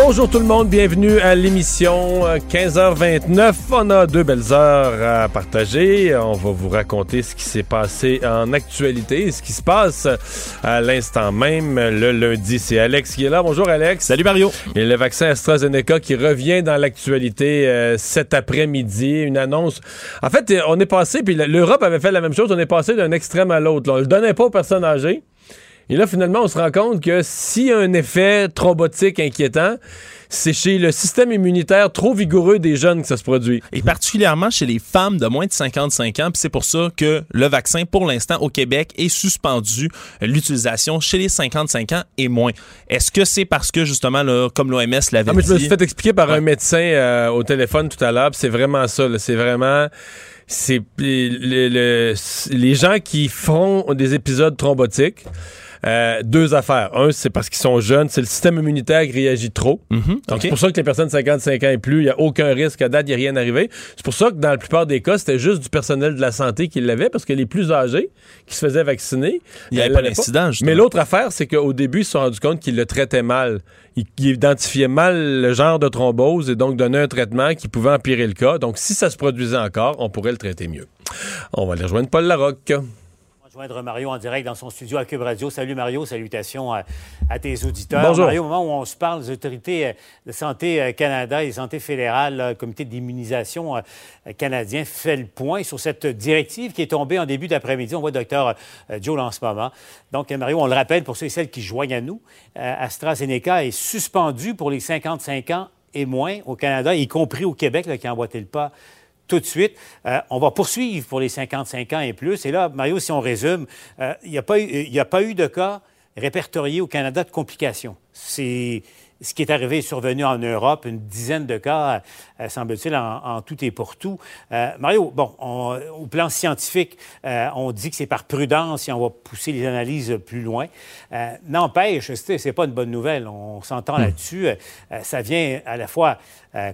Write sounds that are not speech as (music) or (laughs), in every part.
Bonjour tout le monde, bienvenue à l'émission 15h29. On a deux belles heures à partager. On va vous raconter ce qui s'est passé en actualité, ce qui se passe à l'instant même. Le lundi, c'est Alex qui est là. Bonjour Alex. Salut Mario. Et le vaccin AstraZeneca qui revient dans l'actualité euh, cet après-midi. Une annonce. En fait, on est passé, puis l'Europe avait fait la même chose. On est passé d'un extrême à l'autre. On le donnait pas aux personnes âgées. Et là, finalement, on se rend compte que s'il y a un effet thrombotique inquiétant, c'est chez le système immunitaire trop vigoureux des jeunes que ça se produit. Et particulièrement chez les femmes de moins de 55 ans. Puis c'est pour ça que le vaccin, pour l'instant, au Québec, est suspendu l'utilisation chez les 55 ans et moins. Est-ce que c'est parce que, justement, là, comme l'OMS l'avait ah, mais dit... Je me suis fait expliquer par ouais. un médecin euh, au téléphone tout à l'heure. C'est vraiment ça. C'est vraiment c'est le, le, les gens qui font des épisodes thrombotiques. Euh, deux affaires. Un, c'est parce qu'ils sont jeunes, c'est le système immunitaire qui réagit trop. Mm -hmm. Donc, okay. c'est pour ça que les personnes de 55 ans et plus, il n'y a aucun risque. À date, il n'y a rien arrivé. C'est pour ça que dans la plupart des cas, c'était juste du personnel de la santé qui l'avait, parce que les plus âgés qui se faisaient vacciner, il n'y avait pas d'incident. Mais l'autre affaire, c'est qu'au début, ils se sont rendus compte qu'ils le traitaient mal. Ils, ils identifiaient mal le genre de thrombose et donc donnaient un traitement qui pouvait empirer le cas. Donc, si ça se produisait encore, on pourrait le traiter mieux. On va aller rejoindre Paul Larocque joindre Mario en direct dans son studio à Cube Radio. Salut Mario, salutations à, à tes auditeurs. Bonjour. Mario, au moment où on se parle, les autorités de santé Canada et santé fédérale, le comité d'immunisation canadien fait le point sur cette directive qui est tombée en début d'après-midi. On voit le docteur Joe là en ce moment. Donc, Mario, on le rappelle pour ceux et celles qui joignent à nous, AstraZeneca est suspendu pour les 55 ans et moins au Canada, y compris au Québec, là, qui a emboîté le pas tout de suite. Euh, on va poursuivre pour les 55 ans et plus. Et là, Mario, si on résume, il euh, n'y a, a, pas eu de cas répertoriés au Canada de complications. C'est ce qui est arrivé est survenu en Europe, une dizaine de cas, euh, semble-t-il, en, en, tout et pour tout. Euh, Mario, bon, on, au plan scientifique, euh, on dit que c'est par prudence et on va pousser les analyses plus loin. N'empêche, c'est pas une bonne nouvelle. On s'entend mmh. là-dessus. ça vient à la fois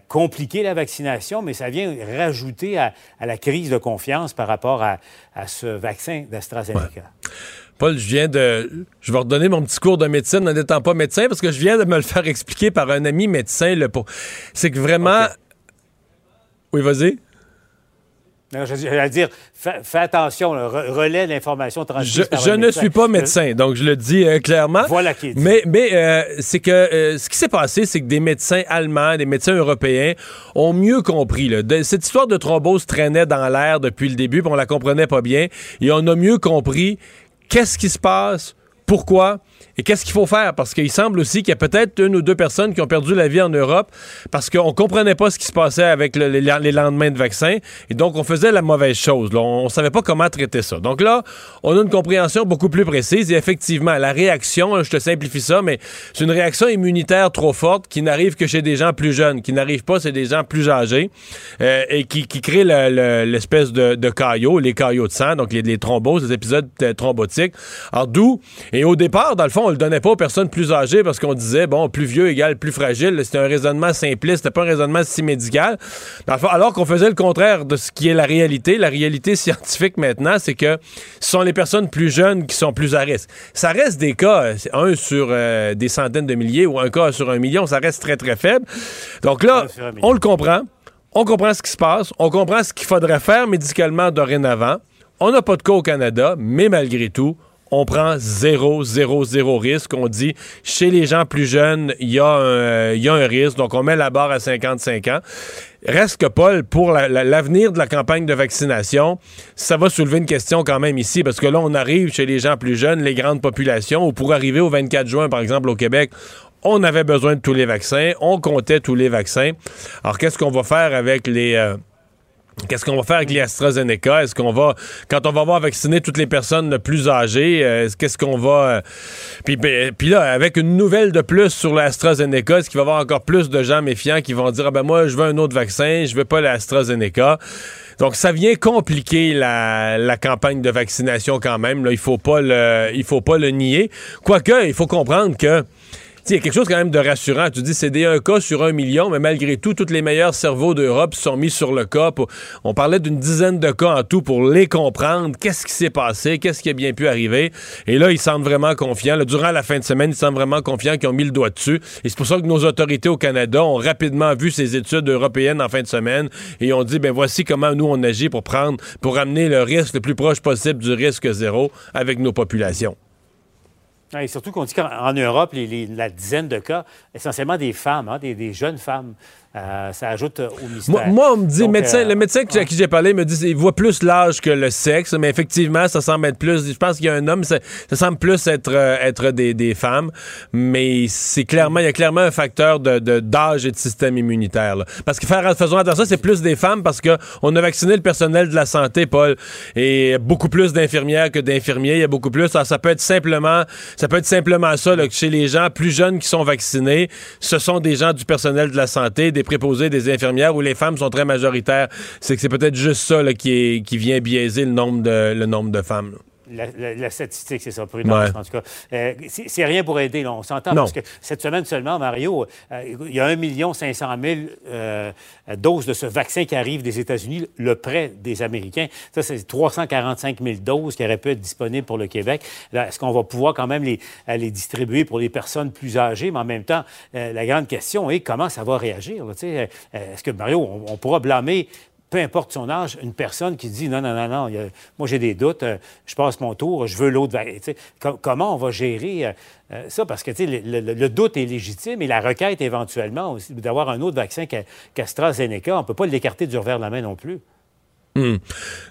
compliquer la vaccination, mais ça vient rajouter à, à, la crise de confiance par rapport à, à ce vaccin d'AstraZeneca. Ouais. Paul, je viens de. Je vais redonner mon petit cours de médecine en n'étant pas médecin parce que je viens de me le faire expliquer par un ami médecin. Pour... C'est que vraiment. Okay. Oui, vas-y. J'allais dire, fais, fais attention, là, relais l'information transmise Je, je ne médecin. suis pas médecin, donc je le dis euh, clairement. Voilà qui est dit. Mais, mais euh, c'est que euh, ce qui s'est passé, c'est que des médecins allemands, des médecins européens ont mieux compris. Là. De, cette histoire de thrombose traînait dans l'air depuis le début, puis on la comprenait pas bien. Et on a mieux compris qu'est-ce qui se passe, pourquoi? Et qu'est-ce qu'il faut faire? Parce qu'il semble aussi qu'il y a peut-être une ou deux personnes qui ont perdu la vie en Europe parce qu'on comprenait pas ce qui se passait avec le, les, lendemains de vaccins et donc on faisait la mauvaise chose. On, on savait pas comment traiter ça. Donc là, on a une compréhension beaucoup plus précise et effectivement, la réaction, je te simplifie ça, mais c'est une réaction immunitaire trop forte qui n'arrive que chez des gens plus jeunes, qui n'arrive pas chez des gens plus âgés euh, et qui, qui crée l'espèce le, le, de, de caillot, les caillots de sang, donc les, les thromboses, les épisodes thrombotiques. Alors d'où, et au départ, dans le fond, on le donnait pas aux personnes plus âgées parce qu'on disait, bon, plus vieux égale plus fragile. C'était un raisonnement simpliste, c'était pas un raisonnement si médical. Alors qu'on faisait le contraire de ce qui est la réalité. La réalité (laughs) scientifique maintenant, c'est que ce sont les personnes plus jeunes qui sont plus à risque. Ça reste des cas, un sur euh, des centaines de milliers ou un cas sur un million, ça reste très, très faible. Donc là, on le comprend. On comprend ce qui se passe. On comprend ce qu'il faudrait faire médicalement dorénavant. On n'a pas de cas au Canada, mais malgré tout, on prend zéro, zéro, zéro risque. On dit, chez les gens plus jeunes, il y, a un risque. Donc, on met la barre à 55 ans. Reste que, Paul, pour l'avenir la, la, de la campagne de vaccination, ça va soulever une question quand même ici, parce que là, on arrive chez les gens plus jeunes, les grandes populations, ou pour arriver au 24 juin, par exemple, au Québec, on avait besoin de tous les vaccins, on comptait tous les vaccins. Alors, qu'est-ce qu'on va faire avec les... Euh, Qu'est-ce qu'on va faire avec les AstraZeneca? Est-ce qu'on va, quand on va avoir vacciné toutes les personnes plus âgées, euh, qu'est-ce qu'on va. Euh, puis, ben, puis là, avec une nouvelle de plus sur l'AstraZeneca, est-ce qu'il va y avoir encore plus de gens méfiants qui vont dire Ah ben moi, je veux un autre vaccin, je veux pas l'AstraZeneca? Donc, ça vient compliquer la, la, campagne de vaccination quand même. Là, il faut pas le, il faut pas le nier. Quoique, il faut comprendre que il y a quelque chose quand même de rassurant. Tu dis c'est des un cas sur un million, mais malgré tout, tous les meilleurs cerveaux d'Europe sont mis sur le cas. on parlait d'une dizaine de cas en tout pour les comprendre. Qu'est-ce qui s'est passé? Qu'est-ce qui a bien pu arriver? Et là, ils semblent vraiment confiants. durant la fin de semaine, ils semblent vraiment confiants qu'ils ont mis le doigt dessus. Et c'est pour ça que nos autorités au Canada ont rapidement vu ces études européennes en fin de semaine et ont dit, ben voici comment nous on agit pour prendre, pour amener le risque le plus proche possible du risque zéro avec nos populations. Et surtout qu'on dit qu'en Europe, la dizaine de cas, essentiellement des femmes, hein, des, jeunes femmes. Euh, ça ajoute euh, au mystère. Moi, on me dit, médecin, euh, le médecin à qui j'ai parlé me dit qu'il voit plus l'âge que le sexe, mais effectivement, ça semble être plus. Je pense qu'il y a un homme, ça, semble plus être, être des, femmes, mais c'est clairement, il y a clairement un facteur de, d'âge et de système immunitaire. Parce que faire, faisons attention, c'est plus des femmes parce qu'on a vacciné le personnel de la santé, Paul, et beaucoup plus d'infirmières que d'infirmiers. Il y a beaucoup plus. ça peut être simplement, ça peut être simplement ça, là, que chez les gens plus jeunes qui sont vaccinés, ce sont des gens du personnel de la santé, des préposés, des infirmières, où les femmes sont très majoritaires. C'est que c'est peut-être juste ça qui, qui vient biaiser le nombre de, le nombre de femmes. La, statistique, c'est ça, prudence, en tout cas. Euh, c'est rien pour aider, on s'entend, parce que cette semaine seulement, Mario, euh, il y a 1 500 000 doses de ce vaccin qui arrive des États-Unis, le prêt des Américains. Ça, c'est 345 000 doses qui auraient pu être disponibles pour le Québec. Est-ce qu'on va pouvoir quand même les, les, distribuer pour les personnes plus âgées? Mais en même temps, euh, la grande question est comment ça va réagir? Est-ce que, Mario, on pourra blâmer peu importe son âge, une personne qui dit non, non, non, non, moi j'ai des doutes, euh, je passe mon tour, je veux l'autre. comment on va gérer euh, euh, ça? Parce que le, le, doute est légitime et la requête éventuellement d'avoir un autre vaccin qu'AstraZeneca, on ne peut pas l'écarter du revers de la main non plus. Hmm.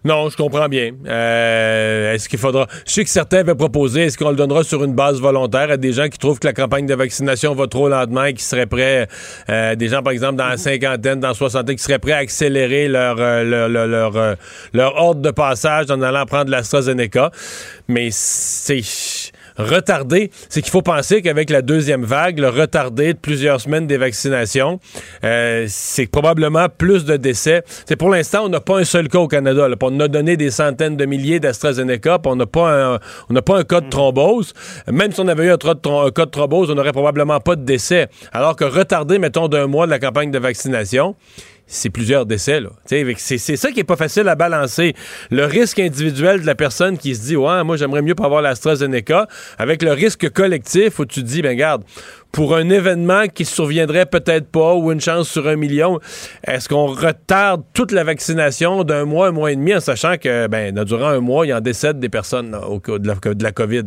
Non, je comprends bien. Euh, est-ce qu'il faudra. Je sais que certains avaient proposé, est-ce qu'on le donnera sur une base volontaire à des gens qui trouvent que la campagne de vaccination va trop lentement et qui seraient prêts, euh, des gens par exemple dans la cinquantaine, dans la soixantaine, qui seraient prêts à accélérer leur, euh, leur, leur, leur ordre de passage en allant prendre l'AstraZeneca? Mais c'est retardé, c'est qu'il faut penser qu'avec la deuxième vague, le retardé de plusieurs semaines des vaccinations, euh, c'est probablement plus de décès. C'est pour l'instant, on n'a pas un seul cas au Canada. On a donné des centaines de milliers d'AstraZeneca, on n'a pas un, on n'a pas un cas de thrombose. Même si on avait eu un, cas de thrombose, on n'aurait probablement pas de décès. Alors que retardé, mettons, d'un mois de la campagne de vaccination, c'est plusieurs décès. C'est, c'est ça qui est pas facile à balancer. Le risque individuel de la personne qui se dit Ouais, moi j'aimerais mieux pas avoir l'AstraZeneca, avec le risque collectif où tu dis, ben garde, pour un événement qui surviendrait peut-être pas ou une chance sur un million, est-ce qu'on retarde toute la vaccination d'un mois, un mois et demi en sachant que ben, durant un mois, il y en décède des personnes au de la, COVID?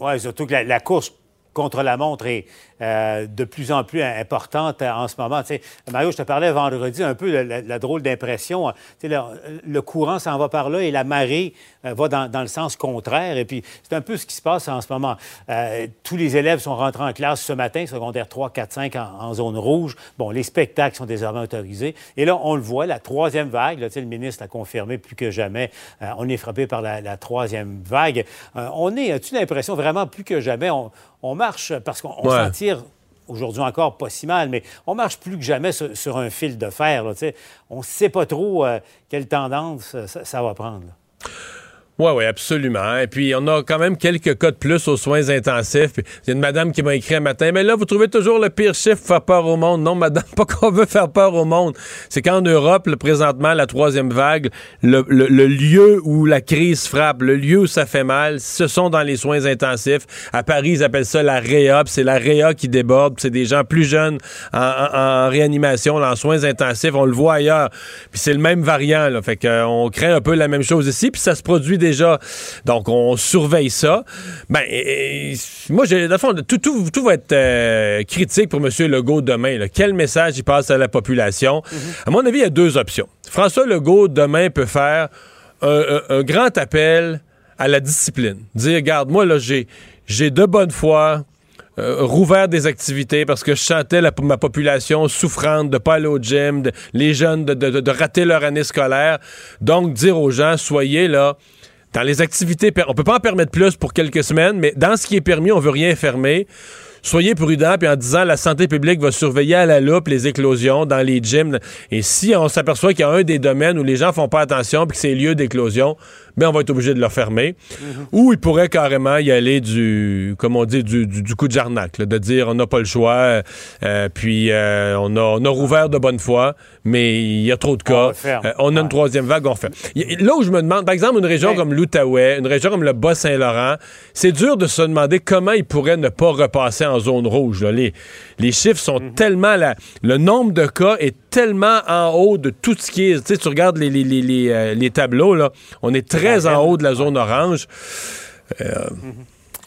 Oui, surtout que la course contre la montre est euh, de plus en plus importante en ce moment. Mario, je te parlais vendredi un peu de la, drôle d'impression. Le, le, courant s'en va par là et la marée euh, va dans, le sens contraire. Et puis, c'est un peu ce qui se passe en ce moment. Euh, tous les élèves sont rentrés en classe ce matin, secondaire 3, 4, 5 en, zone rouge. Bon, les spectacles sont désormais autorisés. Et là, on le voit, la troisième vague, là, le ministre a confirmé plus que jamais, on est frappé par la, troisième vague. on est, as-tu l'impression vraiment plus que jamais, on, on marche parce qu'on s'en tire aujourd'hui encore pas si mal, mais on marche plus que jamais sur, un fil de fer. on ne sait pas trop euh, quelle tendance euh, ça, va prendre. Oui, oui, absolument. Et puis, on a quand même quelques cas de plus aux soins intensifs. Il y a une madame qui m'a écrit un matin, mais là, vous trouvez toujours le pire chiffre faire peur au monde. Non, madame, (laughs) pas qu'on veut faire peur au monde. C'est qu'en Europe, le, présentement, la troisième vague, le, lieu où la crise frappe, le lieu où ça fait mal, ce sont dans les soins intensifs. À Paris, ils appellent ça la réa, c'est la réa qui déborde. C'est des gens plus jeunes en, réanimation, en soins intensifs. On le voit ailleurs. Puis c'est le même variant, là. Fait qu'on craint un peu la même chose ici, puis ça se produit déjà. Donc, on surveille ça. Ben, moi, j'ai, dans le fond, tout, tout, va être euh, critique pour M. Legault demain. Quel message il passe à la population? À mon avis, il y a deux options. François Legault, demain, peut faire un, grand appel à la discipline. Dire, regarde, moi, là, j'ai, j'ai de bonne foi, euh, rouvert des activités parce que je sentais la, ma population souffrante de pas aller au gym, de, les jeunes de, de, de, rater leur année scolaire. Donc, dire aux gens, soyez là. Dans les activités, on peut pas en permettre plus pour quelques semaines, mais dans ce qui est permis, on veut rien fermer soyez prudents, puis en disant la santé publique va surveiller à la loupe les éclosions dans les gyms. Et si on s'aperçoit qu'il y a un des domaines où les gens font pas attention, puis que c'est lieu d'éclosion, ben on va être obligé de le fermer. Mhm. Ou il pourrait carrément y aller du, comme on dit, du, du, coup de jarnac, de dire on n'a pas le choix, euh, puis euh, on, a, on a rouvert de bonne foi, mais il y a trop de cas. On, euh, a une troisième vague, on fait. Là où je me demande, par exemple, une région comme l'Outaouais, une région comme le Bas-Saint-Laurent, c'est dur de se demander comment ils pourraient ne pas repasser en zone rouge. Les, les chiffres sont mhm. tellement... là, le nombre de cas est tellement en haut de tout ce qui est... Tu sais, tu regardes les, les, les, les tableaux, là, on est très en haut de la zone orange. Euh,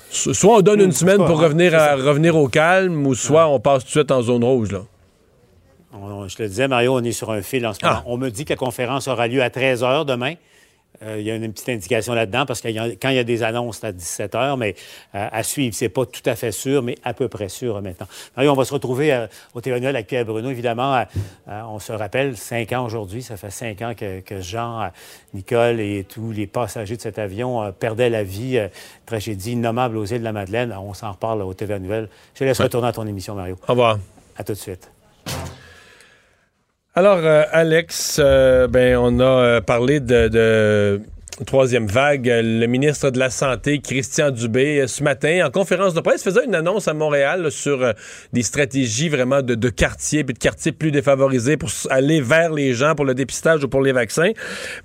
soit on donne une semaine pour revenir, à, revenir au calme, ou soit on passe tout de suite en zone rouge. Là. je le disais, Mario, on est sur un fil en ce moment. Ah. On me dit que la conférence aura lieu à 13 h demain. Euh, il y a une petite indication là-dedans parce que quand il y a des annonces, c'est à 17 heures, mais euh, à suivre. C'est pas tout à fait sûr, mais à peu près sûr maintenant. on va se retrouver euh, au Télé avec Pierre Bruno. Évidemment, on se rappelle, cinq ans aujourd'hui, ça fait cinq ans que, Jean, Nicole et tous les passagers de cet avion perdaient la vie. tragédie innommable aux îles de la Madeleine. On s'en reparle au TVA Nouvelle. Je te laisse retourner à ton émission, Mario. Au revoir. À tout de suite. Alors, euh, Alex, euh, ben, on a euh, parlé de troisième vague. Le ministre de la Santé, Christian Dubé, ce matin, en conférence de presse, faisait une annonce à Montréal sur euh, des stratégies vraiment de, de puis de quartiers plus défavorisés pour aller vers les gens pour le dépistage ou pour les vaccins.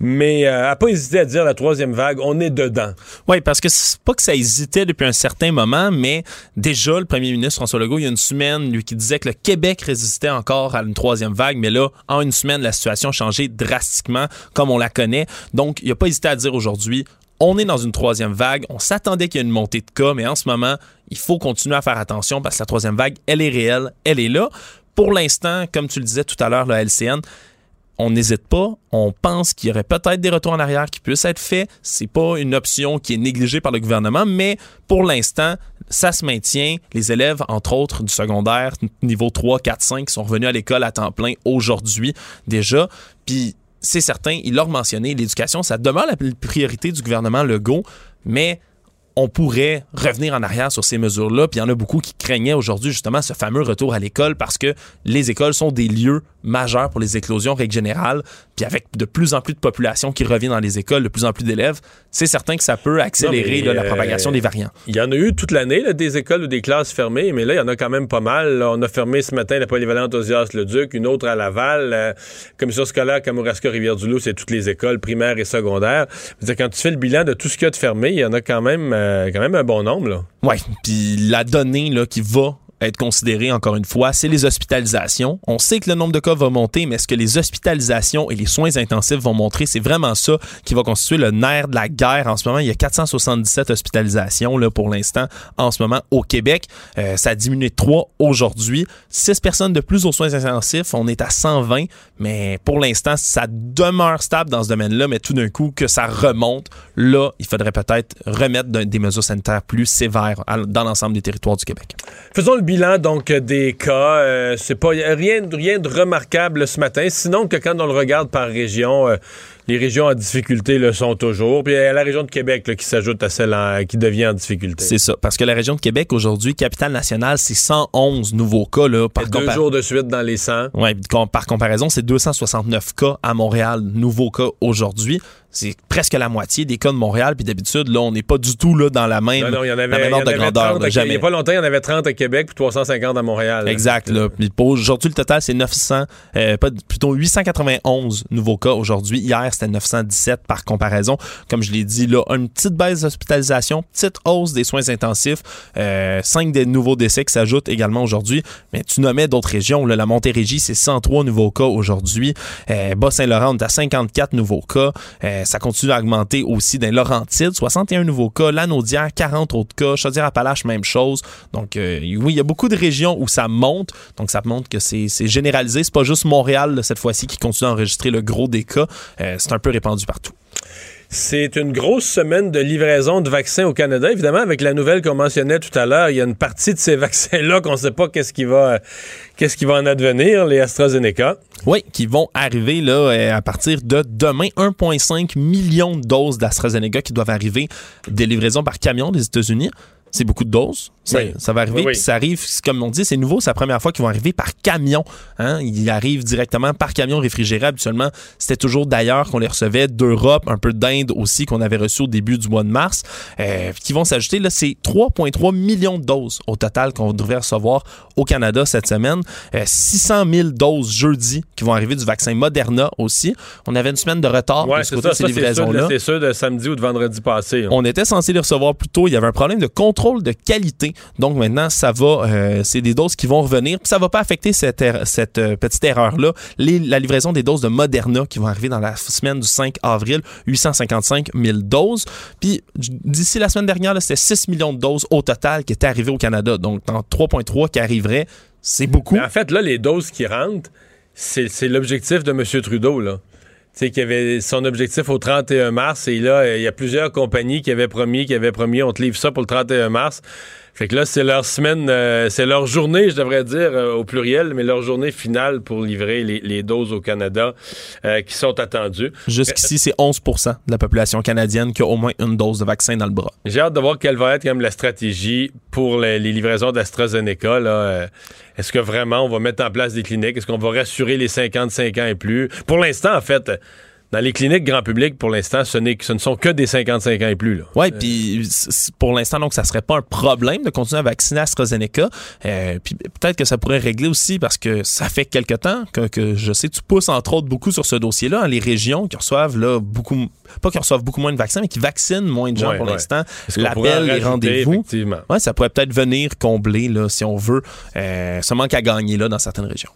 Mais euh, a pas hésité à dire la troisième vague, on est dedans. Oui, parce que c'est pas que ça hésitait depuis un certain moment, mais déjà, le premier ministre François Legault, il y a une semaine, lui qui disait que le Québec résistait encore à une troisième vague, mais là, en une semaine, la situation a changé drastiquement, comme on la connaît. Donc, il a pas hésité à dire aujourd'hui, on est dans une troisième vague. On s'attendait qu'il y ait une montée de cas, mais en ce moment, il faut continuer à faire attention parce que la troisième vague, elle est réelle, elle est là. Pour l'instant, comme tu le disais tout à l'heure, le LCN, on n'hésite pas. On pense qu'il y aurait peut-être des retours en arrière qui puissent être faits. C'est pas une option qui est négligée par le gouvernement, mais pour l'instant, ça se maintient. Les élèves, entre autres, du secondaire, niveau 3, 4, 5, sont revenus à l'école à temps plein aujourd'hui déjà. Puis c'est certain, il l'a mentionné, l'éducation, ça demeure la priorité du gouvernement Legault, mais on pourrait revenir en arrière sur ces mesures-là. Puis il y en a beaucoup qui craignaient aujourd'hui justement ce fameux retour à l'école parce que les écoles sont des lieux majeurs pour les éclosions, règle générale. Puis avec de plus en plus de population qui revient dans les écoles, de plus en plus d'élèves, c'est certain que ça peut accélérer la propagation des variants. Il y en a eu toute l'année, des écoles ou des classes fermées, mais là, il y en a quand même pas mal. on a fermé ce matin la polyvalente Osias-le-Duc, une autre à Laval. La commission scolaire Kamouraska Rivière-du-Loup, c'est toutes les écoles primaires et secondaires. quand tu fais le bilan de tout ce qu'il y a de fermé, il y en a quand même, euh, quand même un bon nombre. Là. Oui, puis la donnée là, qui va être considéré, encore une fois, c'est les hospitalisations. On sait que le nombre de cas va monter, mais est-ce que les hospitalisations et les soins intensifs vont montrer? C'est vraiment ça qui va constituer le nerf de la guerre en ce moment. Il y a 477 hospitalisations là, pour l'instant en ce moment au Québec. Euh, ça a diminué de 3 aujourd'hui. 6 personnes de plus aux soins intensifs. On est à 120, mais pour l'instant, ça demeure stable dans ce domaine-là, mais tout d'un coup, que ça remonte, là, il faudrait peut-être remettre des mesures sanitaires plus sévères dans l'ensemble des territoires du Québec. Faisons le donc des cas. Euh, c'est pas rien, rien de remarquable ce matin. Sinon que quand on le regarde par région, euh, les régions en difficulté le sont toujours. Puis il y a la région de Québec qui s'ajoute à celle qui devient en difficulté. C'est ça. Parce que la région de Québec, aujourd'hui, capitale nationale, c'est 111 nouveaux cas. Là, par deux jours de suite dans les 100. Oui, par comparaison, c'est 269 cas à Montréal, nouveaux cas aujourd'hui. C'est presque la moitié des cas de Montréal. Puis d'habitude, là, on n'est pas du tout là, dans la même, non, non, y en avait, la de grandeur. il n'y a pas longtemps, il y en avait 30 à Québec puis 350 à Montréal. Exact. Là. Aujourd'hui, le total, c'est 900, euh, pas, plutôt 891 nouveaux cas aujourd'hui. Hier, c'était 917 par comparaison. Comme je l'ai dit, là, une petite baisse d'hospitalisation, petite hausse des soins intensifs, euh, 5 des nouveaux décès qui s'ajoutent également aujourd'hui. Mais tu nommais d'autres régions. Là, la Montérégie, c'est 103 nouveaux cas aujourd'hui. Euh, Bas-Saint-Laurent, on est à 54 nouveaux cas. Euh, ça continue à augmenter aussi dans Laurentides, 61 nouveaux cas, Lanaudière, 40 autres cas, Chaudière-Appalaches, même chose. Donc euh, oui, il y a beaucoup de régions où ça monte, donc ça montre que c'est généralisé. C'est pas juste Montréal cette fois-ci qui continue à enregistrer le gros des cas, euh, c'est un peu répandu partout. C'est une grosse semaine de livraison de vaccins au Canada. Évidemment, avec la nouvelle qu'on mentionnait tout à l'heure, il y a une partie de ces (laughs) vaccins-là qu'on ne sait pas qu'est-ce qui va, en advenir, les AstraZeneca. Oui, qui vont arriver là euh, à partir de demain. 1,5 million de doses d'AstraZeneca qui doivent arriver des livraisons par camion des États-Unis c'est beaucoup de doses. Ça, ça va arriver, puis ça arrive, comme on dit, c'est nouveau, c'est la première fois qu'ils vont arriver par camion. Hein? Ils arrivent directement par camion réfrigéré. Habituellement, c'était toujours d'ailleurs qu'on les recevait, d'Europe, un peu d'Inde aussi, qu'on avait reçu au début du mois de mars, euh, qui vont s'ajouter. Là, c'est 3,3 millions de doses au total qu'on devrait recevoir au Canada cette semaine. 600 euh, 000 doses jeudi qui vont arriver du vaccin Moderna aussi. On avait une semaine de retard ouais, de ces livraisons-là. C'est sûr de samedi ou de vendredi passé. Hein. On était censé les recevoir plus tôt. Il y avait un problème de contrôle de qualité. Donc maintenant, ça va, euh, c'est des doses qui vont revenir. Puis ça va pas affecter cette, euh, petite erreur-là. La livraison des doses de Moderna qui vont arriver dans la semaine du 5 avril, 855 000 doses. Puis d'ici la semaine dernière, c'était 6 millions de doses au total qui étaient arrivées au Canada. Donc dans 3,3 qui arriveraient, c'est beaucoup. en fait, là, les doses qui rentrent, c'est l'objectif de M. Trudeau, là sais, qui avait son objectif au 31 mars. Et là, il y a plusieurs compagnies qui avaient promis, qui avaient promis, on te livre ça pour le 31 mars. Fait que là, c'est leur semaine, euh, c'est leur journée, je devrais dire, euh, au pluriel, mais leur journée finale pour livrer les, doses au Canada euh, qui sont attendues. Jusqu'ici, c'est 11% de la population canadienne qui a au moins une dose de vaccin dans le bras. J'ai hâte de voir quelle va être comme la stratégie pour les, livraisons d'AstraZeneca. Est-ce que vraiment on va mettre en place des cliniques? Est-ce qu'on va rassurer les 55 ans et plus? Pour l'instant, en fait, dans les cliniques grand public, pour l'instant, ce, ce ne sont que des 55 ans et plus. Oui, puis pour l'instant, donc, ça serait pas un problème de continuer à vacciner AstraZeneca. Euh, puis peut-être que ça pourrait régler aussi parce que ça fait quelque temps que, que je sais, tu pousses entre autres beaucoup sur ce dossier-là. Hein, les régions qui reçoivent là beaucoup, pas qui reçoivent beaucoup moins de vaccins, mais qui vaccinent moins de gens pour l'instant. L'appel, les rendez-vous. Ouais, ça pourrait peut-être venir combler, là, si on veut, euh, ce manque à gagner là dans certaines régions.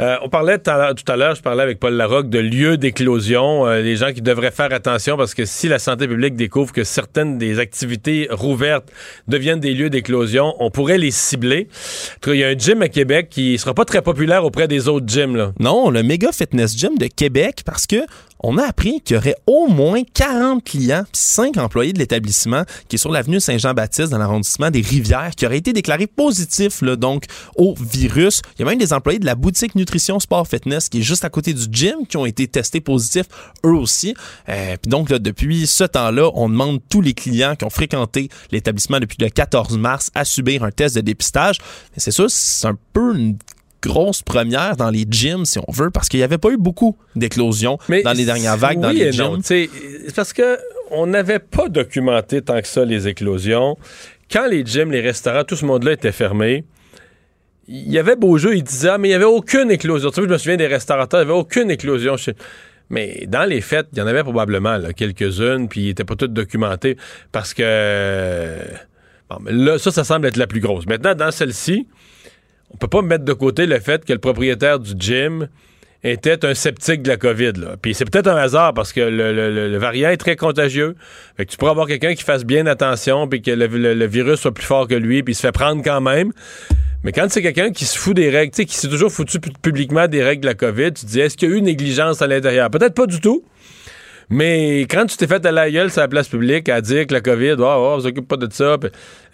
Euh, on parlait tout à l'heure, je parlais avec Paul Larocque de lieux d'éclosion, euh, les gens qui devraient faire attention parce que si la santé publique découvre que certaines des activités rouvertes deviennent des lieux d'éclosion, on pourrait les cibler. Il y a un gym à Québec qui sera pas très populaire auprès des autres gyms. Non, le Mega Fitness Gym de Québec parce que on a appris qu'il y aurait au moins 40 clients, 5 employés de l'établissement qui est sur l'avenue Saint-Jean-Baptiste dans l'arrondissement des Rivières qui auraient été déclarés positifs donc au virus. Il y a même des employés de la boutique Nutrition Sport Fitness qui est juste à côté du gym qui ont été testés positifs eux aussi. Euh, puis donc là, depuis ce temps-là, on demande tous les clients qui ont fréquenté l'établissement depuis le 14 mars à subir un test de dépistage. C'est sûr, c'est un peu une grosse première dans les gyms, si on veut, parce qu'il n'y avait pas eu beaucoup d'éclosions dans les dernières vagues dans les gyms. C'est parce que on n'avait pas documenté tant que ça les éclosions. Quand les gyms, les restaurants, tout ce monde-là était fermé, il y avait beau jeu, il disait ah, mais il n'y avait aucune éclosion. Tu sais, je me souviens des restaurateurs, il n'y avait aucune éclosion Mais dans les fêtes, il y en avait probablement quelques-unes, puis ils n'étaient pas toutes documentées parce que. Bon, là, ça, ça semble être la plus grosse. Maintenant, dans celle-ci, on peut pas mettre de côté le fait que le propriétaire du gym était un sceptique de la COVID. Là. Puis c'est peut-être un hasard parce que le, variant est très contagieux. Fait que tu pourrais avoir quelqu'un qui fasse bien attention puis que le, virus soit plus fort que lui puis il se fait prendre quand même. Mais quand c'est quelqu'un qui se fout des règles, qui s'est toujours foutu publiquement des règles de la COVID, tu te dis est-ce qu'il y a eu négligence à l'intérieur? Peut-être pas du tout. Mais quand tu t'es fait à la gueule sur la place publique à dire que la COVID, oh, oh, on s'occupe pas de ça,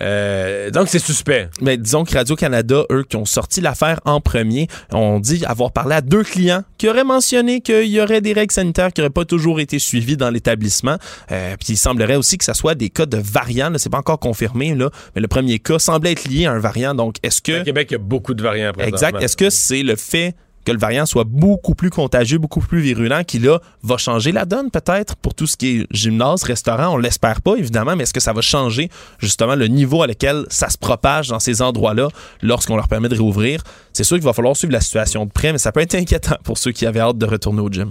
euh, donc c'est suspect. Mais disons que Radio-Canada, eux, qui ont sorti l'affaire en premier, ont dit avoir parlé à deux clients qui auraient mentionné qu'il y aurait des règles sanitaires qui n'auraient pas toujours été suivies dans l'établissement. Euh, puis il semblerait aussi que ce soit des cas de variants, c'est pas encore confirmé, là, mais le premier cas semblait être lié à un variant. Donc, est-ce que... Au Québec, il y a beaucoup de variants. Exact. Est-ce que c'est le fait que le variant soit beaucoup plus contagieux, beaucoup plus virulent, qui là va changer la donne peut-être pour tout ce qui est gymnase, restaurant. On l'espère pas évidemment, mais est-ce que ça va changer justement le niveau à lequel ça se propage dans ces endroits-là lorsqu'on leur permet de réouvrir? C'est sûr qu'il va falloir suivre la situation de près, mais ça peut être inquiétant pour ceux qui avaient hâte de retourner au gym.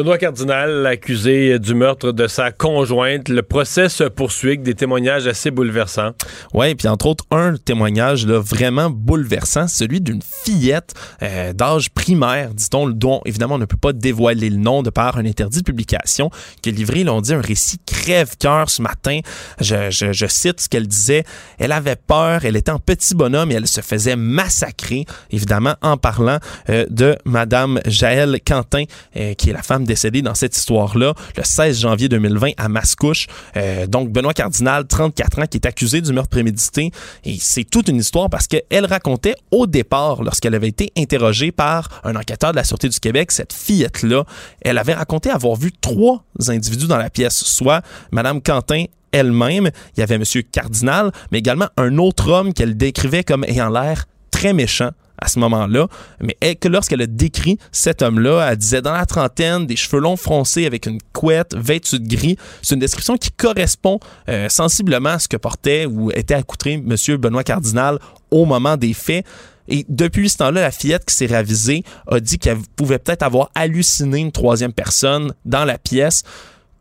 Benoît Cardinal, accusé du meurtre de sa conjointe. Le procès se poursuit avec des témoignages assez bouleversants. Oui, puis entre autres, un témoignage là, vraiment bouleversant, celui d'une fillette euh, d'âge primaire, dit-on, dont évidemment on ne peut pas dévoiler le nom de par un interdit de publication, qui a livré, l'on dit, un récit crève-cœur ce matin. Je, cite ce qu'elle disait. Elle avait peur, elle était en petit bonhomme et elle se faisait massacrer, évidemment, en parlant euh, de Madame Jaël Quentin, euh, qui est la femme décédés dans cette histoire-là le 16 janvier 2020 à Mascouche. Euh, donc, Benoît Cardinal, 34 ans, qui est accusé du meurtre prémédité. Et c'est toute une histoire parce qu'elle racontait au départ, lorsqu'elle avait été interrogée par un enquêteur de la Sûreté du Québec, cette fillette-là, elle avait raconté avoir vu trois individus dans la pièce, soit Madame Quentin elle-même, il y avait Monsieur Cardinal, mais également un autre homme qu'elle décrivait comme ayant l'air très méchant à ce moment-là, mais que lorsqu'elle a décrit cet homme-là, elle disait dans la trentaine, des cheveux longs froncés avec une couette, vêtu de gris. C'est une description qui correspond euh, sensiblement à ce que portait ou était accoutré M. Benoît Cardinal au moment des faits. Et depuis ce temps-là, la fillette qui s'est ravisée a dit qu'elle pouvait peut-être avoir halluciné une troisième personne dans la pièce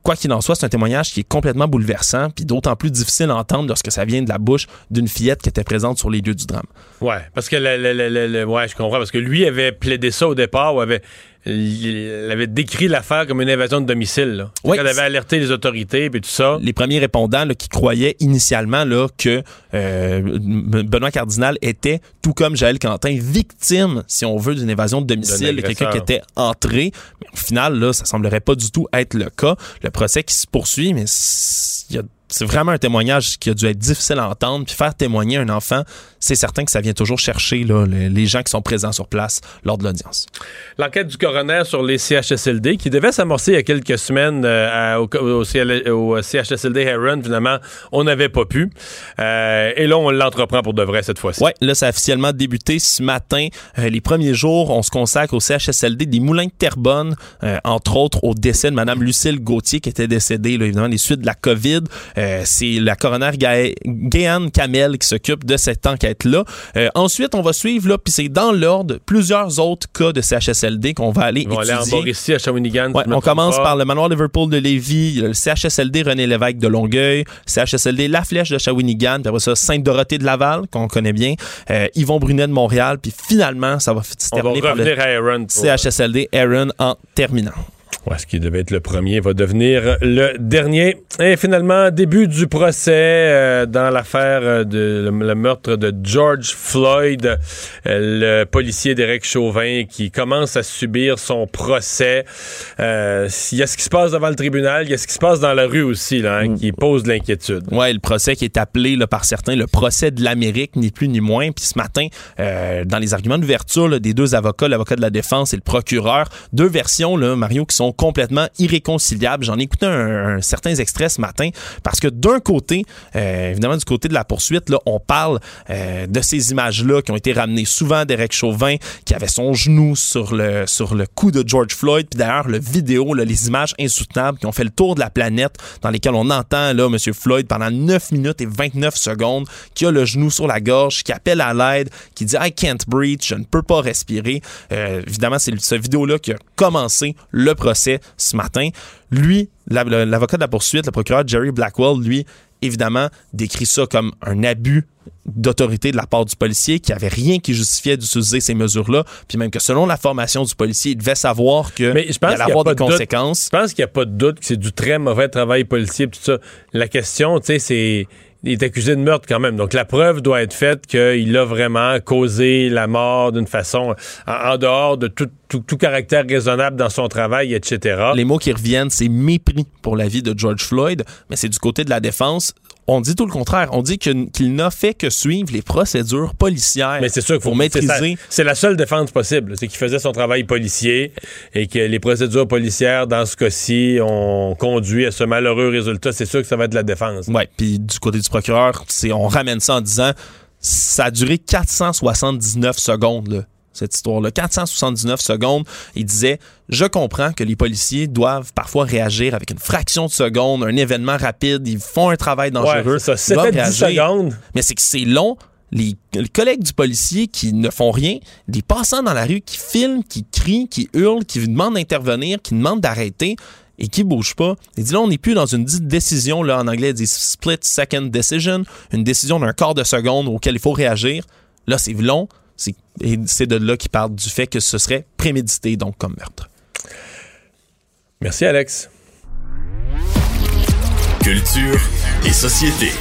quoi qu'il en soit, c'est un témoignage qui est complètement bouleversant, puis d'autant plus difficile à entendre lorsque ça vient de la bouche d'une fillette qui était présente sur les lieux du drame. Ouais, parce que le, ouais, je comprends, parce que lui avait plaidé ça au départ, ou avait il avait décrit l'affaire comme une invasion de domicile. Là. Oui, elle avait alerté les autorités et tout ça. Les premiers répondants qui croyaient initialement là, que euh, Benoît Cardinal était, tout comme Jaël Quentin, victime, si on veut, d'une évasion de domicile, quelqu'un qui était entré. Mais au final, là, ça semblerait pas du tout être le cas. Le procès qui se poursuit, mais il y a c'est vraiment un témoignage qui a dû être difficile à entendre. Puis faire témoigner un enfant, c'est certain que ça vient toujours chercher là, les, gens qui sont présents sur place lors de l'audience. L'enquête du coroner sur les CHSLD, qui devait s'amorcer il y a quelques semaines euh, au, CHSLD Heron, finalement, on n'avait pas pu. Euh, et là, on l'entreprend pour de vrai cette fois-ci. Oui, là, ça a officiellement débuté ce matin. Euh, les premiers jours, on se consacre au CHSLD des Moulins de Terrebonne, entre autres au décès de Mme Lucille Gauthier, qui était décédée, là, évidemment, des suites de la COVID. Euh, c'est la coroner Gaëane Kamel qui s'occupe de cette enquête-là. Euh, ensuite, on va suivre, là, puis c'est dans l'ordre, plusieurs autres cas de CHSLD qu'on va aller on étudier. On va aller en à Shawinigan. on commence par le manoir Liverpool de Lévis, le CHSLD René Lévesque de Longueuil, CHSLD La Flèche de Shawinigan, puis après ça, Sainte-Dorothée de Laval, qu'on connaît bien, euh, Yvon Brunet de Montréal, puis finalement, ça va se terminer par le CHSLD Aaron en terminant. Ouais, ce qui devait être le premier va devenir le dernier. Et finalement, début du procès euh, dans l'affaire euh, de le, meurtre de George Floyd, euh, le policier Derek Chauvin qui commence à subir son procès. Il y a ce qui se passe devant le tribunal, il y a ce qui se passe dans la rue aussi, là, hein, qui pose de l'inquiétude. Ouais, le procès qui est appelé là, par certains le procès de l'Amérique, ni plus ni moins. Puis ce matin, dans les arguments d'ouverture des deux avocats, l'avocat de la défense et le procureur, deux versions, là, Mario, qui sont complètement irréconciliables. J'en ai écouté un, certains extraits ce matin parce que d'un côté, euh, évidemment du côté de la poursuite, là, on parle euh, de ces images-là qui ont été ramenées souvent d'Eric Chauvin qui avait son genou sur le sur le cou de George Floyd. Puis d'ailleurs, le vidéo, les images insoutenables qui ont fait le tour de la planète dans lesquelles on entend là M. Floyd pendant 9 minutes et 29 secondes qui a le genou sur la gorge, qui appelle à l'aide, qui dit I can't breathe, je ne peux pas respirer. Euh, évidemment, c'est ce vidéo-là qui a commencé le procès ce matin. Lui, l'avocat de la poursuite, le procureur Jerry Blackwell, lui, évidemment, décrit ça comme un abus d'autorité de la part du policier, qui avait rien qui justifiait d'utiliser ces mesures-là, puis même que selon la formation du policier, il devait savoir que Mais je pense allait avoir des conséquences. je pense qu'il n'y a pas de doute que c'est du très mauvais travail policier, tout ça. La question, tu sais, c'est il est accusé de meurtre quand même. Donc la preuve doit être faite qu'il a vraiment causé la mort d'une façon en, dehors de tout, tout, caractère raisonnable dans son travail, etc. Les mots qui reviennent, c'est mépris pour la vie de George Floyd, mais c'est du côté de la défense on dit tout le contraire. On dit qu'il n'a fait que suivre les procédures policières. Mais c'est sûr qu'il faut maîtriser. C'est la seule défense possible. C'est qu'il faisait son travail policier et que les procédures policières, dans ce cas-ci, ont conduit à ce malheureux résultat. C'est sûr que ça va être la défense. Oui, puis du côté du procureur, on ramène ça en disant ça a duré 479 secondes. Là cette histoire-là. 479 secondes. Il disait Je comprends que les policiers doivent parfois réagir avec une fraction de seconde, un événement rapide, ils font un travail dangereux. Ouais, ça. 10 secondes. Mais c'est que c'est long. Les, collègues du policier qui ne font rien, les passants dans la rue qui filment, qui crient, qui hurlent, qui demandent d'intervenir, qui demandent d'arrêter et qui bougent pas. Il dit là, on n'est plus dans une décision, là, en anglais, il dit split second decision, une décision d'un quart de seconde auquel il faut réagir. Là, c'est long, c'est de là qu'il parle du fait que ce serait prémédité, donc comme meurtre. Merci, Alex. Culture et société.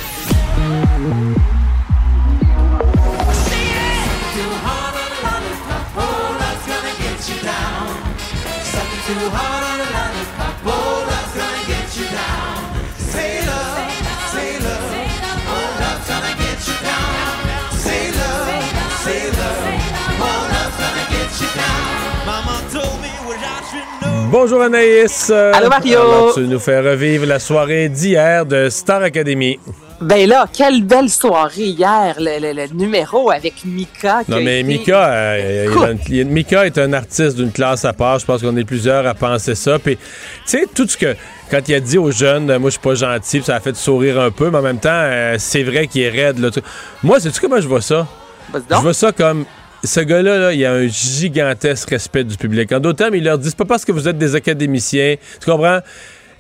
Bonjour Anaïs. Allô, Mario. alors, tu nous fais revivre la soirée d'hier de Star Academy. Ben là, quelle belle soirée hier, le, le- le numéro avec Mika. Non, mais été- Mika, euh, il- Écoute. il- Mika est un artiste d'une classe à part. Je pense qu'on est plusieurs à penser ça. Puis, tu sais, tout ce que. Quand il a dit aux jeunes, euh, moi, je suis pas gentil, puis ça a fait sourire un peu, mais en même temps, euh, c'est vrai qu'il est raide. Là, tout. Moi, sais-tu comment je vois ça? Je vois ça comme. Ce gars-là, là, il a un gigantesque respect du public. En d'autres termes, il leur dit c'est pas parce que vous êtes des académiciens. Tu comprends?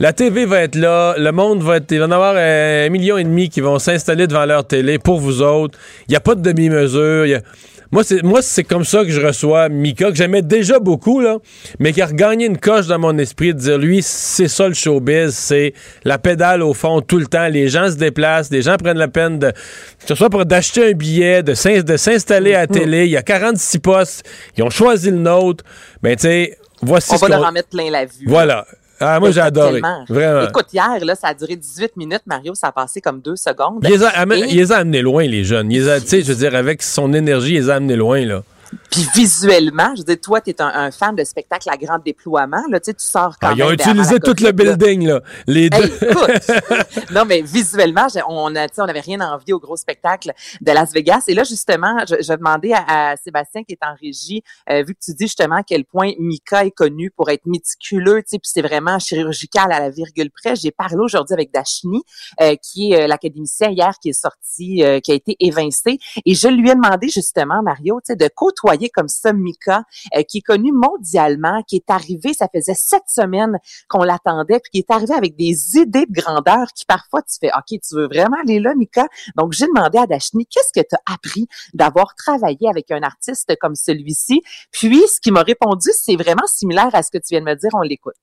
La TV va être là, le monde va être. Il va y en avoir euh, un million et demi qui vont s'installer devant leur télé pour vous autres. Il n'y a pas de demi-mesure. Moi, c'est moi, c'est comme ça que je reçois Mika, que j'aimais déjà beaucoup, là, mais qui a regagné une coche dans mon esprit de dire lui, c'est ça le showbiz, c'est la pédale au fond tout le temps. Les gens se déplacent, les gens prennent la peine de. Que ce soit pour d'acheter un billet, de s'in- de s'installer à la télé. Il y a 46 postes. Ils ont choisi le nôtre. Ben, tu sais, voici On ce va leur en mettre plein la vue. Voilà. Ah, moi, j'ai adoré. Vraiment. Écoute, hier, là, ça a duré 18 minutes, Mario, ça a passé comme deux secondes. Il les, a, Et- il les a amenés loin, les jeunes. Il les a, tu sais, je veux dire, avec son énergie, il les a amenés loin, là. Puis visuellement, je veux dire, toi, tu es un, un fan de spectacle à grand déploiement. Là, tu sais, tu sors quand Ah, ils ont même utilisé tout le building, là. Les deux. Hey, écoute, (laughs) non, mais visuellement, on sais, on n'avait rien envie au gros spectacle de Las Vegas. Et là, justement, je, je demandais à, à Sébastien qui est en régie, euh, vu que tu dis justement à quel point Mika est connu pour être méticuleux, tu sais, puis c'est vraiment chirurgical à la virgule près. J'ai parlé aujourd'hui avec Dashni, euh, qui est euh, l'académicien hier qui est sorti, euh, qui a été évincé. Et je lui ai demandé justement, Mario, tu sais, de comme ça Mika, euh, qui est connu mondialement, qui est arrivé, ça faisait sept semaines qu'on l'attendait, puis qui est arrivé avec des idées de grandeur qui parfois tu fais, OK, tu veux vraiment aller là, Mika? Donc, j'ai demandé à Dashni, qu'est-ce que tu as appris d'avoir travaillé avec un artiste comme celui-ci? Puis, ce qui m'a répondu, c'est vraiment similaire à ce que tu viens de me dire, on l'écoute.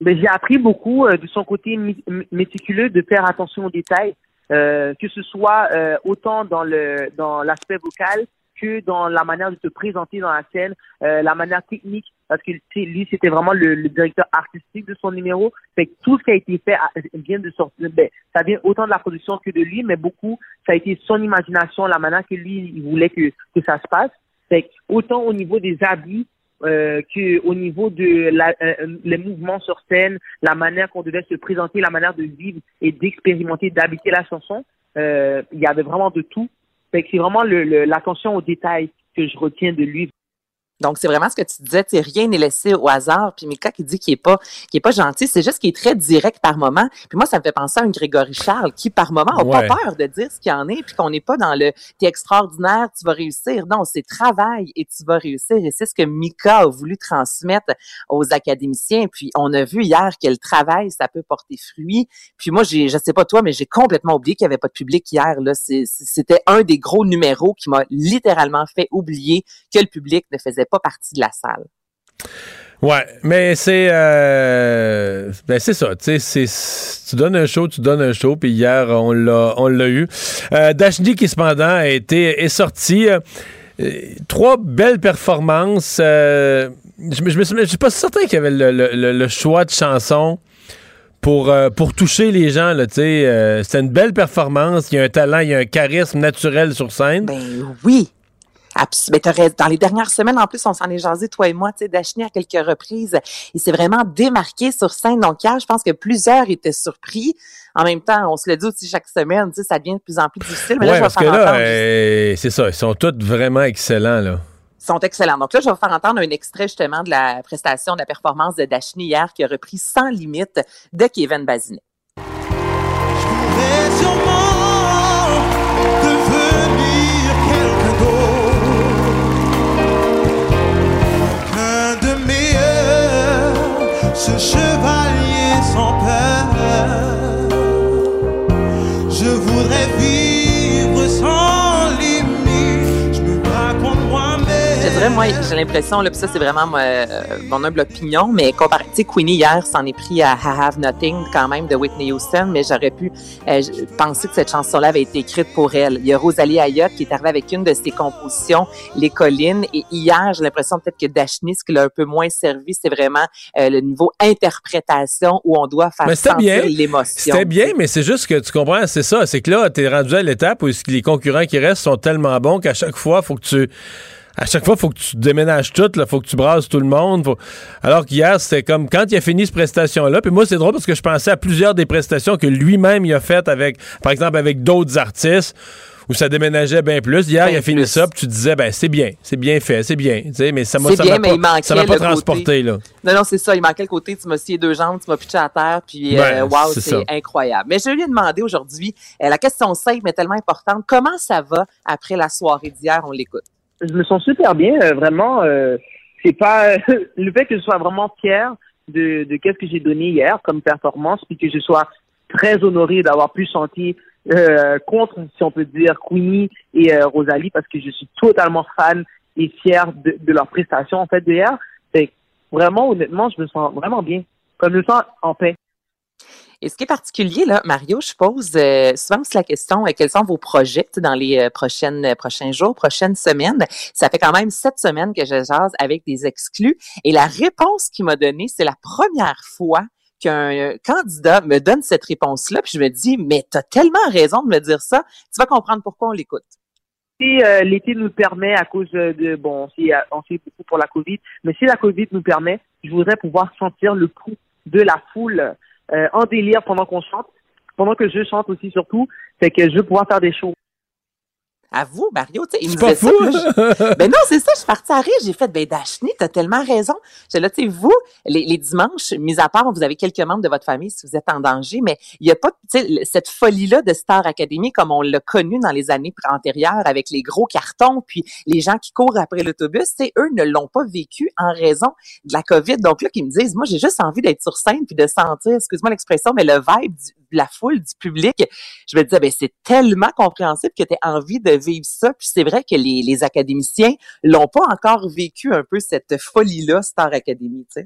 Mais j'ai appris beaucoup euh, de son côté mé- mé- méticuleux de faire attention aux détails, euh, que ce soit autant dans le dans l'aspect vocal que dans la manière de se présenter dans la scène, euh, la manière technique, parce que lui c'était vraiment le, le directeur artistique de son numéro. Fait que tout ce qui a été fait a- vient de sortir, ben, ça vient autant de la production que de lui, mais beaucoup ça a été son imagination, la manière que lui il voulait que que ça se passe. Fait que autant au niveau des habits euh, que au niveau de la, euh, les mouvements sur scène, la manière qu'on devait se présenter, la manière de vivre et d'expérimenter, d'habiter la chanson, euh, il y avait vraiment de tout. Que c'est vraiment le- l'attention aux détails que je retiens de lui. Donc, c'est vraiment ce que tu disais, tu rien n'est laissé au hasard. Puis Mika qui dit qu'il est pas, qu'il est pas gentil, c'est juste qu'il est très direct par moment. Puis moi, ça me fait penser à un Grégory Charles qui, par moment, a Ouais. pas peur de dire ce qu'il y en est, puis qu'on n'est pas dans le t'es extraordinaire, tu vas réussir. Non, c'est travail et tu vas réussir. Et c'est ce que Mika a voulu transmettre aux académiciens. Puis on a vu hier que le travail, ça peut porter fruit. Puis moi, j'ai, je sais pas toi, mais j'ai complètement oublié qu'il y avait pas de public hier. Là, c'était un des gros numéros qui m'a littéralement fait oublier que le public ne faisait pas partie de la salle. Ouais, mais c'est euh, ben c'est ça, tu sais, c'est tu donnes un show, tu donnes un show, puis hier on l'a on l'a eu. Euh, Dashni qui cependant a été est sorti euh, euh, trois belles performances. euh, je me je me suis- je suis pas certain qu'il y avait le, le- le- le choix de chansons pour euh, pour toucher les gens là, tu sais, euh, c'était une belle performance, il y a un talent, il y a un charisme naturel sur scène. Ben oui. Abs- ben, dans les dernières semaines, en plus, on s'en est jasé, toi et moi, tu sais, à quelques reprises. Il s'est vraiment démarqué sur scène. Donc, hier, je pense que plusieurs étaient surpris. En même temps, on se le dit aussi chaque semaine, tu sais, ça devient de plus en plus difficile. Mais là, ouais, je vais parce que faire là, entendre. euh, c'est ça, ils sont tous vraiment excellents là. Ils sont excellents. Donc là, je vais vous faire entendre un extrait justement de la prestation, de la performance de Dashni hier, qui a repris sans limite de Kevin Bazinet. pourrais ce chevalier sans peur. Je voudrais vivre sans vrai, moi, j'ai l'impression, là, puis ça, c'est vraiment euh, mon humble opinion, mais comparé, tu sais, Queenie, hier, s'en est pris à I Have Nothing, quand même, de Whitney Houston, mais j'aurais pu euh, penser que cette chanson-là avait été écrite pour elle. Il y a Rosalie Ayotte qui est arrivée avec une de ses compositions, Les Collines, et hier, j'ai l'impression peut-être que Dashni, ce qui l'a un peu moins servi, c'est vraiment euh, le niveau interprétation où on doit faire sentir l'émotion. C'était bien, mais c'est juste que tu comprends, c'est ça, c'est que là, t'es rendu à l'étape où les concurrents qui restent sont tellement bons qu'à chaque fois, faut que tu à chaque fois, il faut que tu déménages tout, il faut que tu brasses tout le monde. Alors qu'hier, c'était comme quand il a fini cette prestation-là. Puis moi, c'est drôle parce que je pensais à plusieurs des prestations que lui-même il a faites avec, par exemple, avec d'autres artistes où ça déménageait bien plus. Hier, il a fini ça, puis tu disais, ben c'est bien, c'est bien fait, c'est bien. mais ça m'a pas, ça m'a pas transporté. Là. Non, non, c'est ça. Il manquait le côté, tu m'as scié deux jambes, tu m'as pitché à terre, puis euh, wow, c'est incroyable. Mais je lui ai demandé aujourd'hui, euh, la question simple, mais tellement importante, comment ça va après la soirée d'hier? On l'écoute je me sens super bien, euh, vraiment. Euh, c'est pas (laughs) le fait que je sois vraiment fier de, de qu'est-ce que j'ai donné hier comme performance, puis que je sois très honoré d'avoir pu chanter euh, contre, si on peut dire, Queenie et Rosalie, parce que je suis totalement fan et fier de, de leur prestation en fait d'hier. C'est vraiment, honnêtement, je me sens vraiment bien, comme je me sens en paix. Et ce qui est particulier, là, Mario, je pose euh, souvent aussi la question, euh, quels sont vos projets dans les euh, prochaines, prochains jours, prochaines semaines? Ça fait quand même sept semaines que je jase avec des exclus. Et la réponse qu'il m'a donnée, c'est la première fois qu'un candidat me donne cette réponse-là, puis je me dis, mais tu as tellement raison de me dire ça, tu vas comprendre pourquoi on l'écoute. Si l'été nous permet, à cause de, bon, on fait beaucoup pour la COVID, mais si la COVID nous permet, je voudrais pouvoir sentir le pouls de la foule en délire pendant qu'on chante, pendant que je chante aussi surtout, c'est que je veux pouvoir faire des shows à vous, Mario, tu sais, il me disait ça. ben non, c'est ça, je suis partie à rire. J'ai fait, ben Dashni, t'as tellement raison. J'ai là, tu sais, vous, les, les, dimanches, mis à part, vous avez quelques membres de votre famille si vous êtes en danger, mais il y a pas, tu sais, cette folie-là de Star Academy comme on l'a connu dans les années antérieures avec les gros cartons, puis les gens qui courent après l'autobus, tu sais, eux ne l'ont pas vécu en raison de la COVID. Donc là, qui me disent, moi, j'ai juste envie d'être sur scène puis de sentir, excuse-moi l'expression, mais le vibe du, de la foule, du public. Je me disais, ben, c'est tellement compréhensible que tu as envie de vivre ça. Puis c'est vrai que les, les académiciens l'ont pas encore vécu un peu cette folie-là, Star Academy, tu sais.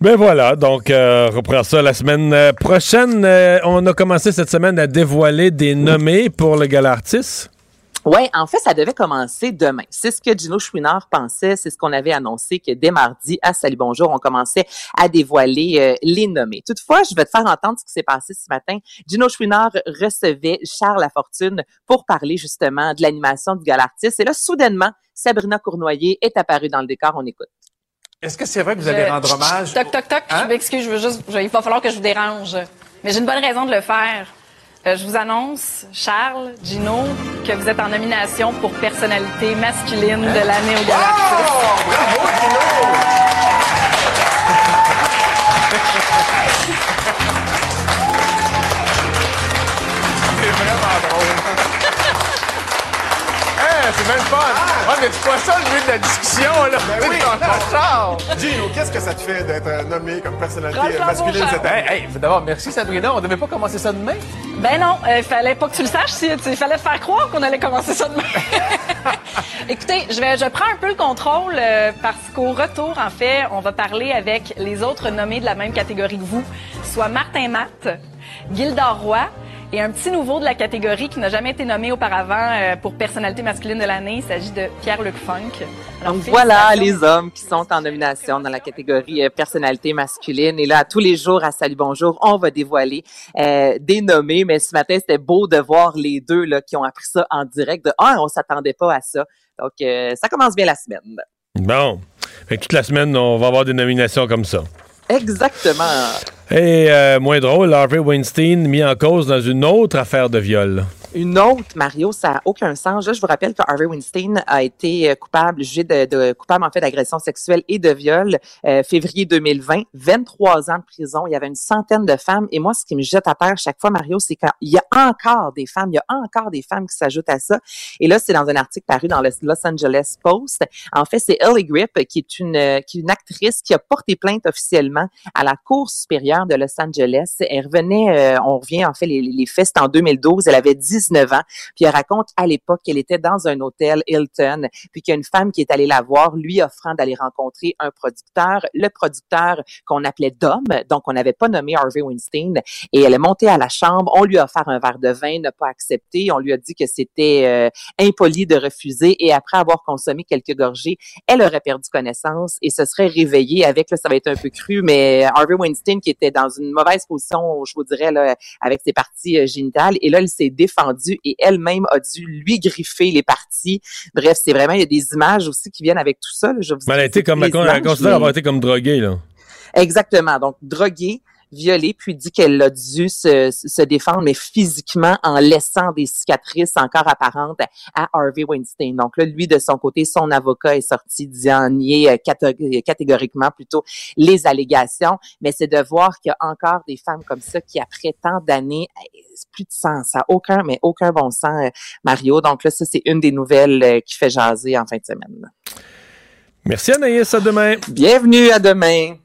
Ben voilà, donc euh, reprend ça la semaine euh, prochaine. Euh, on a commencé cette semaine à dévoiler des nommés pour le gala artiste. Oui, en fait, ça devait commencer demain. C'est ce que Gino Chouinard pensait, c'est ce qu'on avait annoncé que dès mardi à Salut Bonjour, on commençait à dévoiler euh, les nommés. Toutefois, je vais te faire entendre ce qui s'est passé ce matin. Gino Chouinard recevait Charles Lafortune pour parler justement de l'animation du Galartiste. Et là, soudainement, Sabrina Cournoyer est apparue dans le décor. On écoute. Est-ce que c'est vrai que vous allez rendre hommage? Toc, toc, toc. Je hein? m'excuse, je veux juste, il va falloir que je vous dérange. Mais j'ai une bonne raison de le faire. Euh, je vous annonce, Charles, Gino, que vous êtes en nomination pour personnalité masculine de l'année au. Oh, bravo, Gino! C'est même fun. Ah! Ouais, mais tu vois ça le but de la discussion, là? Ben oui. (laughs) Gino, qu'est-ce que ça te fait d'être euh, nommé comme personnalité masculine cette année? Hey, d'abord, merci Sabrina. On devait pas commencer ça demain? Ben non, il euh, fallait pas que tu le saches. Il fallait te faire croire qu'on allait commencer ça demain. (laughs) Écoutez, je, vais, je prends un peu le contrôle euh, parce qu'au retour, en fait, on va parler avec les autres nommés de la même catégorie que vous, soit Martin Matt, Gilda Roy, et un petit nouveau de la catégorie qui n'a jamais été nommé auparavant euh, pour personnalité masculine de l'année, il s'agit de Pierre-Luc Funk. Donc voilà les hommes qui sont en nomination dans la catégorie euh, personnalité masculine. Et là, tous les jours à Salut Bonjour, on va dévoiler euh, des nommés. Mais ce matin, c'était beau de voir les deux là, qui ont appris ça en direct. De un, on s'attendait pas à ça. Donc, ça commence bien la semaine. Bon. Fait toute la semaine, on va avoir des nominations comme ça. Exactement. Et euh, moins drôle, Harvey Weinstein mis en cause dans une autre affaire de viol une autre, Mario, ça n'a aucun sens. je vous rappelle que Harvey Weinstein a été euh, coupable, jugé de, coupable en fait d'agression sexuelle et de viol euh, février 2020, 23 ans de prison. Il y avait une centaine de femmes. Et moi, ce qui me jette à terre chaque fois, Mario, c'est qu'il y a encore des femmes, il y a encore des femmes qui s'ajoutent à ça. Et là, c'est dans un article paru dans le Los Angeles Post. En fait, c'est Ellie Grip, qui est une, qui est une actrice qui a porté plainte officiellement à la Cour supérieure de Los Angeles. Elle revenait, euh, on revient en fait les, les faits, en 2012. Elle avait 10 19 ans. Puis elle raconte à l'époque qu'elle était dans un hôtel Hilton, puis qu'il y a une femme qui est allée la voir, lui offrant d'aller rencontrer un producteur, le producteur qu'on appelait Dom, donc on n'avait pas nommé Harvey Weinstein, et elle est montée à la chambre, on lui a offert un verre de vin, n'a pas accepté, on lui a dit que c'était euh, impoli de refuser, et après avoir consommé quelques gorgées, elle aurait perdu connaissance et se serait réveillée avec, là, ça va être un peu cru, mais Harvey Weinstein qui était dans une mauvaise position, je vous dirais, là, avec ses parties euh, génitales, et là, elle s'est défendue et elle-même a dû lui griffer les parties. Bref, c'est vraiment, il y a des images aussi qui viennent avec tout ça. là. Je vous Mais elle a été comme, images, mais- été comme droguée, là. Exactement. Donc, droguée, violée, puis dit qu'elle a dû se, se défendre, mais physiquement, en laissant des cicatrices encore apparentes à Harvey Weinstein. Donc là, lui, de son côté, son avocat est sorti disant nier euh, catég- catégoriquement plutôt les allégations, mais c'est de voir qu'il y a encore des femmes comme ça qui, après tant d'années, plus de sens, ça aucun, mais aucun bon sens, euh, Mario. Donc là, ça, c'est une des nouvelles euh, qui fait jaser en fin de semaine. Merci Anaïs, à demain. Bienvenue, à demain.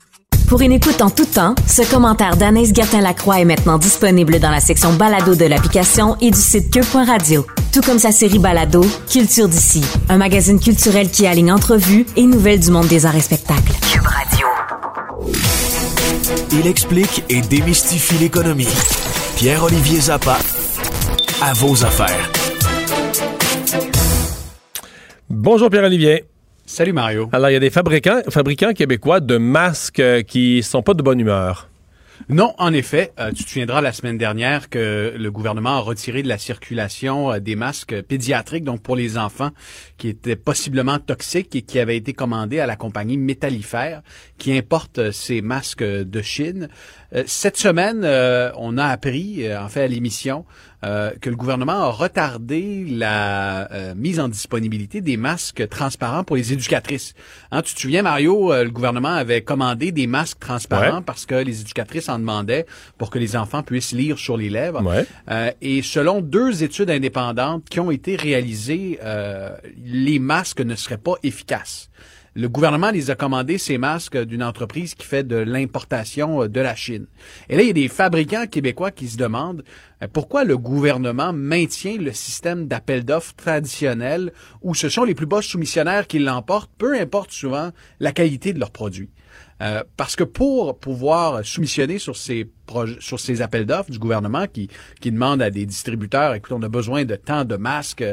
Pour une écoute en tout temps, ce commentaire d'Anaïs Gertin-Lacroix est maintenant disponible dans la section balado de l'application et du site cube.radio. Tout comme sa série balado, Culture d'ici, un magazine culturel qui aligne entrevues et nouvelles du monde des arts et spectacles. Cube Radio. Il explique et démystifie l'économie. Pierre-Olivier Zappa, à vos affaires. Bonjour Pierre-Olivier. Salut Mario. Alors, il y a des fabricants, fabricants québécois de masques euh, qui sont pas de bonne humeur. Non, en effet, euh, tu te souviendras la semaine dernière que le gouvernement a retiré de la circulation euh, des masques pédiatriques, donc pour les enfants, qui étaient possiblement toxiques et qui avaient été commandés à la compagnie Métallifère, qui importe euh, ces masques de Chine. Cette semaine, on a appris, en fait, à l'émission, euh, que le gouvernement a retardé la euh, mise en disponibilité des masques transparents pour les éducatrices. Hein, tu te souviens, Mario, euh, le gouvernement avait commandé des masques transparents Ouais. parce que les éducatrices en demandaient pour que les enfants puissent lire sur les lèvres. Ouais. Euh, et selon deux études indépendantes qui ont été réalisées, euh, les masques ne seraient pas efficaces. Le gouvernement les a commandés, ces masques, d'une entreprise qui fait de l'importation euh, de la Chine. Et là, il y a des fabricants québécois qui se demandent euh, pourquoi le gouvernement maintient le système d'appel d'offres traditionnel où ce sont les plus bas soumissionnaires qui l'emportent, peu importe souvent la qualité de leurs produits. Euh, parce que pour pouvoir soumissionner sur ces sur ces appels d'offres du gouvernement qui, qui demandent à des distributeurs, écoute, on a besoin de tant de masques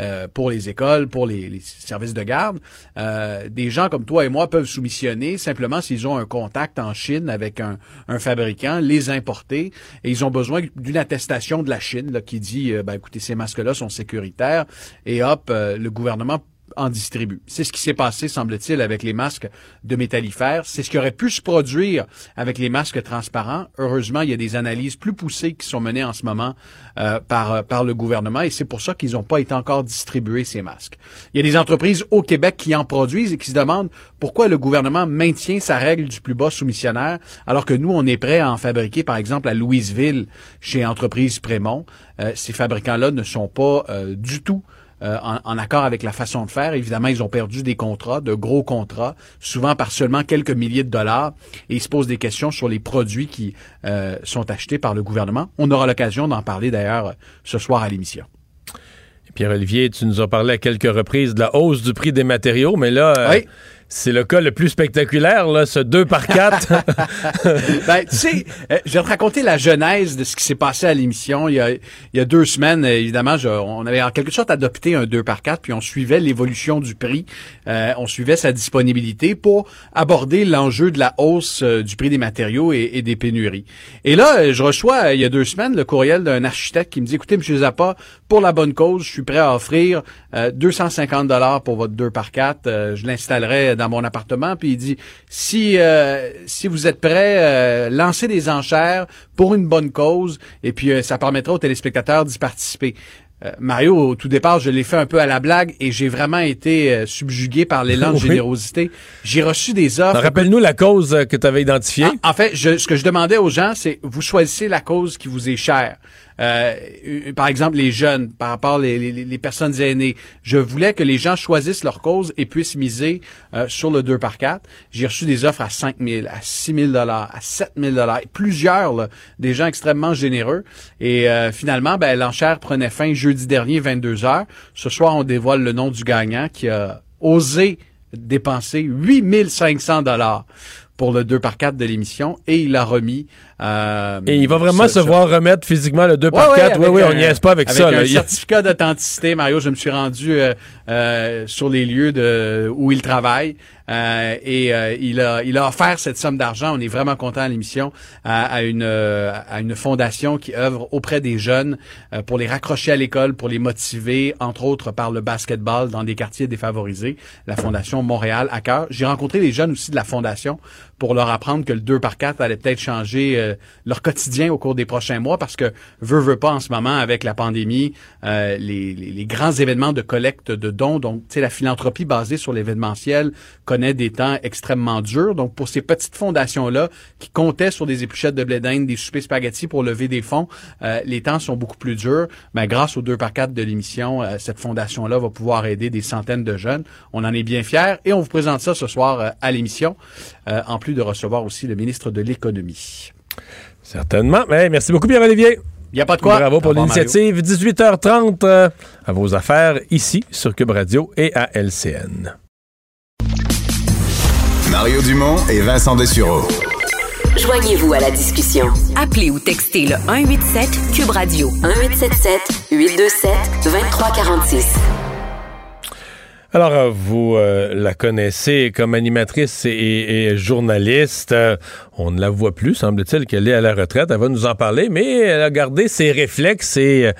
euh, pour les écoles, pour les, services de garde, euh, des gens comme toi et moi peuvent soumissionner simplement s'ils ont un contact en Chine avec un, un fabricant, les importer, et ils ont besoin d'une attestation de la Chine qui dit, euh, ben, écoutez, ces masques-là sont sécuritaires, et hop, euh, le gouvernement en distribue. C'est ce qui s'est passé, semble-t-il, avec les masques de métallifères. C'est ce qui aurait pu se produire avec les masques transparents. Heureusement, il y a des analyses plus poussées qui sont menées en ce moment euh, par, euh, par le gouvernement et c'est pour ça qu'ils n'ont pas été encore distribués, ces masques. Il y a des entreprises au Québec qui en produisent et qui se demandent pourquoi le gouvernement maintient sa règle du plus bas soumissionnaire alors que nous, on est prêt à en fabriquer, par exemple, à Louisville, chez Entreprise Prémont. Euh, ces fabricants-là ne sont pas du tout euh, en, en accord avec la façon de faire. Évidemment, ils ont perdu des contrats, de gros contrats, souvent par seulement quelques milliers de dollars, et ils se posent des questions sur les produits qui euh, sont achetés par le gouvernement. On aura l'occasion d'en parler d'ailleurs ce soir à l'émission. Pierre-Olivier, tu nous as parlé à quelques reprises de la hausse du prix des matériaux, mais là, euh, Oui. C'est le cas le plus spectaculaire, là, ce 2 par 4. (laughs) ben, tu sais, euh, je vais te raconter la genèse de ce qui s'est passé à l'émission. Il y a, il y a deux semaines, euh, évidemment, on avait en quelque sorte adopté un 2 par 4 puis on suivait l'évolution du prix. Euh, on suivait sa disponibilité pour aborder l'enjeu de la hausse du prix des matériaux et, des pénuries. Et là, je reçois, il y a deux semaines, le courriel d'un architecte qui me dit, écoutez, M. Zappa, pour la bonne cause, je suis prêt à offrir euh, 250 dollars pour votre 2 par 4 Euh, je l'installerai dans mon appartement. Puis il dit, si euh, si vous êtes prêt, euh, lancez des enchères pour une bonne cause et puis euh, ça permettra aux téléspectateurs d'y participer. Euh, Mario, au tout départ, je l'ai fait un peu à la blague et j'ai vraiment été euh, subjugué par l'élan de (laughs) générosité. J'ai reçu des offres. Rappelle-nous la cause euh, que tu avais identifiée. En, en fait, je- ce que je demandais aux gens, c'est vous choisissez la cause qui vous est chère. Euh, par exemple les jeunes, par rapport les, les, personnes aînées. Je voulais que les gens choisissent leur cause et puissent miser euh, sur le 2 par 4. J'ai reçu des offres à 5 000, à 6 000 dollars, à 7 000 dollars, plusieurs, des gens extrêmement généreux. Et euh, finalement, ben, l'enchère prenait fin jeudi dernier, 22 heures. Ce soir, on dévoile le nom du gagnant qui a osé dépenser 8500 dollars pour le 2 par 4 de l'émission et il a remis. Euh, Et il va vraiment se voir remettre physiquement le 2 Ouais, par ouais, 4. Oui, avec oui, on un- n'y est pas avec, ça. Un là. Il- certificat d'authenticité, Mario, je me suis rendu euh, euh, sur les lieux de où il travaille et euh, il a il a offert cette somme d'argent. On est vraiment content à l'émission à, à une euh, à une fondation qui œuvre auprès des jeunes euh, pour les raccrocher à l'école, pour les motiver, entre autres par le basketball dans des quartiers défavorisés. La fondation Montréal à cœur. J'ai rencontré les jeunes aussi de la fondation pour leur apprendre que le 2 par 4 allait peut-être changer euh, leur quotidien au cours des prochains mois parce que veut veut pas en ce moment avec la pandémie, euh, les, les, les grands événements de collecte de dons, donc tu sais la philanthropie basée sur l'événementiel connaît des temps extrêmement durs. Donc pour ces petites fondations là qui comptaient sur des épluchettes de blé d'Inde, des soupers spaghettis pour lever des fonds, euh, les temps sont beaucoup plus durs. Mais grâce au 2 par 4 de l'émission, euh, cette fondation là va pouvoir aider des centaines de jeunes. On en est bien fiers et on vous présente ça ce soir euh, à l'émission, en plus de recevoir aussi le ministre de l'économie. Certainement. Mais merci beaucoup, Pierre-Olivier. Il n'y a pas de quoi. Bravo pour l'initiative. 18h30 euh, à vos affaires ici sur Cube Radio et à LCN. Mario Dumont et Vincent Dessureau. Joignez-vous à la discussion. Appelez ou textez le 187 Cube Radio 1877 827 2346. Alors, euh, vous euh, la connaissez comme animatrice et, et journaliste. Euh, on ne la voit plus, semble-t-il, qu'elle est à la retraite. Elle va nous en parler, mais elle a gardé ses réflexes et euh,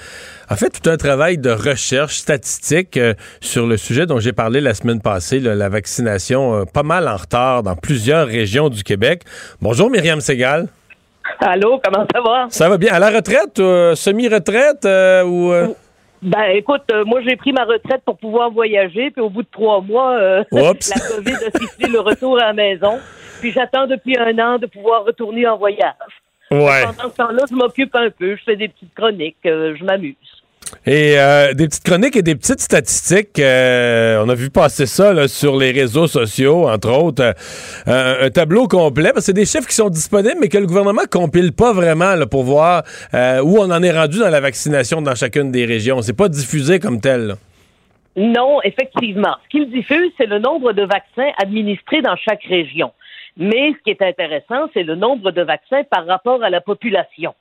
a fait tout un travail de recherche statistique euh, sur le sujet dont j'ai parlé la semaine passée, là, la vaccination euh, pas mal en retard dans plusieurs régions du Québec. Bonjour, Myriam Segal. Allô, comment ça va? Ça va bien? À la retraite, euh, semi-retraite euh, ou... Ben, écoute, euh, moi, j'ai pris ma retraite pour pouvoir voyager, puis au bout de trois mois, euh, (laughs) la COVID a sifflé le retour à la maison. Puis j'attends depuis un an de pouvoir retourner en voyage. Ouais. Pendant ce temps-là, je m'occupe un peu, je fais des petites chroniques, euh, je m'amuse. Et euh, des petites chroniques et des petites statistiques. euh, on a vu passer ça là, sur les réseaux sociaux, entre autres. euh, un, tableau complet, parce que c'est des chiffres qui sont disponibles, mais que le gouvernement compile pas vraiment là, pour voir euh, où on en est rendu dans la vaccination dans chacune des régions. C'est pas diffusé comme tel. là. Non, effectivement. Ce qu'il diffuse, c'est le nombre de vaccins administrés dans chaque région. Mais ce qui est intéressant, c'est le nombre de vaccins par rapport à la population.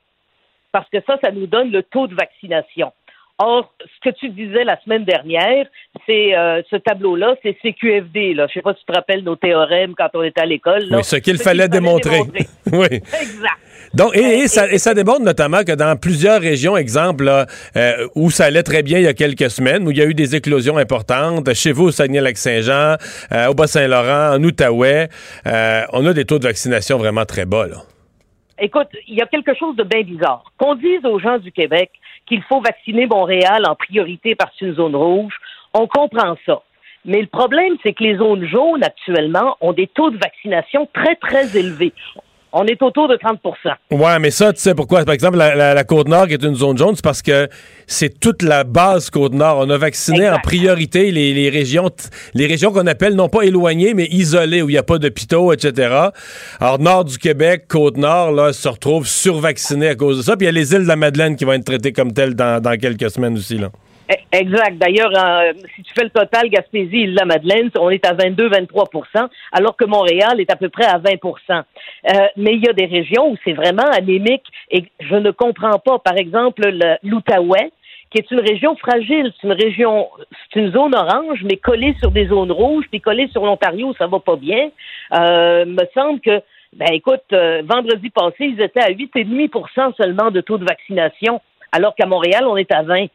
Parce que ça, ça nous donne le taux de vaccination. Or, ce que tu disais la semaine dernière, c'est euh, ce tableau-là, c'est CQFD. Là. Je sais pas si tu te rappelles nos théorèmes quand on était à l'école. Oui, ce qu'il fallait démontrer. (laughs) oui. Exact. Donc, et, et ça, et ça démontre notamment que dans plusieurs régions, exemple, là, euh, où ça allait très bien il y a quelques semaines, où il y a eu des éclosions importantes, chez vous au Saguenay-Lac-Saint-Jean, euh, au Bas-Saint-Laurent, en Outaouais, on a des taux de vaccination vraiment très bas. Là. Écoute, il y a quelque chose de bien bizarre. Qu'on dise aux gens du Québec qu'il faut vacciner Montréal en priorité c'est une zone rouge, on comprend ça. Mais le problème, c'est que les zones jaunes, actuellement, ont des taux de vaccination très, très élevés. On est autour de 30% Ouais, mais ça, tu sais pourquoi? Par exemple, la, la- la Côte-Nord qui est une zone jaune, c'est parce que c'est toute la base Côte-Nord. On a vacciné en priorité les, les régions, les régions qu'on appelle non pas éloignées, mais isolées, où il n'y a pas d'hôpitaux, etc. Alors, nord du Québec, Côte-Nord, là, se retrouve survacciné à cause de ça. Puis il y a les îles de la Madeleine qui vont être traitées comme telles dans, dans quelques semaines aussi, là. E- Exact. D'ailleurs, euh, si tu fais le total, Gaspésie, Île-la-Madeleine, on est à 22-23% alors que Montréal est à peu près à 20 Euh, Mais il y a des régions où c'est vraiment anémique et je ne comprends pas. Par exemple, le- l'Outaouais, qui est une région fragile. C'est une région, c'est une zone orange, mais collée sur des zones rouges, puis collée sur l'Ontario, ça va pas bien. Euh, me semble que, ben écoute, euh, vendredi passé, ils étaient à 8,5% seulement de taux de vaccination, alors qu'à Montréal, on est à 20.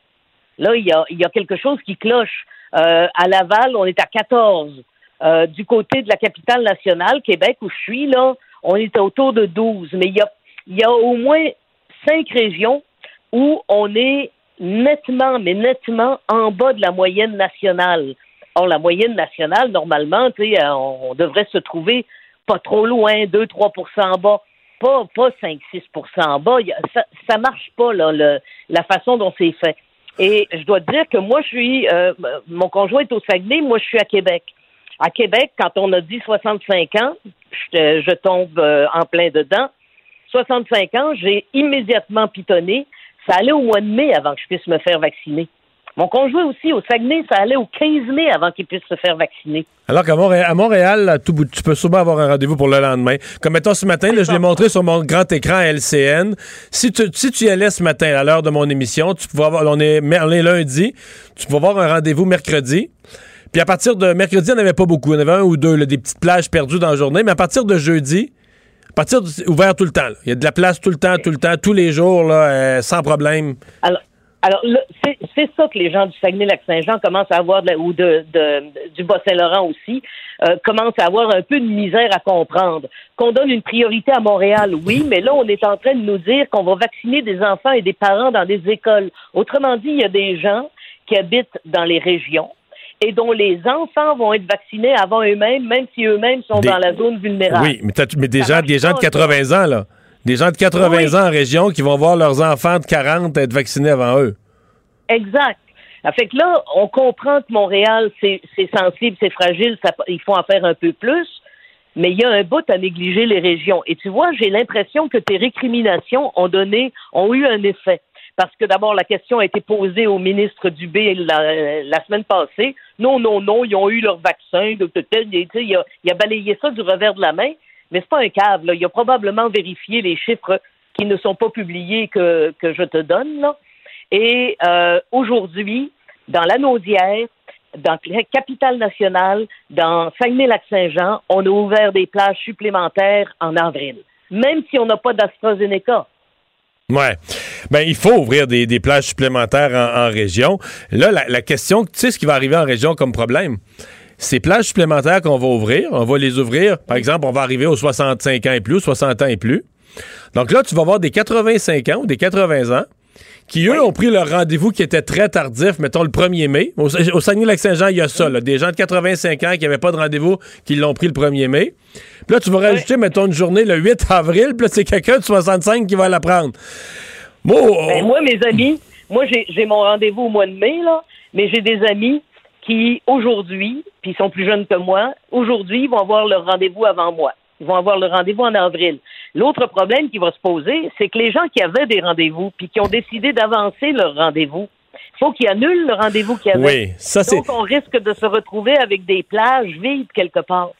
Là, il y a, il y a quelque chose qui cloche. Euh, à Laval, on est à 14. Euh, du côté de la capitale nationale, Québec, où je suis, là, on est autour de 12. Mais il y a, il y a au moins cinq régions où on est nettement, mais nettement en bas de la moyenne nationale. Or, la moyenne nationale, normalement, euh, on devrait se trouver pas trop loin, 2-3% en bas. pas, pas 5-6% en bas. Ça, ça marche pas, là, le- la façon dont c'est fait. Et je dois te dire que moi, je suis, euh, mon conjoint est au Saguenay, moi, je suis à Québec. À Québec, quand on a dit 65 ans, je, tombe euh, en plein dedans. 65 ans, j'ai immédiatement pitonné. Ça allait au mois de mai avant que je puisse me faire vacciner. Mon conjoint aussi, au Saguenay, ça allait au 15 mai avant qu'il puisse se faire vacciner. Alors qu'à Montréal, à Montréal, tout tu peux souvent avoir un rendez-vous pour le lendemain. Comme mettons ce matin, là, je l'ai montré sur mon grand écran à LCN. Si tu, si tu y allais ce matin à l'heure de mon émission, tu pouvais avoir, on est, on est lundi, tu pouvais avoir un rendez-vous mercredi. Puis à partir de mercredi, on n'avait pas beaucoup. On avait un ou deux, là, des petites plages perdues dans la journée. Mais à partir de jeudi, à partir de, ouvert tout le temps. Il y a de la place tout le temps, tout le temps, tous les jours, là, euh, sans problème. Alors, alors là, c'est ça que les gens du Saguenay-Lac-Saint-Jean commencent à avoir, ou de, de- du Bas-Saint-Laurent aussi, euh, commencent à avoir un peu de misère à comprendre. Qu'on donne une priorité à Montréal, oui, mais là, on est en train de nous dire qu'on va vacciner des enfants et des parents dans des écoles. Autrement dit, il y a des gens qui habitent dans les régions et dont les enfants vont être vaccinés avant eux-mêmes, même si eux-mêmes sont Des- dans la zone vulnérable. Oui, mais, t'as- mais des, gens, des gens de pas, 80 ans, là. Des gens de 80 Oui. ans en région qui vont voir leurs enfants de 40 être vaccinés avant eux. Exact. Fait que là, on comprend que Montréal, c'est sensible, c'est fragile, ça, il faut en faire un peu plus, mais il y a un bout à négliger les régions. Et tu vois, j'ai l'impression que tes récriminations ont donné, ont eu un effet. Parce que d'abord, la question a été posée au ministre Dubé la, la semaine passée. Non, non, non, ils ont eu leur vaccin. Il a, il a balayé ça du revers de la main. Mais c'est pas un câble. là. Il a probablement vérifié les chiffres qui ne sont pas publiés que, je te donne. Et euh, aujourd'hui, dans la Naudière, dans la capitale nationale, dans Saguenay-Lac-Saint-Jean, on a ouvert des plages supplémentaires en avril, même si on n'a pas d'AstraZeneca. Ouais. Ben, il faut ouvrir des, plages supplémentaires en, en région. Là, la, la question, tu sais ce qui va arriver en région comme problème? Ces plages supplémentaires qu'on va ouvrir, on va les ouvrir, par exemple, on va arriver aux 65 ans et plus, 60 ans et plus. Donc là, tu vas avoir des 85 ans ou des 80 ans qui, eux, ont pris leur rendez-vous qui était très tardif, mettons le 1er mai. Au, au Saguenay-Lac-Saint-Jean, il y a ça, là, des gens de 85 ans qui n'avaient pas de rendez-vous, qui l'ont pris le 1er mai. Puis là, tu vas rajouter, mettons, une journée le 8 avril, puis là, c'est quelqu'un de 65 qui va la prendre. Moi, oh, Ben, moi, mes amis, moi, j'ai j'ai mon rendez-vous au mois de mai, là, mais j'ai des amis qui, aujourd'hui, puis ils sont plus jeunes que moi, aujourd'hui, ils vont avoir leur rendez-vous avant moi. Ils vont avoir le rendez-vous en avril. L'autre problème qui va se poser, c'est que les gens qui avaient des rendez-vous, puis qui ont décidé d'avancer leur rendez-vous, il faut qu'ils annulent le rendez-vous qu'ils avaient. Oui, ça, c'est- Donc, on risque de se retrouver avec des plages vides quelque part.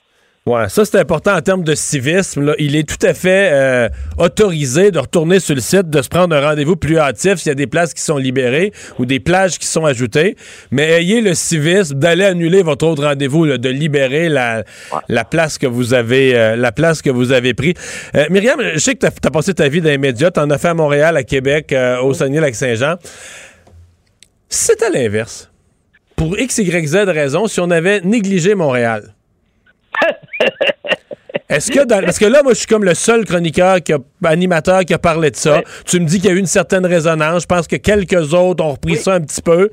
Ouais, ça c'est important en termes de civisme. là. Il est tout à fait euh, autorisé de retourner sur le site, de se prendre un rendez-vous plus hâtif s'il y a des places qui sont libérées ou des plages qui sont ajoutées. Mais ayez le civisme d'aller annuler votre autre rendez-vous, de libérer la, la place que vous avez, euh, la place que vous avez pris. Euh, Myriam, je sais que tu as, passé ta vie dans les médias, tu en as fait à Montréal, à Québec, au Saguenay-Lac-Saint-Jean. Si c'était l'inverse, pour X, Y, Z raison, si on avait négligé Montréal. (laughs) Est-ce que dans- parce que là, moi, je suis comme le seul chroniqueur, qui a, animateur qui a parlé de ça. Tu me dis qu'il y a eu une certaine résonance. Je pense que quelques autres ont repris ça un petit peu.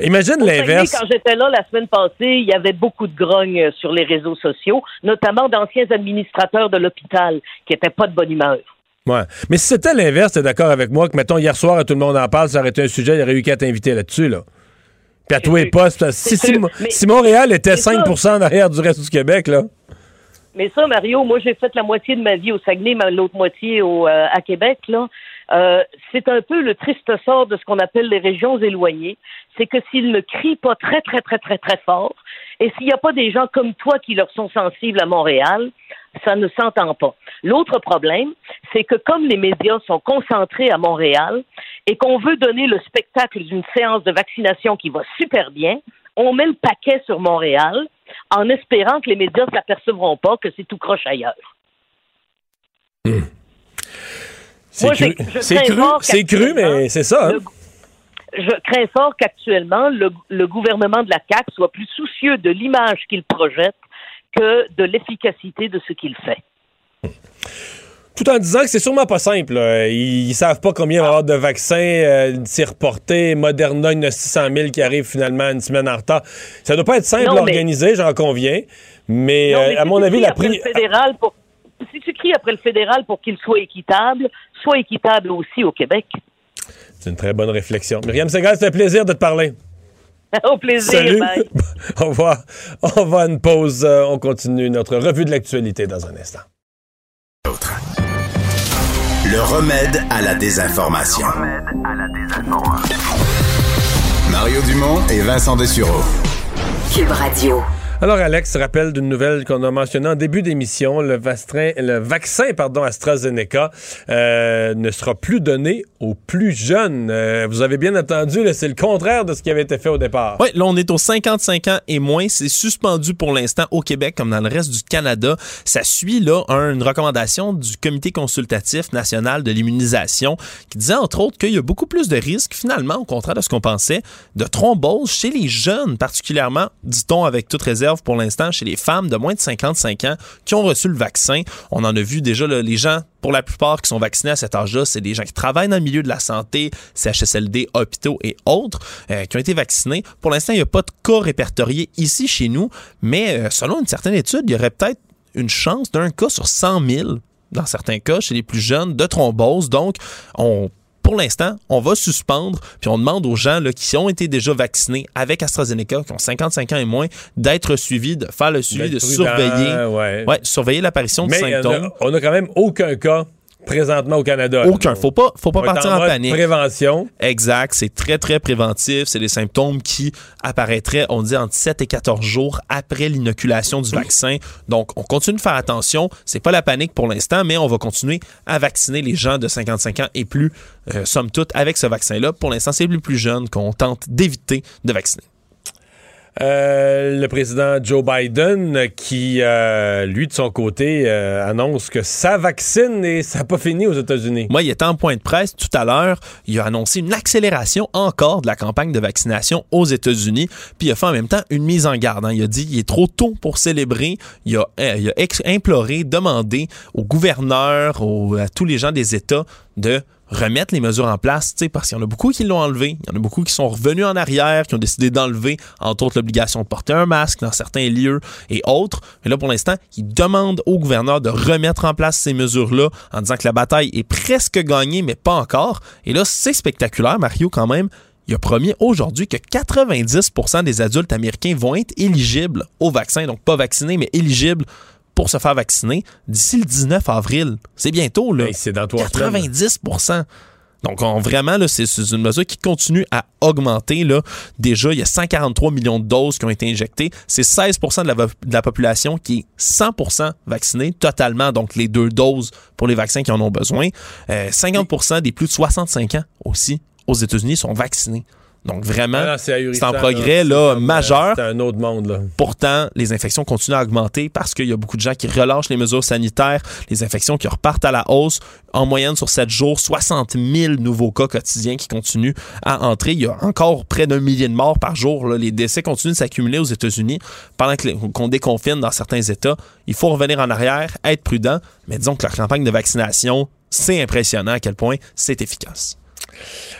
Imagine l'inverse. Quand j'étais là la semaine passée, il y avait beaucoup de grogne euh, sur les réseaux sociaux, notamment d'anciens administrateurs de l'hôpital qui n'étaient pas de bonne humeur. Ouais. Mais si c'était l'inverse, t'es d'accord avec moi que, mettons, hier soir, tout le monde en parle, ça aurait été un sujet, il y aurait eu quatre invités là-dessus, là. Puis à tous les postes. Si, si, si Montréal était 5% en arrière du reste du Québec, là. Mais ça, Mario, moi, j'ai fait la moitié de ma vie au Saguenay, mais l'autre moitié au, euh, à Québec, là. Euh, c'est un peu le triste sort de ce qu'on appelle les régions éloignées. C'est que s'ils ne crient pas très, très, très, très, très fort, et s'il n'y a pas des gens comme toi qui leur sont sensibles à Montréal, ça ne s'entend pas. L'autre problème, c'est que comme les médias sont concentrés à Montréal et qu'on veut donner le spectacle d'une séance de vaccination qui va super bien, on met le paquet sur Montréal en espérant que les médias ne s'apercevront pas que c'est tout croche ailleurs. C'est cru, je c'est cru, fort c'est cru, mais c'est ça. hein? Je crains fort qu'actuellement, le, le gouvernement de la CAQ soit plus soucieux de l'image qu'il projette que de l'efficacité de ce qu'il fait. Tout en disant que c'est sûrement pas simple. là. Ils, ils savent pas combien il va y avoir de vaccins euh, s'y reporter. Moderna, il y en a 600 000 qui arrivent finalement une semaine en retard. Ça doit pas être simple à organiser, j'en conviens. Mais, Non, euh, à mon avis, la après pri... le fédéral pour si tu cries après le fédéral pour qu'il soit équitable, soit équitable aussi au Québec. C'est une très bonne réflexion. Myriam Segal, c'était un plaisir de te parler. (laughs) Au plaisir. Salut. bye. (laughs) on, va, on va à une pause. Euh, on continue notre revue de l'actualité dans un instant. Le remède à la désinformation. Mario Dumont et Vincent Dessureau. Cube Radio. Alors, Alex rappelle d'une nouvelle qu'on a mentionnée en début d'émission. Le, vaccin pardon, AstraZeneca euh, ne sera plus donné aux plus jeunes. Euh, vous avez bien entendu, c'est le contraire de ce qui avait été fait au départ. Oui, là, on est aux 55 ans et moins. C'est suspendu pour l'instant au Québec comme dans le reste du Canada. Ça suit, là, un- une recommandation du Comité consultatif national de l'immunisation qui disait, entre autres, qu'il y a beaucoup plus de risques, finalement, au contraire de ce qu'on pensait, de thrombose chez les jeunes, particulièrement, dit-on avec toute réserve pour l'instant, chez les femmes de moins de 55 ans qui ont reçu le vaccin. On en a vu déjà, là, les gens, pour la plupart, qui sont vaccinés à cet âge-là, c'est des gens qui travaillent dans le milieu de la santé, CHSLD, hôpitaux et autres, euh, qui ont été vaccinés. Pour l'instant, il n'y a pas de cas répertoriés ici chez nous, mais euh, selon une certaine étude, il y aurait peut-être une chance d'un cas sur 100 000, dans certains cas, chez les plus jeunes, de thrombose. Donc, on pour l'instant, on va suspendre, puis on demande aux gens là, qui ont été déjà vaccinés avec AstraZeneca, qui ont 55 ans et moins, d'être suivis, de faire le suivi, de prudent, surveiller, ouais. ouais, surveiller l'apparition de on symptômes. a, on a quand même aucun cas présentement au Canada. Aucun. Faut pas, faut pas partir en panique. prévention. Exact. C'est très, très préventif. C'est des symptômes qui apparaîtraient, on dit, entre 7 et 14 jours après l'inoculation du vaccin. Donc, on continue de faire attention. C'est pas la panique pour l'instant, mais on va continuer à vacciner les gens de 55 ans et plus, euh, somme toute, avec ce vaccin-là. Pour l'instant, c'est les plus jeunes qu'on tente d'éviter de vacciner. Euh, le président Joe Biden qui, euh, lui, de son côté, euh, annonce que ça vaccine et ça n'a pas fini aux États-Unis. Moi, il était en point de presse tout à l'heure. Il a annoncé une accélération encore de la campagne de vaccination aux États-Unis. Puis il a fait en même temps une mise en garde. hein. Il a dit il est trop tôt pour célébrer. Il a, imploré, demandé aux gouverneurs, à tous les gens des États de remettre les mesures en place, parce qu'il y en a beaucoup qui l'ont enlevé, il y en a beaucoup qui sont revenus en arrière, qui ont décidé d'enlever, entre autres, l'obligation de porter un masque dans certains lieux et autres. Mais là, pour l'instant, ils demandent au gouverneur de remettre en place ces mesures-là en disant que la bataille est presque gagnée, mais pas encore. Et là, c'est spectaculaire, Mario, quand même. Il a promis aujourd'hui que 90% des adultes américains vont être éligibles au vaccin, donc pas vaccinés, mais éligibles pour se faire vacciner d'ici le 19 avril. C'est bientôt, là. c'est dans trois 90% donc, on, vraiment, là, c'est une mesure qui continue à augmenter. Là. Déjà, il y a 143 millions de doses qui ont été injectées. C'est 16 de la, de la population qui est 100% vaccinée totalement, donc les deux doses pour les vaccins qui en ont besoin. Euh, 50% des plus de 65 ans aussi aux États-Unis sont vaccinés. Donc, vraiment, Ah, c'est un progrès là. euh, majeur. C'est un autre monde. Là. Pourtant, les infections continuent à augmenter parce qu'il y a beaucoup de gens qui relâchent les mesures sanitaires, les infections qui repartent à la hausse. En moyenne, sur 7 jours, 60 000 nouveaux cas quotidiens qui continuent à entrer. Il y a encore près d'un millier de morts par jour. là. Les décès continuent de s'accumuler aux États-Unis pendant qu'on déconfine dans certains États. Il faut revenir en arrière, être prudent, mais disons que la campagne de vaccination, c'est impressionnant à quel point c'est efficace.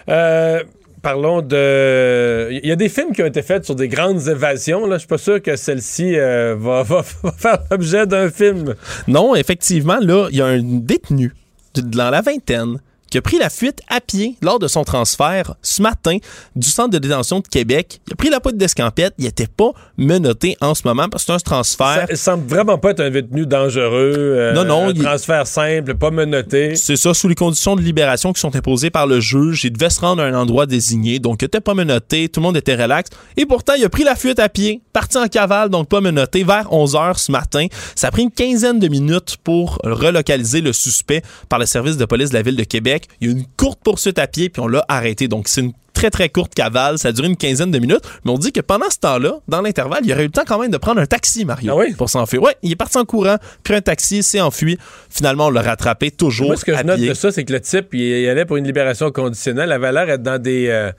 Euh, parlons de. Il y a des films qui ont été faits sur des grandes évasions. Là. Je suis pas sûr que celle-ci euh, va, (laughs) va- faire l'objet d'un film. Non, effectivement, là, il y a un détenu dans la vingtaine qui a pris la fuite à pied lors de son transfert ce matin du centre de détention de Québec. Il a pris la poudre d'escampette. Il n'était pas menotté en ce moment parce que c'est un transfert. Ça semble vraiment pas être un détenu dangereux. euh, Non, non, Un il- transfert simple, pas menotté. C'est ça, sous les conditions de libération qui sont imposées par le juge. Il devait se rendre à un endroit désigné, donc il n'était pas menotté, tout le monde était relax. Et pourtant, il a pris la fuite à pied, parti en cavale, donc pas menotté, vers 11 h ce matin. Ça a pris une quinzaine de minutes pour relocaliser le suspect par le service de police de la ville de Québec. Il y a eu une courte poursuite à pied, puis on l'a arrêté. Donc c'est une très très courte cavale, ça a duré une quinzaine de minutes, mais on dit que pendant ce temps-là, dans l'intervalle, il aurait eu le temps quand même de prendre un taxi, Mario, pour s'enfuir. Ouais, il est parti en courant, pris un taxi, s'est enfui. Finalement, on l'a rattrapé toujours Moi, ce que je note de ça, c'est que le type, il, allait pour une libération conditionnelle. Il avait l'air d'être dans des, euh,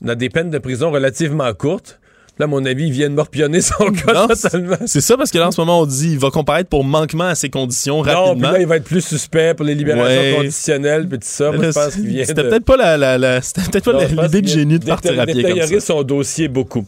dans des peines de prison relativement courtes. Là, à mon avis, ils viennent morpionner (laughs) son cas Non, totalement. C'est ça, parce que là, en ce moment, on dit il va comparaître pour manquement à ces conditions Non, puis rapidement. là, il va être plus suspect pour les libérations Ouais. conditionnelles, puis tout ça. Moi, je pense qu'il vient C'était de- peut-être pas la, la- la- c'était peut-être pas l'idée de génie de partir à pied comme ça. son dossier beaucoup.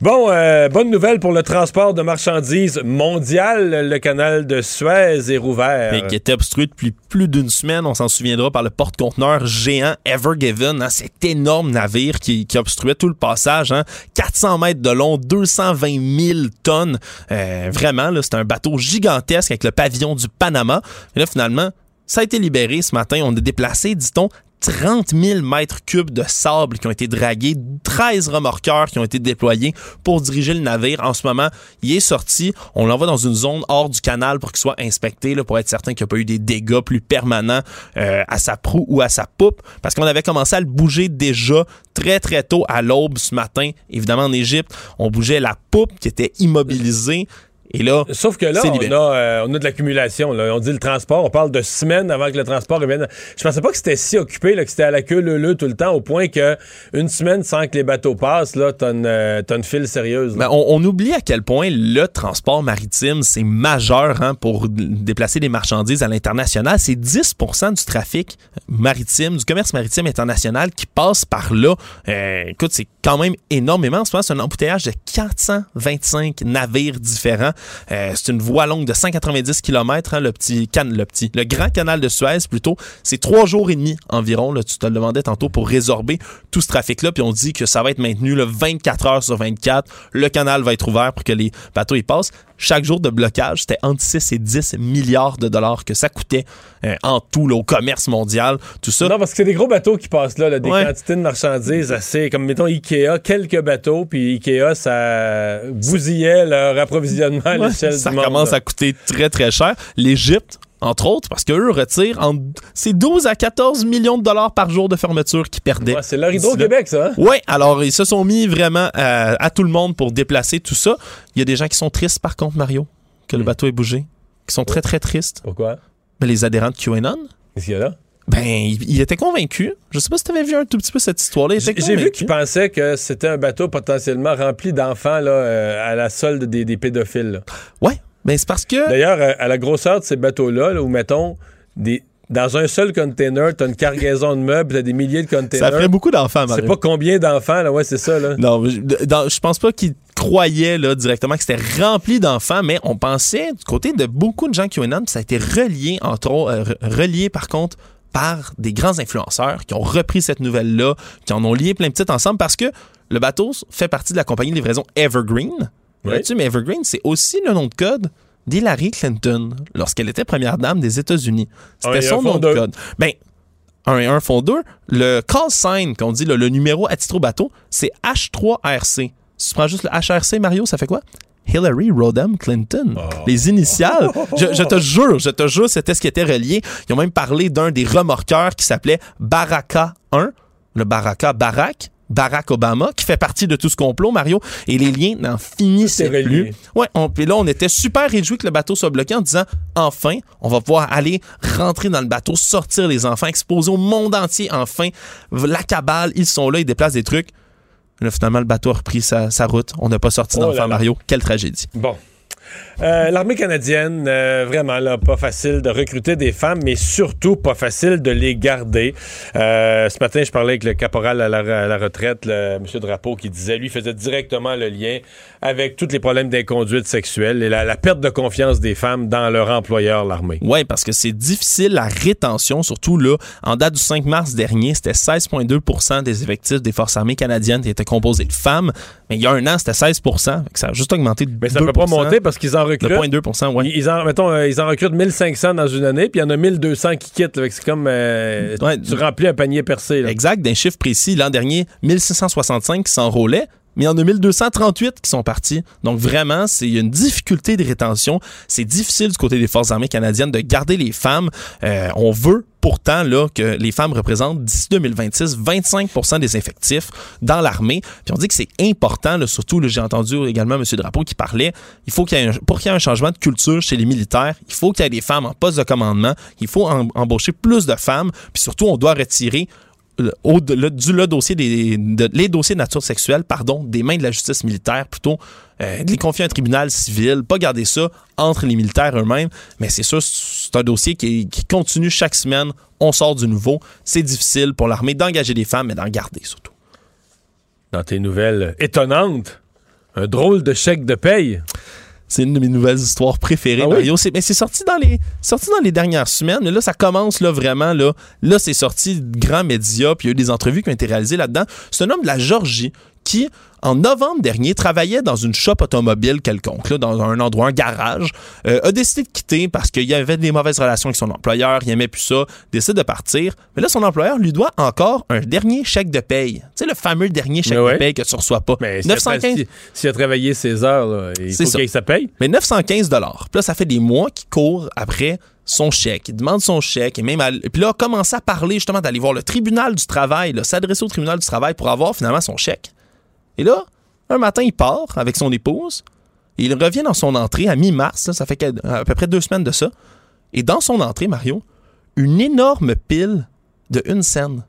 Bon, euh, bonne nouvelle pour le transport de marchandises mondial. Le canal de Suez est rouvert. Et qui était obstrué depuis plus d'une semaine, on s'en souviendra, par le porte-conteneur géant Ever Given, hein, cet énorme navire qui, qui obstruait tout le passage, hein, 400 mètres de long, 220 000 tonnes. Euh, vraiment, c'est un bateau gigantesque avec le pavillon du Panama. Et là, finalement, ça a été libéré ce matin. On a déplacé, dit-on, 30 000 mètres cubes de sable qui ont été dragués, 13 remorqueurs qui ont été déployés pour diriger le navire. En ce moment, il est sorti. On l'envoie dans une zone hors du canal pour qu'il soit inspecté, pour être certain qu'il n'y a pas eu des dégâts plus permanents euh, à sa proue ou à sa poupe. Parce qu'on avait commencé à le bouger déjà très, très tôt à l'aube ce matin. Évidemment, en Égypte, on bougeait la poupe qui était immobilisée. Et là, Sauf que là, on a, euh, on a de l'accumulation. là. On dit le transport, on parle de semaines avant que le transport revienne. Je pensais pas que c'était si occupé, là, que c'était à la queue leu tout le temps, au point que une semaine sans que les bateaux passent, là, t'as une, euh, t'as une file sérieuse. Ben, on, on oublie à quel point le transport maritime, c'est majeur hein, pour déplacer des marchandises à l'international. C'est 10% du trafic maritime, du commerce maritime international qui passe par là. Euh, écoute, c'est quand même énormément. En ce moment, c'est un embouteillage de 425 navires différents. Euh, c'est une voie longue de 190 km, le petit can, le petit, le grand canal de Suez plutôt. C'est trois jours et demi environ. Là, tu te le demandais tantôt pour résorber tout ce trafic-là. Puis on dit que ça va être maintenu le 24 heures sur 24. Le canal va être ouvert pour que les bateaux y passent. Chaque jour de blocage, c'était entre 6 et 10 milliards de dollars que ça coûtait euh, en tout là, au commerce mondial. Tout ça. Non, parce que c'est des gros bateaux qui passent là, là, des Ouais. quantités de marchandises assez, comme mettons Ikea, quelques bateaux, puis Ikea, ça bousillait leur approvisionnement à Ouais, l'échelle ça du monde. commence là. à coûter très, très cher. L'Égypte, entre autres, parce qu'eux retirent en, c'est 12 à 14 millions de dollars par jour de fermeture qu'ils perdaient. Ouais, c'est leur Hydro-Québec, ça. hein? Oui, alors ils se sont mis vraiment à, à tout le monde pour déplacer tout ça. Il y a des gens qui sont tristes, par contre, Mario, que Hmm. le bateau ait bougé, qui sont très, très tristes. Pourquoi? Mais les adhérents de QAnon, Qu'est-ce qu'il y a là? ben, ils, ils étaient convaincus. Je sais pas si tu avais vu un tout petit peu cette histoire-là. J'ai vu qu'ils pensaient que c'était un bateau potentiellement rempli d'enfants là, euh, à la solde des, des pédophiles. là. Ouais, ben c'est parce que. D'ailleurs, à la grosseur de ces bateaux-là, là, où mettons, des, dans un seul container, t'as une cargaison de meubles, t'as des milliers de containers. Ça ferait beaucoup d'enfants, C'est Mario. pas combien d'enfants, là, ouais, c'est ça, là. Non, je, dans- je pense pas qu'ils croyaient là, directement que c'était rempli d'enfants, mais on pensait du côté de beaucoup de gens qui ont une ça a été relié, entre autres, euh, re- relié par contre par des grands influenceurs qui ont repris cette nouvelle-là, qui en ont lié plein de petites ensemble parce que le bateau fait partie de la compagnie de livraison Evergreen. Oui. Tu mais Evergreen, c'est aussi le nom de code d'Hillary Clinton lorsqu'elle était première dame des États-Unis. Un C'était son nom de code. Ben, un et un font deux. Le call sign, qu'on dit, le numéro attitré au bateau, c'est H3RC. Si tu prends juste le HRC, Mario, ça fait quoi? Hillary Rodham Clinton. Les initiales. Je, je te jure, je te jure, c'était ce qui était relié. Ils ont même parlé d'un des remorqueurs qui s'appelait Baraka 1. Le Baraka Barack. Barack Obama, qui fait partie de tout ce complot, Mario, et les liens n'en finissaient plus. Ouais, on, puis là, on était super réjouis que le bateau soit bloqué en disant enfin, on va pouvoir aller rentrer dans le bateau, sortir les enfants, exposer au monde entier enfin la cabale, ils sont là, ils déplacent des trucs. Là, finalement, le bateau a repris sa, sa route. On n'a pas sorti Oh là. Mario. Quelle tragédie. Bon. Euh, L'armée canadienne, euh, vraiment, là, pas facile de recruter des femmes, mais surtout pas facile de les garder. Euh, ce matin, je parlais avec le caporal à la, retraite, M. Drapeau, qui disait, lui, faisait directement le lien avec tous les problèmes d'inconduite sexuelle et la, la perte de confiance des femmes dans leur employeur, l'armée. Oui, parce que c'est difficile la rétention, surtout là, en date du 5 mars dernier, c'était 16,2% des effectifs des forces armées canadiennes qui étaient composés de femmes. Mais il y a un an, c'était 16 fait que Ça a juste augmenté de Mais ça peut pas monter parce qu'ils en recrutent. De 0,2 ouais. Ils, en, mettons, euh, ils en recrutent 1500 dans une année, puis il y en a 1200 qui quittent. C'est comme euh, Ouais. tu remplis un panier percé. là. Exact, d'un chiffre précis. L'an dernier, 1665 qui s'enrôlaient, mais il y en a 1238 qui sont partis. Donc vraiment, c'est une difficulté de rétention. C'est difficile du côté des Forces armées canadiennes de garder les femmes. Euh, on veut pourtant là, que les femmes représentent d'ici 2026 25% des effectifs dans l'armée. Puis on dit que c'est important, là, surtout, j'ai entendu également M. Drapeau qui parlait, il faut qu'il y ait un, pour qu'il y ait un changement de culture chez les militaires, il faut qu'il y ait des femmes en poste de commandement, il faut em- embaucher plus de femmes, puis surtout, on doit retirer au, du le dossier des de- les dossiers de nature sexuelle, pardon, des mains de la justice militaire plutôt, euh, de les confier à un tribunal civil, pas garder ça entre les militaires eux-mêmes. Mais c'est sûr, c'est un dossier qui, qui continue chaque semaine. On sort du nouveau. C'est difficile pour l'armée d'engager des femmes, mais d'en garder surtout. Dans tes nouvelles étonnantes, un drôle de chèque de paye. C'est une de mes nouvelles histoires préférées, Ah oui? Mario. C'est, mais c'est sorti dans les sorti dans les dernières semaines. Mais là, ça commence là vraiment là. Là, c'est sorti de grands médias. Puis il y a eu des entrevues qui ont été réalisées là-dedans. C'est un homme de la Georgie qui, en novembre dernier, travaillait dans une shop automobile quelconque, là, dans un endroit, un garage, euh, a décidé de quitter parce qu'il y avait des mauvaises relations avec son employeur, il aimait plus ça, décide de partir. Mais là, son employeur lui doit encore un dernier chèque de paye. Tu sais, le fameux dernier chèque ouais. de paye que tu reçois pas. Mais s'il a, 915 si- s'il a travaillé ses heures, là, il faut ça. qu'il se paye. mais 915 dollars. Puis là, ça fait des mois qu'il court après son chèque. Il demande son chèque et même à- puis là, a commencé à parler justement d'aller voir le tribunal du travail, s'adresser au tribunal du travail pour avoir finalement son chèque. Et là, un matin, il part avec son épouse. Et il revient dans son entrée à mi-mars, ça fait à peu près deux semaines de ça. Et dans son entrée, Mario, une énorme pile de une scène.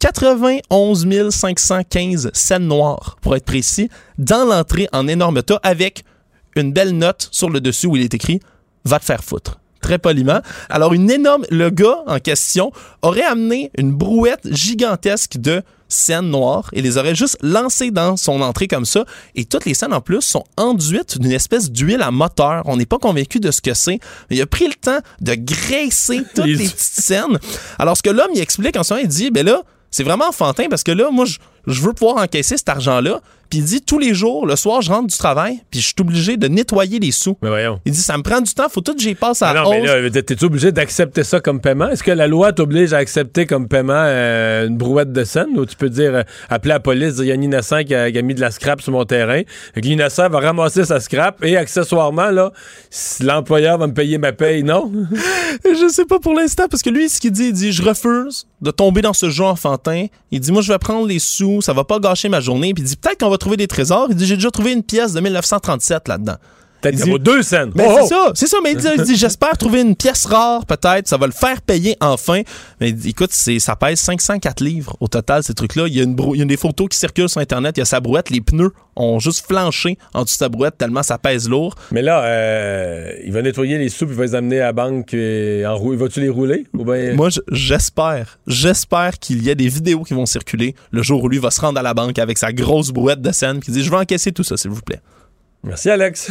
91 515 scènes noires, pour être précis, dans l'entrée en énorme tas avec une belle note sur le dessus où il est écrit Va te faire foutre. Très poliment. Alors, une énorme. Le gars en question aurait amené une brouette gigantesque de scènes noires et les aurait juste lancées dans son entrée comme ça. Et toutes les scènes en plus sont enduites d'une espèce d'huile à moteur. On n'est pas convaincu de ce que c'est. Mais il a pris le temps de graisser (laughs) toutes les, petites scènes. Alors, ce que l'homme il explique en ce moment, il dit ben là, c'est vraiment enfantin parce que là, moi, je, je veux pouvoir encaisser cet argent-là. Puis il dit tous les jours, le soir, je rentre du travail, puis je suis obligé de nettoyer les sous. Mais voyons. Il dit ça me prend du temps, faut tout que j'y passe à Ah non, mais là, t'es obligé d'accepter ça comme paiement? Est-ce que la loi t'oblige à accepter comme paiement euh, une brouette de scène? Ou tu peux dire, euh, appeler la police, dire, il y a un innocent qui a, qui a mis de la scrap sur mon terrain. L'innocent va ramasser sa scrap et accessoirement, là, l'employeur va me payer ma paye, non? (laughs) Je sais pas pour l'instant, parce que lui, ce qu'il dit, il dit Je refuse de tomber dans ce jeu enfantin. Il dit Moi, je vais prendre les sous, ça va pas gâcher ma journée. Puis il dit Peut-être qu'on va des trésors. Il dit J'ai déjà trouvé une pièce de 1937 là-dedans. Peut-être Il dit- vaut deux scènes. Mais Oh, c'est oh! ça, c'est ça. Mais il dit, il dit, j'espère trouver une pièce rare, peut-être. Ça va le faire payer enfin. Mais il dit, écoute, c'est, ça pèse 504 livres au total, ces trucs-là. Il y, a une brou- il y a des photos qui circulent sur Internet. Il y a sa brouette. Les pneus ont juste flanché en dessous de sa brouette tellement ça pèse lourd. Mais là, euh, il va nettoyer les sous puis il va les amener à la banque euh, en roue. Vas-tu les rouler? Ou ben... Moi, je- j'espère, j'espère qu'il y a des vidéos qui vont circuler le jour où lui va se rendre à la banque avec sa grosse brouette de scène qui dit, je vais encaisser tout ça, s'il vous plaît. Merci, Alex.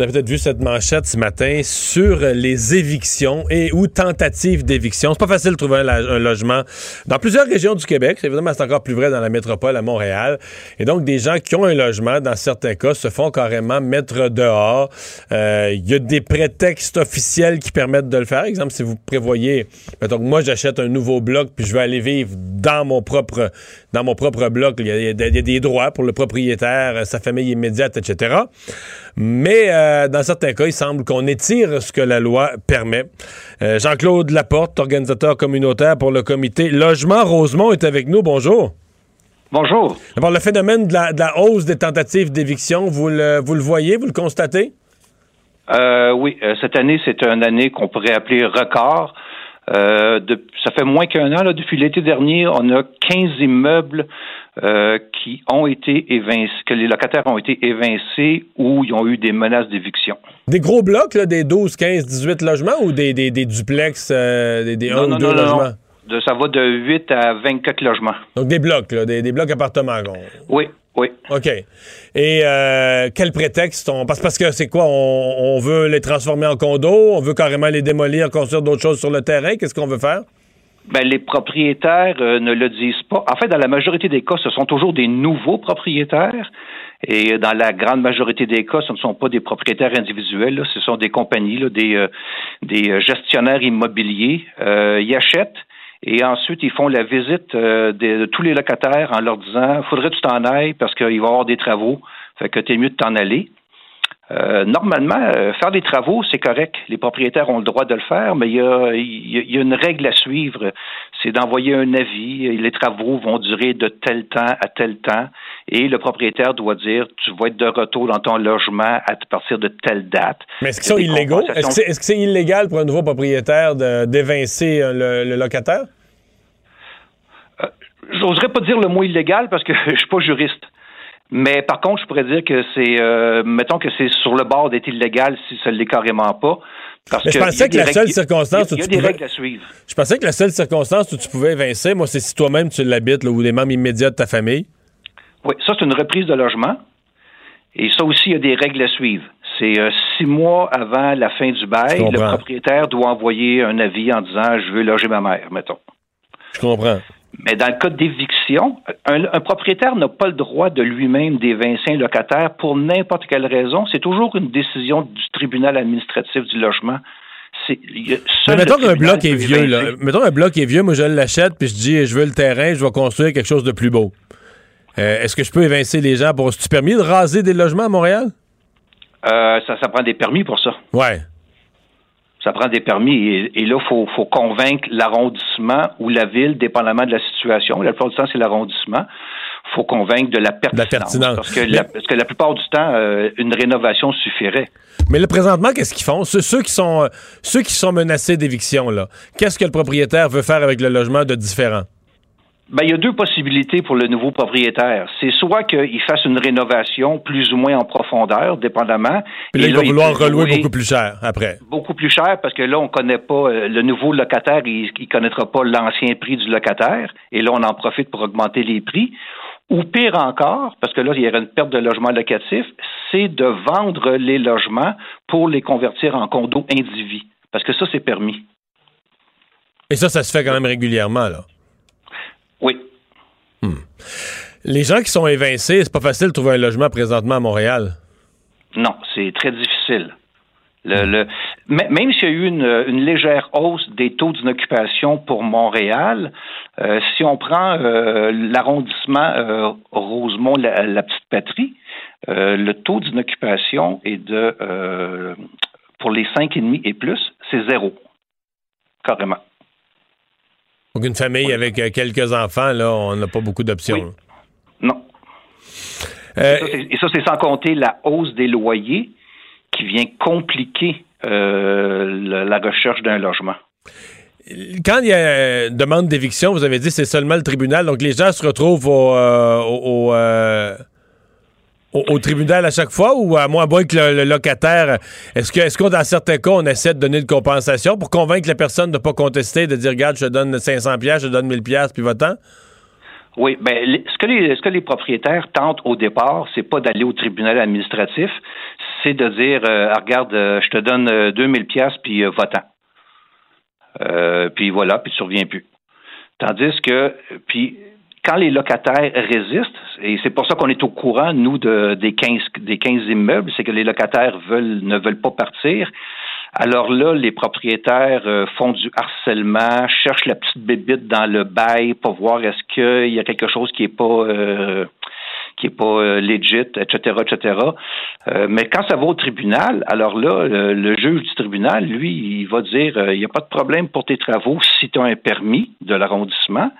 Vous avez peut-être vu cette manchette ce matin sur les évictions et ou tentatives d'éviction. C'est pas facile de trouver un, logement dans plusieurs régions du Québec. Évidemment, c'est encore plus vrai dans la métropole à Montréal. Et donc, des gens qui ont un logement, dans certains cas, se font carrément mettre dehors. Euh, Il y a des prétextes officiels qui permettent de le faire. Exemple, si vous prévoyez, que moi, j'achète un nouveau bloc puis je vais aller vivre dans mon propre, dans mon propre bloc. Il y a des droits pour le propriétaire, sa famille immédiate, etc. Mais euh, dans certains cas, il semble qu'on étire ce que la loi permet. Euh, Jean-Claude Laporte, organisateur communautaire pour le comité Logement Rosemont, est avec nous. Bonjour. Bonjour. D'abord, le phénomène de la, de la hausse des tentatives d'éviction, vous le, vous le voyez, vous le constatez? Euh, oui, euh, cette année, c'est une année qu'on pourrait appeler record. Euh, de- ça fait moins qu'un an, là, depuis l'été dernier, on a 15 immeubles euh, qui ont été évincés, que les locataires ont été évincés ou ils ont eu des menaces d'éviction. Des gros blocs, là, des 12, 15, 18 logements ou des, des, des duplex, euh, des, des 1 ou 2 logements? De- ça va de 8 à 24 logements. Donc des blocs, là, des, des blocs appartements. Oui, oui. OK. Et euh, quel prétexte? On... Parce, parce que c'est quoi? On, on veut les transformer en condos? On veut carrément les démolir, construire d'autres choses sur le terrain? Qu'est-ce qu'on veut faire? Ben, les propriétaires euh, ne le disent pas. En fait, dans la majorité des cas, ce sont toujours des nouveaux propriétaires. Et dans la grande majorité des cas, ce ne sont pas des propriétaires individuels, là. ce sont des compagnies, là, des, euh, des euh, gestionnaires immobiliers. Euh, ils achètent et ensuite ils font la visite euh, de, tous les locataires en leur disant faudrait que tu t'en ailles parce qu'il va y avoir des travaux, fait que t'es mieux de t'en aller. Euh, normalement, euh, faire des travaux, c'est correct. Les propriétaires ont le droit de le faire, mais il y a, y y une règle à suivre. c'est d'envoyer un avis. Les travaux vont durer de tel temps à tel temps. Et le propriétaire doit dire, tu vas être de retour dans ton logement à partir de telle date. Mais est-ce qu'ils sont illégaux? Est-ce que c'est est -ce c'est illégal pour un nouveau propriétaire d'évincer euh, le, le locataire? J'oserais pas dire le mot illégal parce que (laughs) je suis pas juriste. Mais par contre, je pourrais dire que c'est, euh, mettons que c'est sur le bord d'être illégal si ça ne l'est carrément pas. Parce Mais je que pensais que la des seule circonstance il y a, où tu des pouvais- règles à suivre. Je pensais que la seule circonstance où tu pouvais évincer, moi, c'est si toi-même tu l'habites ou les membres immédiats de ta famille. Oui, ça c'est une reprise de logement. Et ça aussi, il y a des règles à suivre. C'est euh, six mois avant la fin du bail, le propriétaire doit envoyer un avis en disant je veux loger ma mère, mettons. Je comprends. Mais dans le cas d'éviction, un, un propriétaire n'a pas le droit de lui-même d'évincer un locataire pour n'importe quelle raison. C'est toujours une décision du tribunal administratif du logement. Mais mettons qu'un bloc est vieux, là. Mettons un bloc est vieux, moi je l'achète, puis je dis je veux le terrain, je vais construire quelque chose de plus beau. Euh, Est-ce que je peux évincer les gens pour. C'est-tu permis de raser des logements à Montréal? Euh, ça, ça prend des permis pour ça. Ouais. Ça prend des permis. Et, et là, il faut, faut convaincre l'arrondissement ou la ville, dépendamment de la situation. La plupart du temps, c'est l'arrondissement. Il faut convaincre de la pertinence. pertinence. Parce, que la, parce que la plupart du temps, euh, une rénovation suffirait. Mais là, présentement, qu'est-ce qu'ils font? Ceux, ceux qui sont, euh, ceux qui sont menacés d'éviction, là, qu'est-ce que le propriétaire veut faire avec le logement de différent? Ben, il y a deux possibilités pour le nouveau propriétaire. C'est soit qu'il fasse une rénovation plus ou moins en profondeur, dépendamment. Puis là, Et il va vouloir relouer louer beaucoup plus cher après. beaucoup plus cher parce que là, on connaît pas euh, le nouveau locataire, il, il connaîtra pas l'ancien prix du locataire. Et là, on en profite pour augmenter les prix. Ou pire encore, parce que là, il y aurait une perte de logement locatif, c'est de vendre les logements pour les convertir en condos indivis. Parce que ça, c'est permis. Et ça, ça se fait quand même régulièrement, là. Oui. Les gens qui sont évincés, c'est pas facile de trouver un logement présentement à Montréal. Non, c'est très difficile. Le, le- m- même s'il y a eu une, une légère hausse des taux d'inoccupation pour Montréal, euh, si on prend euh, l'arrondissement euh, Rosemont, la, la petite patrie, le taux d'inoccupation est de pour les cinq et demi et plus, c'est zéro, carrément. Donc, une famille avec euh, quelques enfants, là, on n'a pas beaucoup d'options. Non. Euh, et ça, c'est- sans compter la hausse des loyers qui vient compliquer euh, la, recherche d'un logement. Quand il y a euh, demande d'éviction, vous avez dit c'est seulement le tribunal, donc les gens se retrouvent au, euh, au, au, euh, tribunal à chaque fois ou à moins que le, locataire, est-ce que dans certains cas on essaie de donner une compensation pour convaincre la personne de ne pas contester, de dire regarde je te donne 500 pièces, je te donne 1000 pièces puis va-t'en? Oui, les- ce que les ce que les propriétaires tentent au départ, c'est pas d'aller au tribunal administratif, c'est de dire euh, Ah, regarde, euh, je te donne euh, 2000 pièces puis euh, va-t'en. Euh, puis voilà, puis tu reviens plus. Tandis que puis quand les locataires résistent, et c'est pour ça qu'on est au courant, nous, de, des 15 des 15 immeubles, c'est que les locataires veulent ne veulent pas partir. Alors là, les propriétaires euh, font du harcèlement, cherchent la petite bébite dans le bail pour voir est-ce qu'il y a quelque chose qui est pas euh, qui est pas euh, legit, etc., etc. Euh, mais quand ça va au tribunal, alors là, le, le juge du tribunal, lui, il va dire euh, il n'y a pas de problème pour tes travaux si tu as un permis de l'arrondissement.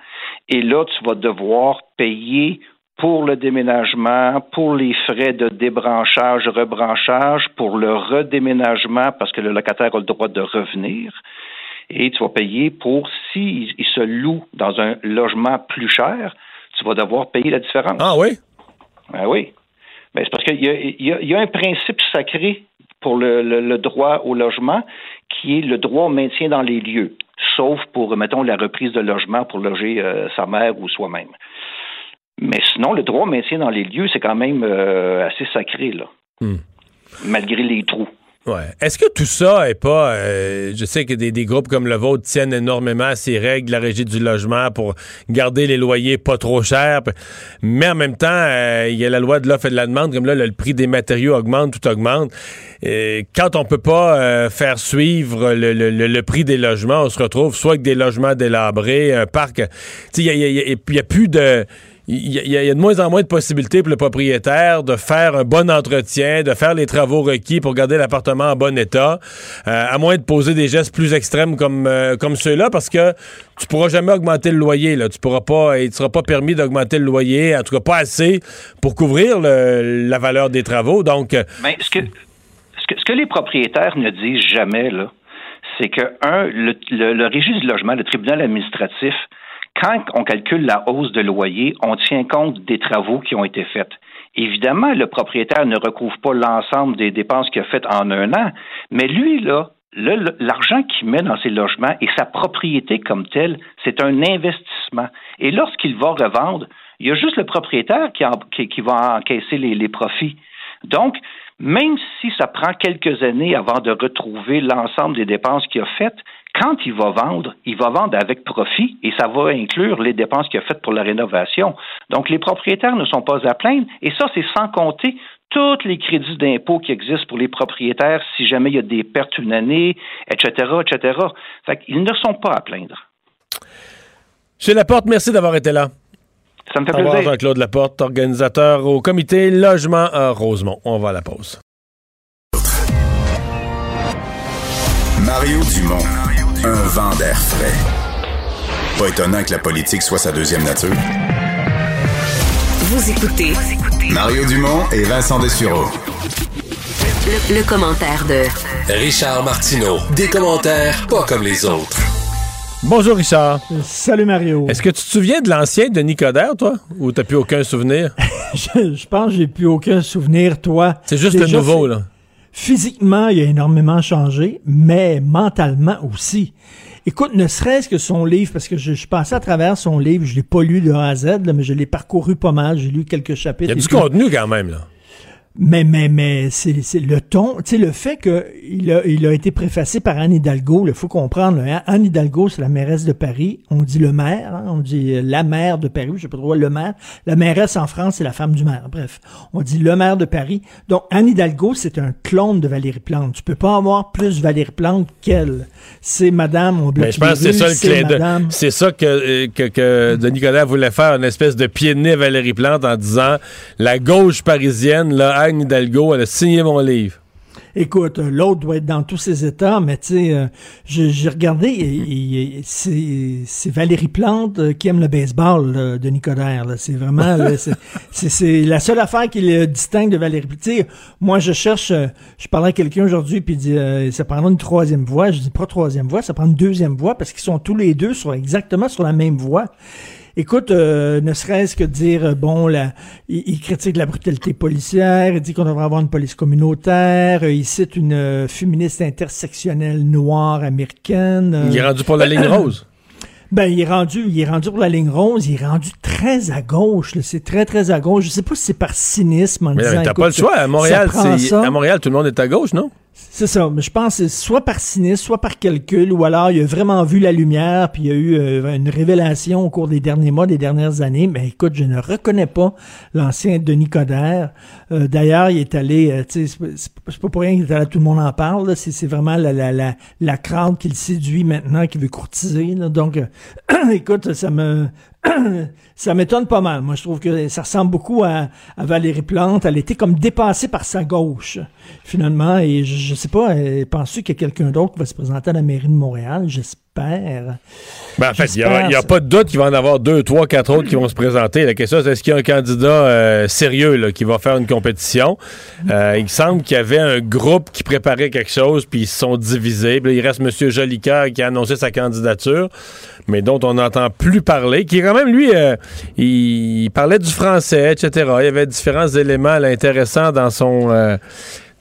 Et là, tu vas devoir payer pour le déménagement, pour les frais de débranchage, rebranchage, pour le redéménagement, parce que le locataire a le droit de revenir. Et tu vas payer pour, s'il il se loue dans un logement plus cher, tu vas devoir payer la différence. Ah oui? Ah oui. Ben, c'est parce qu'il y a, y y un principe sacré pour le, le- le droit au logement qui est le droit au maintien dans les lieux, sauf pour, mettons, la reprise de logement pour loger euh, sa mère ou soi-même. Mais sinon, le droit au maintien dans les lieux, c'est quand même euh, assez sacré, là, Hmm. malgré les trous. Ouais. Est-ce que tout ça est pas. euh, je sais que des, des groupes comme le vôtre tiennent énormément à ces règles la régie du logement pour garder les loyers pas trop chers. Mais en même temps, euh, il y a la loi de l'offre et de la demande. Comme là, le, prix des matériaux augmente, tout augmente. Et quand on peut pas euh, faire suivre le, le- le- prix des logements, on se retrouve soit avec des logements délabrés, un parc. Il y a, il y a- il y a- il y a plus de. Il y, a- de moins en moins de possibilités pour le propriétaire de faire un bon entretien, de faire les travaux requis pour garder l'appartement en bon état, euh, à moins de poser des gestes plus extrêmes comme, euh, comme ceux-là, parce que tu pourras jamais augmenter le loyer. Là. Tu pourras pas, il ne sera pas permis d'augmenter le loyer, en tout cas pas assez pour couvrir la valeur des travaux. Donc, euh, Mais ce que, les propriétaires ne disent jamais, c'est que, un, le, le, le régime du logement, le tribunal administratif, quand on calcule la hausse de loyer, on tient compte des travaux qui ont été faits. Évidemment, le propriétaire ne recouvre pas l'ensemble des dépenses qu'il a faites en un an, mais lui, là, l'argent qu'il met dans ses logements et sa propriété comme telle, c'est un investissement. Et lorsqu'il va revendre, il y a juste le propriétaire qui, va encaisser les profits. Donc, même si ça prend quelques années avant de retrouver l'ensemble des dépenses qu'il a faites, quand il va vendre, il va vendre avec profit et ça va inclure les dépenses qu'il a faites pour la rénovation. Donc, les propriétaires ne sont pas à plaindre et ça, c'est sans compter tous les crédits d'impôt qui existent pour les propriétaires si jamais il y a des pertes une année, etc., etc. Fait qu'ils ne sont pas à plaindre. chez Laporte, merci d'avoir été là. Ça me fait Au revoir, plaisir. Jean-Claude Laporte, organisateur au comité Logement à Rosemont. On va à la pause. Mario Dumont, un vent d'air frais. Pas étonnant que la politique soit sa deuxième nature. Vous écoutez Mario Dumont et Vincent Dessureau. le, le commentaire de Richard Martineau. Des commentaires pas comme les autres. Bonjour, Richard. Salut, Mario. Est-ce que tu te souviens de l'ancien Denis Coderre, toi? Ou t'as plus aucun souvenir? (laughs) je, je pense que j'ai plus aucun souvenir, toi. C'est juste le Déjà, nouveau, c'est- là. Physiquement, il a énormément changé, mais mentalement aussi. Écoute, ne serait-ce que son livre, parce que je, je passé à travers son livre, je l'ai pas lu de A à Z, là, mais je l'ai parcouru pas mal, j'ai lu quelques Il chapitres. y a du contenu quand même, là. Mais, mais, mais, c'est c'est le ton, tu sais, le fait qu'il a, il a été préfacé par Anne Hidalgo, il faut comprendre, là, hein. Anne Hidalgo, c'est la mairesse de Paris, on dit le maire, hein, on dit euh, la maire de Paris, je sais pas trop, le maire. La mairesse en France, c'est la femme du maire, bref. On dit le maire de Paris. Donc, Anne Hidalgo, c'est un clone de Valérie Plante. Tu peux pas avoir plus Valérie Plante qu'elle. C'est madame, on Mais je pense que c'est ça le c'est ça que, euh, que, que Coderre voulait faire, une espèce de pied de nez à Valérie Plante en disant la gauche parisienne, là, Anne Hidalgo, elle a signé mon livre. Écoute, euh, l'autre doit être dans tous ses états, mais tu sais, euh, j'ai regardé, et- et c'est Valérie Plante euh, qui aime le baseball là, de Nicodère. C'est vraiment, (laughs) c'est- la seule affaire qui le distingue de Valérie Plante. Tu sais, moi, je cherche, je parlais à quelqu'un aujourd'hui, puis il dit, euh, ça prendra une troisième voix. Je dis, pas troisième voix, ça prend une deuxième voix, parce qu'ils sont tous les deux sur exactement sur la même voix. Écoute, euh, ne serait-ce que dire, euh, bon, la, il, il critique la brutalité policière, il dit qu'on devrait avoir une police communautaire, euh, il cite une euh, féministe intersectionnelle noire américaine. Il est rendu pour la ligne rose. (coughs) ben, il est rendu, il est rendu pour la ligne rose, il est rendu très à gauche, c'est très très à gauche. Je sais pas si c'est par cynisme en Mais disant. t'as écoute, pas le choix. À Montréal, à Montréal, tout le monde est à gauche, non? C'est ça, mais je pense soit par cynisme, soit par calcul, ou alors il a vraiment vu la lumière, puis il y a eu euh, une révélation au cours des derniers mois, des dernières années. Mais écoute, je ne reconnais pas l'ancien Denis Coderre. Euh, D'ailleurs, il est allé, euh, tu sais, c'est pas- pour rien qu'il est allé, tout le monde en parle. C'est vraiment la, la, la, la crowd qui le séduit maintenant, qui veut courtiser. Donc, (clears throat) écoute, ça me (clears throat) ça m'étonne pas mal. Moi, je trouve que ça ressemble beaucoup à, à Valérie Plante. Elle était comme dépassée par sa gauche, finalement. Et je, je sais pas, euh, penses-tu qu'il y a quelqu'un d'autre qui va se présenter à la mairie de Montréal? J'espère. Ben, en fait, il n'y a, J'espère, pas de doute qu'il va en avoir deux, trois, quatre autres qui vont se présenter. La question, c'est est-ce qu'il y a un candidat euh, sérieux là, qui va faire une compétition? Euh, il semble qu'il y avait un groupe qui préparait quelque chose, puis ils se sont divisés. Puis là, il reste M. Jolicoeur qui a annoncé sa candidature, mais dont on n'entend plus parler, qui quand même, lui, euh, il, il parlait du français, etc. Il y avait différents éléments là, intéressants dans son...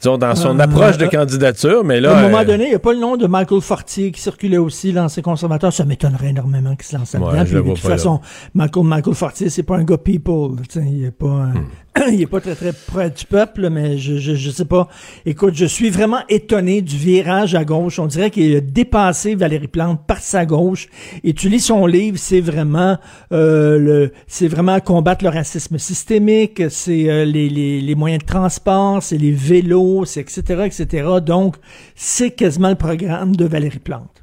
disons, dans son Euh, approche de euh, candidature, mais là... à un moment euh, donné, il n'y a pas le nom de Michael Fortier qui circulait aussi, l'ancien conservateur. Ça m'étonnerait énormément qu'il se lance Ouais, là-dedans. le de toute façon, Michael, Michael Fortier, c'est pas un gars people. Il est pas, Hmm. (coughs) il est pas très, très près du peuple, mais je, je, je sais pas. Écoute, je suis vraiment étonné du virage à gauche. On dirait qu'il a dépassé Valérie Plante par sa gauche. Et tu lis son livre, c'est vraiment, euh, le, c'est vraiment combattre le racisme systémique, c'est euh, les, les, les moyens de transport, c'est les vélos, etc., etc. Donc, c'est quasiment le programme de Valérie Plante.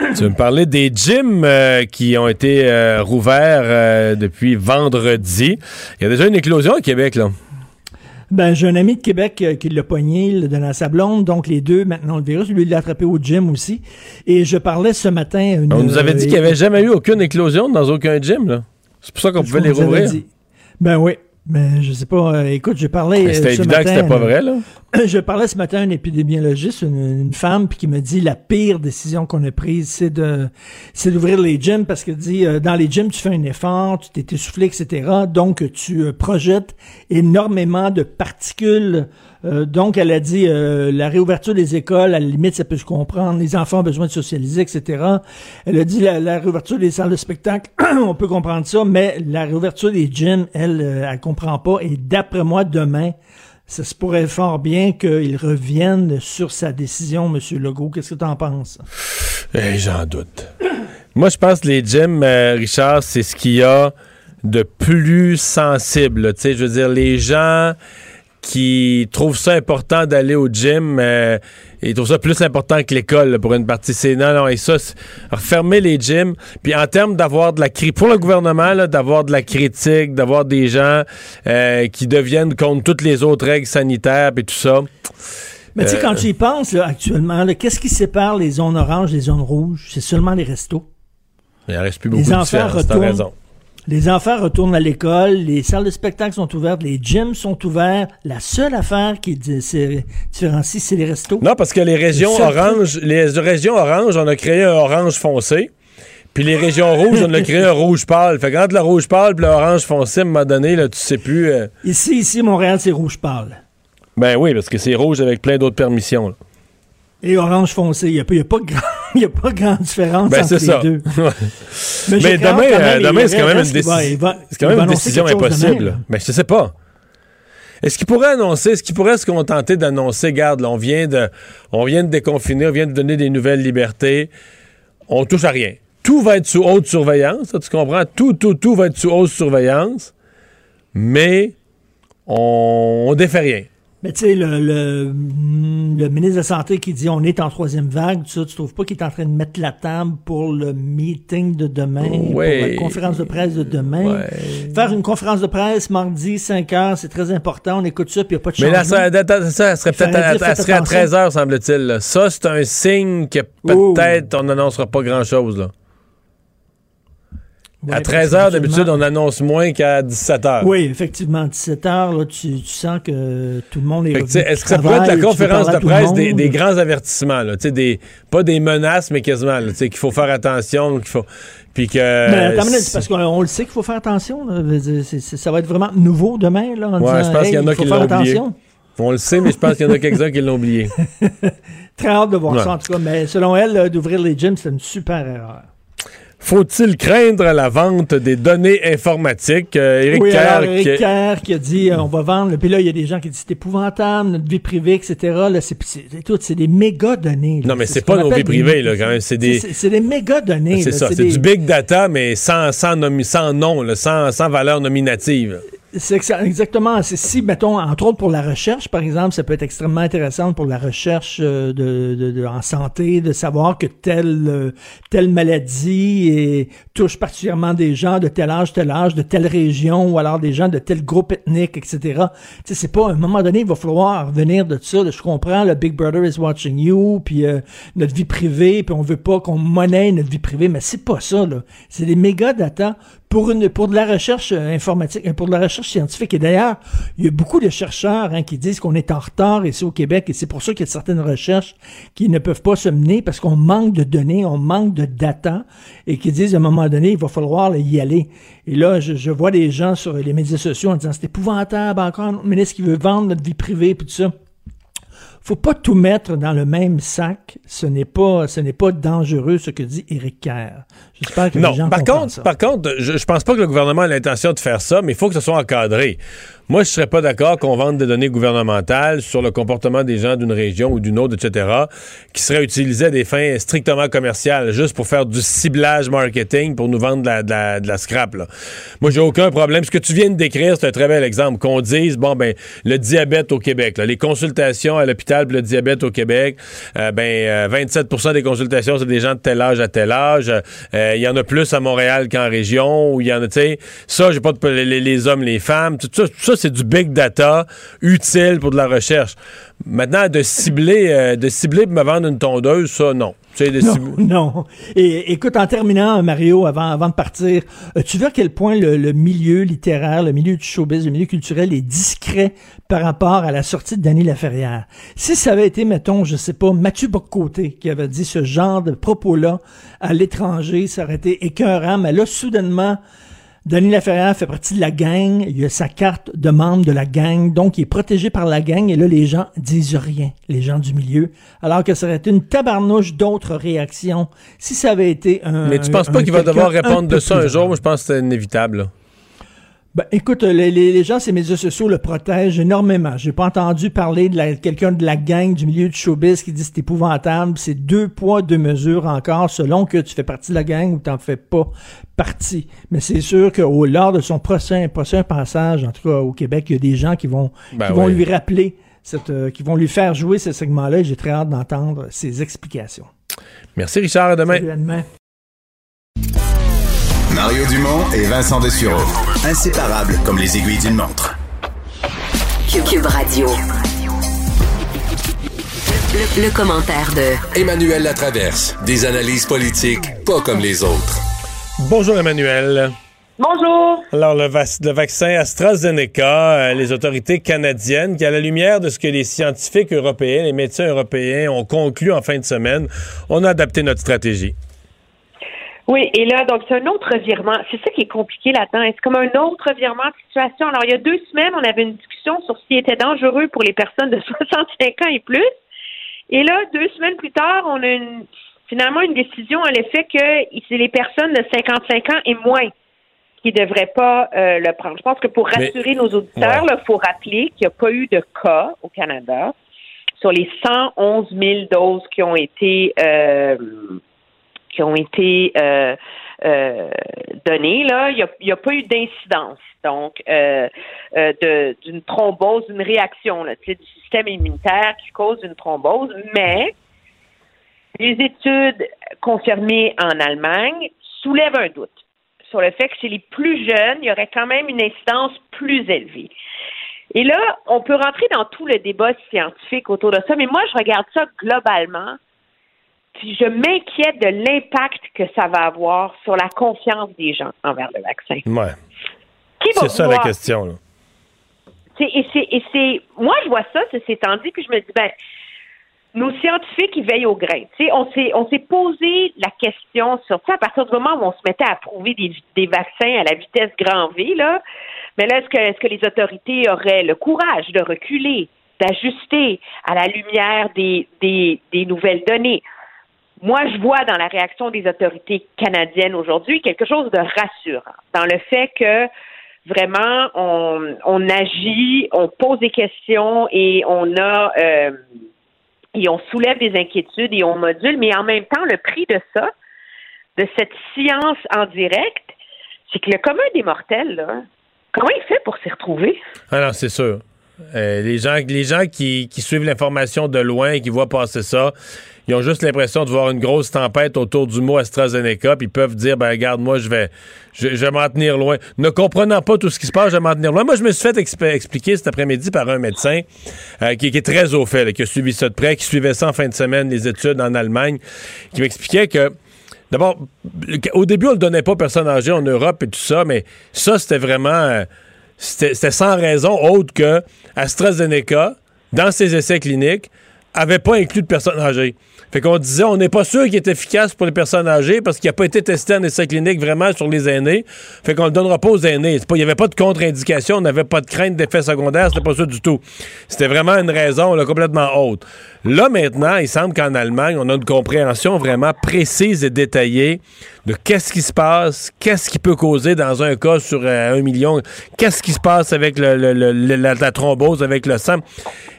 (coughs) Tu veux me parler des gyms euh, qui ont été euh, rouverts euh, depuis vendredi. Il y a déjà une éclosion au Québec, là. Ben, j'ai un ami de Québec qui l'a pogné, le donné à sa blonde, donc les deux, maintenant, le virus. Lui, il l'a attrapé au gym aussi. Et je parlais ce matin... Une, On nous avait dit qu'il n'y avait jamais eu aucune éclosion dans aucun gym, là. C'est pour ça qu'on pouvait les rouvrir. Ben oui. Mais je sais pas. euh, écoute, j'ai parlé. C'était euh, évident que matin, c'était pas vrai, là. (clears throat) Je parlais ce matin à un épidémiologiste, une, une femme, puis qui me dit la pire décision qu'on a prise, c'est de c'est d'ouvrir les gyms parce qu'elle dit euh, dans les gyms tu fais un effort, tu t'es essoufflé, etc. Donc tu euh, projettes énormément de particules. Euh, donc elle a dit euh, la réouverture des écoles, à la limite ça peut se comprendre. Les enfants ont besoin de socialiser, etc. Elle a dit la, la réouverture des salles de spectacle, (clears throat) on peut comprendre ça, mais la réouverture des gyms, elle, euh, elle comprend pas. Et d'après moi, demain, ça se pourrait fort bien qu'il revienne sur sa décision, M. Legault. Qu'est-ce que tu en penses? Eh, J'en doute. Moi, je pense que les gyms, euh, Richard, c'est ce qu'il y a de plus sensible. je veux dire, les gens qui trouvent ça important d'aller au gym, euh, ils trouvent ça plus important que l'école pour une partie. C'est non, non, et ça, c'est- refermer les gyms. Puis en termes d'avoir de la critique, pour le gouvernement, d'avoir de la critique, d'avoir des gens euh, qui deviennent contre toutes les autres règles sanitaires et tout ça. Mais tu sais, Euh, quand tu y penses, là, actuellement, qu'est-ce qui sépare les zones oranges des zones rouges? C'est seulement les restos. Il en reste plus beaucoup Les de enfants différence, retournent. raison. Les enfants retournent à l'école, les salles de spectacle sont ouvertes, les gyms sont ouverts. La seule affaire qui différencie, c'est les restos. Non, parce que les régions Le orange, les régions orange, on a créé un orange foncé. Puis les régions rouges, on a créé un rouge pâle. Fait que entre le rouge pâle et l'orange foncé, à un moment donné, là, tu sais plus. euh, Ici, ici, Montréal, c'est rouge pâle. Ben oui, parce que c'est rouge avec plein d'autres permissions. là. Et orange foncé. Il n'y a, a pas grand, (laughs) il y a pas grande différence Ben entre les ça. deux. (laughs) Mais Mais, demain, euh, demain, c'est quand même une, qu'il va- déci- il va- c'est quand même une décision impossible. là. Ben je sais pas. Est-ce qu'il pourrait annoncer, est-ce qu'il pourrait se contenter d'annoncer, garde, là, on vient de, on vient de déconfiner, on vient de donner des nouvelles libertés, on touche à rien. Tout va être sous haute surveillance, tu comprends? Tout, tout, tout va être sous haute surveillance, mais on, on défait rien. Mais tu sais, le, le, le ministre de la Santé qui dit on est en troisième vague, ça, tu trouves pas qu'il est en train de mettre la table pour le meeting de demain, Ouais. pour la conférence de presse de demain? Faire une conférence de presse mardi 5 heures, c'est très important, on écoute ça, puis il n'y a pas de Mais là, changement. ça, ça, serait peut-être à, à- faites serait à attention. 13 heures, semble-t-il. là. Ça, c'est un signe que peut-être on n'annoncera pas grand-chose. Ouais, à 13 parce heures, qu'habituellement- d'habitude, on annonce moins qu'à 17 heures. Oui, effectivement, 17 heures, là, tu, tu sens que tout le monde est Est-ce que ça pourrait être la conférence de presse des, grands avertissements, là, des, pas des menaces, mais quasiment, qu'il faut faire attention, qu'il faut, puis que... Mais attends c'est- c'est parce qu'on on le sait qu'il faut faire attention. ça va être vraiment nouveau demain. Là, en Ouais, disant, je pense hey, qu'il y en a qui l'ont oublié. On le sait, mais je pense qu'il y en a (laughs) quelques-uns qui l'ont oublié. Très hâte de voir Ouais. ça, en tout cas. Mais selon elle, d'ouvrir les gyms, c'est une super erreur. Faut-il craindre la vente des données informatiques? Euh, Éric oui, Kerr, alors, Éric qui- Kerr qui a dit euh, on va vendre. Puis là, il y a des gens qui disent c'est épouvantable, notre vie privée, etc. Là, c'est, c'est, tout, c'est des méga données. là. Non, mais c'est ce pas nos vies privées, là, quand même. C'est des... C'est, des méga données. C'est ça, c'est, des- du big data, mais sans, sans, nomi- sans nom, là, sans, sans valeur nominative. C'est exa- exactement. Si, mettons, entre autres pour la recherche, par exemple, ça peut être extrêmement intéressant pour la recherche euh, de, de- de- en santé, de savoir que telle, euh, telle maladie et touche particulièrement des gens de tel âge, tel âge, de telle région, ou alors des gens de tel groupe ethnique, etc. Tu sais, c'est pas, à un moment donné, il va falloir revenir de ça. je comprends, le Big Brother is watching you, puis euh, notre vie privée, puis on veut pas qu'on monnaie notre vie privée, mais c'est pas ça, là. C'est des méga data pour de la recherche euh, informatique, euh, pour de la recherche scientifique. Et d'ailleurs, il y a beaucoup de chercheurs hein, qui disent qu'on est en retard ici au Québec, et c'est pour ça qu'il y a certaines recherches qui ne peuvent pas se mener parce qu'on manque de données, on manque de data, et qui disent à un moment donné, il va falloir y aller. Et là, je, vois des gens sur les médias sociaux en disant c'est épouvantable, encore un autre ministre qui veut vendre notre vie privée, puis tout ça faut pas tout mettre dans le même sac. Ce n'est pas, ce n'est pas dangereux ce que dit Éric Kerr. Que Non, les gens par contre, ça. par contre, je, je pense pas que le gouvernement a l'intention de faire ça, mais il faut que ce soit encadré. Moi, je serais pas d'accord qu'on vende des données gouvernementales sur le comportement des gens d'une région ou d'une autre, etc., qui seraient utilisées à des fins strictement commerciales, juste pour faire du ciblage marketing pour nous vendre de la, de la, de la scrap. Là. Moi, j'ai aucun problème. Ce que tu viens de décrire, c'est un très bel exemple. Qu'on dise, bon, ben, le diabète au Québec, là, les consultations à l'hôpital l'hôpital pour le diabète au Québec, euh, ben euh, 27 des consultations, c'est des gens de tel âge à tel âge. Euh, Il y en a plus à Montréal qu'en région. Où il y en a, tu sais, ça, j'ai pas de les, les hommes, les femmes, tout ça, tout ça c'est du big data utile pour de la recherche. Maintenant, de cibler, euh, de cibler pour me vendre une tondeuse, ça, non. Non. Et écoute, en terminant, Mario, avant, avant de partir, tu vois à quel point le, le milieu littéraire, le milieu du showbiz, le milieu culturel est discret par rapport à la sortie de Danny Laferrière? Si ça avait été, mettons, je sais pas, Mathieu Boccoté qui avait dit ce genre de propos-là à l'étranger, ça aurait été écœurant, mais là, soudainement, Denis Laferrière fait partie de la gang, il a sa carte de membre de la gang, donc il est protégé par la gang, et là, les gens disent rien, les gens du milieu, alors que ça aurait été une tabarnouche d'autres réactions si ça avait été un... Mais tu penses pas qu'il va devoir répondre de ça un jour? Moi, je pense que c'est inévitable. là. Ben, écoute, les, les, les gens, ces médias sociaux le protègent énormément. J'ai pas entendu parler de la- quelqu'un de la gang du milieu du showbiz qui dit c'est épouvantable. C'est deux poids, deux mesures encore, selon que tu fais partie de la gang ou t'en fais pas partie. Mais c'est sûr qu'au lors de son prochain, prochain passage, en tout cas au Québec, il y a des gens qui vont, Ben qui vont lui rappeler, cette, euh, qui vont lui faire jouer ce segment-là. et J'ai très hâte d'entendre ses explications. Merci, Richard. À demain. Salut, à demain. Mario Dumont et Vincent Dessureau. Inséparables comme les aiguilles d'une montre. Cube, Radio. Le, le commentaire de Emmanuel Latraverse. Des analyses politiques pas comme les autres. Bonjour, Emmanuel. Bonjour. Alors, le vaccin AstraZeneca, euh, les autorités canadiennes, qui, à la lumière de ce que les scientifiques européens, les médecins européens ont conclu en fin de semaine, on a adapté notre stratégie. Oui, et là, donc, c'est un autre virement. C'est ça qui est compliqué là-dedans. C'est comme un autre virement de situation. Alors, il y a deux semaines, on avait une discussion sur ce qui était dangereux pour les personnes de (laughs) 65 ans et plus. Et là, deux semaines plus tard, on a une, finalement une décision à l'effet que c'est les personnes de 55 ans et moins qui ne devraient pas euh, le prendre. Je pense que pour Mais- rassurer nos auditeurs, il faut rappeler qu'il n'y a pas eu de cas au Canada sur les 111 000 doses qui ont été euh, qui ont été euh, euh, données, là, il n'y a, pas eu d'incidence. Donc, euh, euh, d'une thrombose, d'une réaction là, du système immunitaire qui cause une thrombose, mais les études confirmées en Allemagne soulèvent un doute sur le fait que chez les plus jeunes, il y aurait quand même une incidence plus élevée. Et là, on peut rentrer dans tout le débat scientifique autour de ça, mais moi, je regarde ça globalement puis je m'inquiète de l'impact que ça va avoir sur la confiance des gens envers le vaccin. Ouais. Qui va C'est ça la question. Là. Et c'est, et c'est, moi, je vois ça, c'est dit, puis je me dis, ben, nos scientifiques, ils veillent au grain. On s'est, on s'est posé la question sur ça à partir du moment où on se mettait à approuver des, des vaccins à la vitesse grand V, là. Mais là, est-ce que, est-ce que les autorités auraient le courage de reculer, d'ajuster à la lumière des, des, des nouvelles données? Moi, je vois dans la réaction des autorités canadiennes aujourd'hui quelque chose de rassurant, dans le fait que vraiment on, on agit, on pose des questions et on a euh, et on soulève des inquiétudes et on module, mais en même temps, le prix de ça, de cette science en direct, c'est que le commun des mortels, comment il fait pour s'y retrouver? Ah non, c'est sûr. Euh, les gens, les gens qui, suivent l'information de loin et qui voient passer ça, ils ont juste l'impression de voir une grosse tempête autour du mot AstraZeneca, puis ils peuvent dire, ben regarde, moi je vais, je, vais m'en tenir loin. Ne comprenant pas tout ce qui se passe, je vais m'en tenir loin. Moi, je me suis fait expliquer cet après-midi par un médecin euh, qui, est très au fait, qui a suivi ça de près, qui suivait ça en fin de semaine, les études en Allemagne, qui m'expliquait que D'abord, au début, on le donnait pas aux personnes âgées en Europe et tout ça, mais ça, c'était vraiment. euh, C'était sans raison autre que AstraZeneca, dans ses essais cliniques, avait pas inclus de personnes âgées. Fait qu'on disait, on n'est pas sûr qu'il est efficace pour les personnes âgées parce qu'il n'a pas été testé en essai clinique vraiment sur les aînés. Fait qu'on le donnera pas aux aînés. Il n'y avait pas de contre-indication, on n'avait pas de crainte d'effet secondaire, c'était pas ça du tout. C'était vraiment une raison là, complètement haute. Là, maintenant, il semble qu'en Allemagne, on a une compréhension vraiment précise et détaillée de qu'est-ce qui se passe, qu'est-ce qui peut causer dans un cas sur euh, un million, qu'est-ce qui se passe avec la thrombose, avec le sang.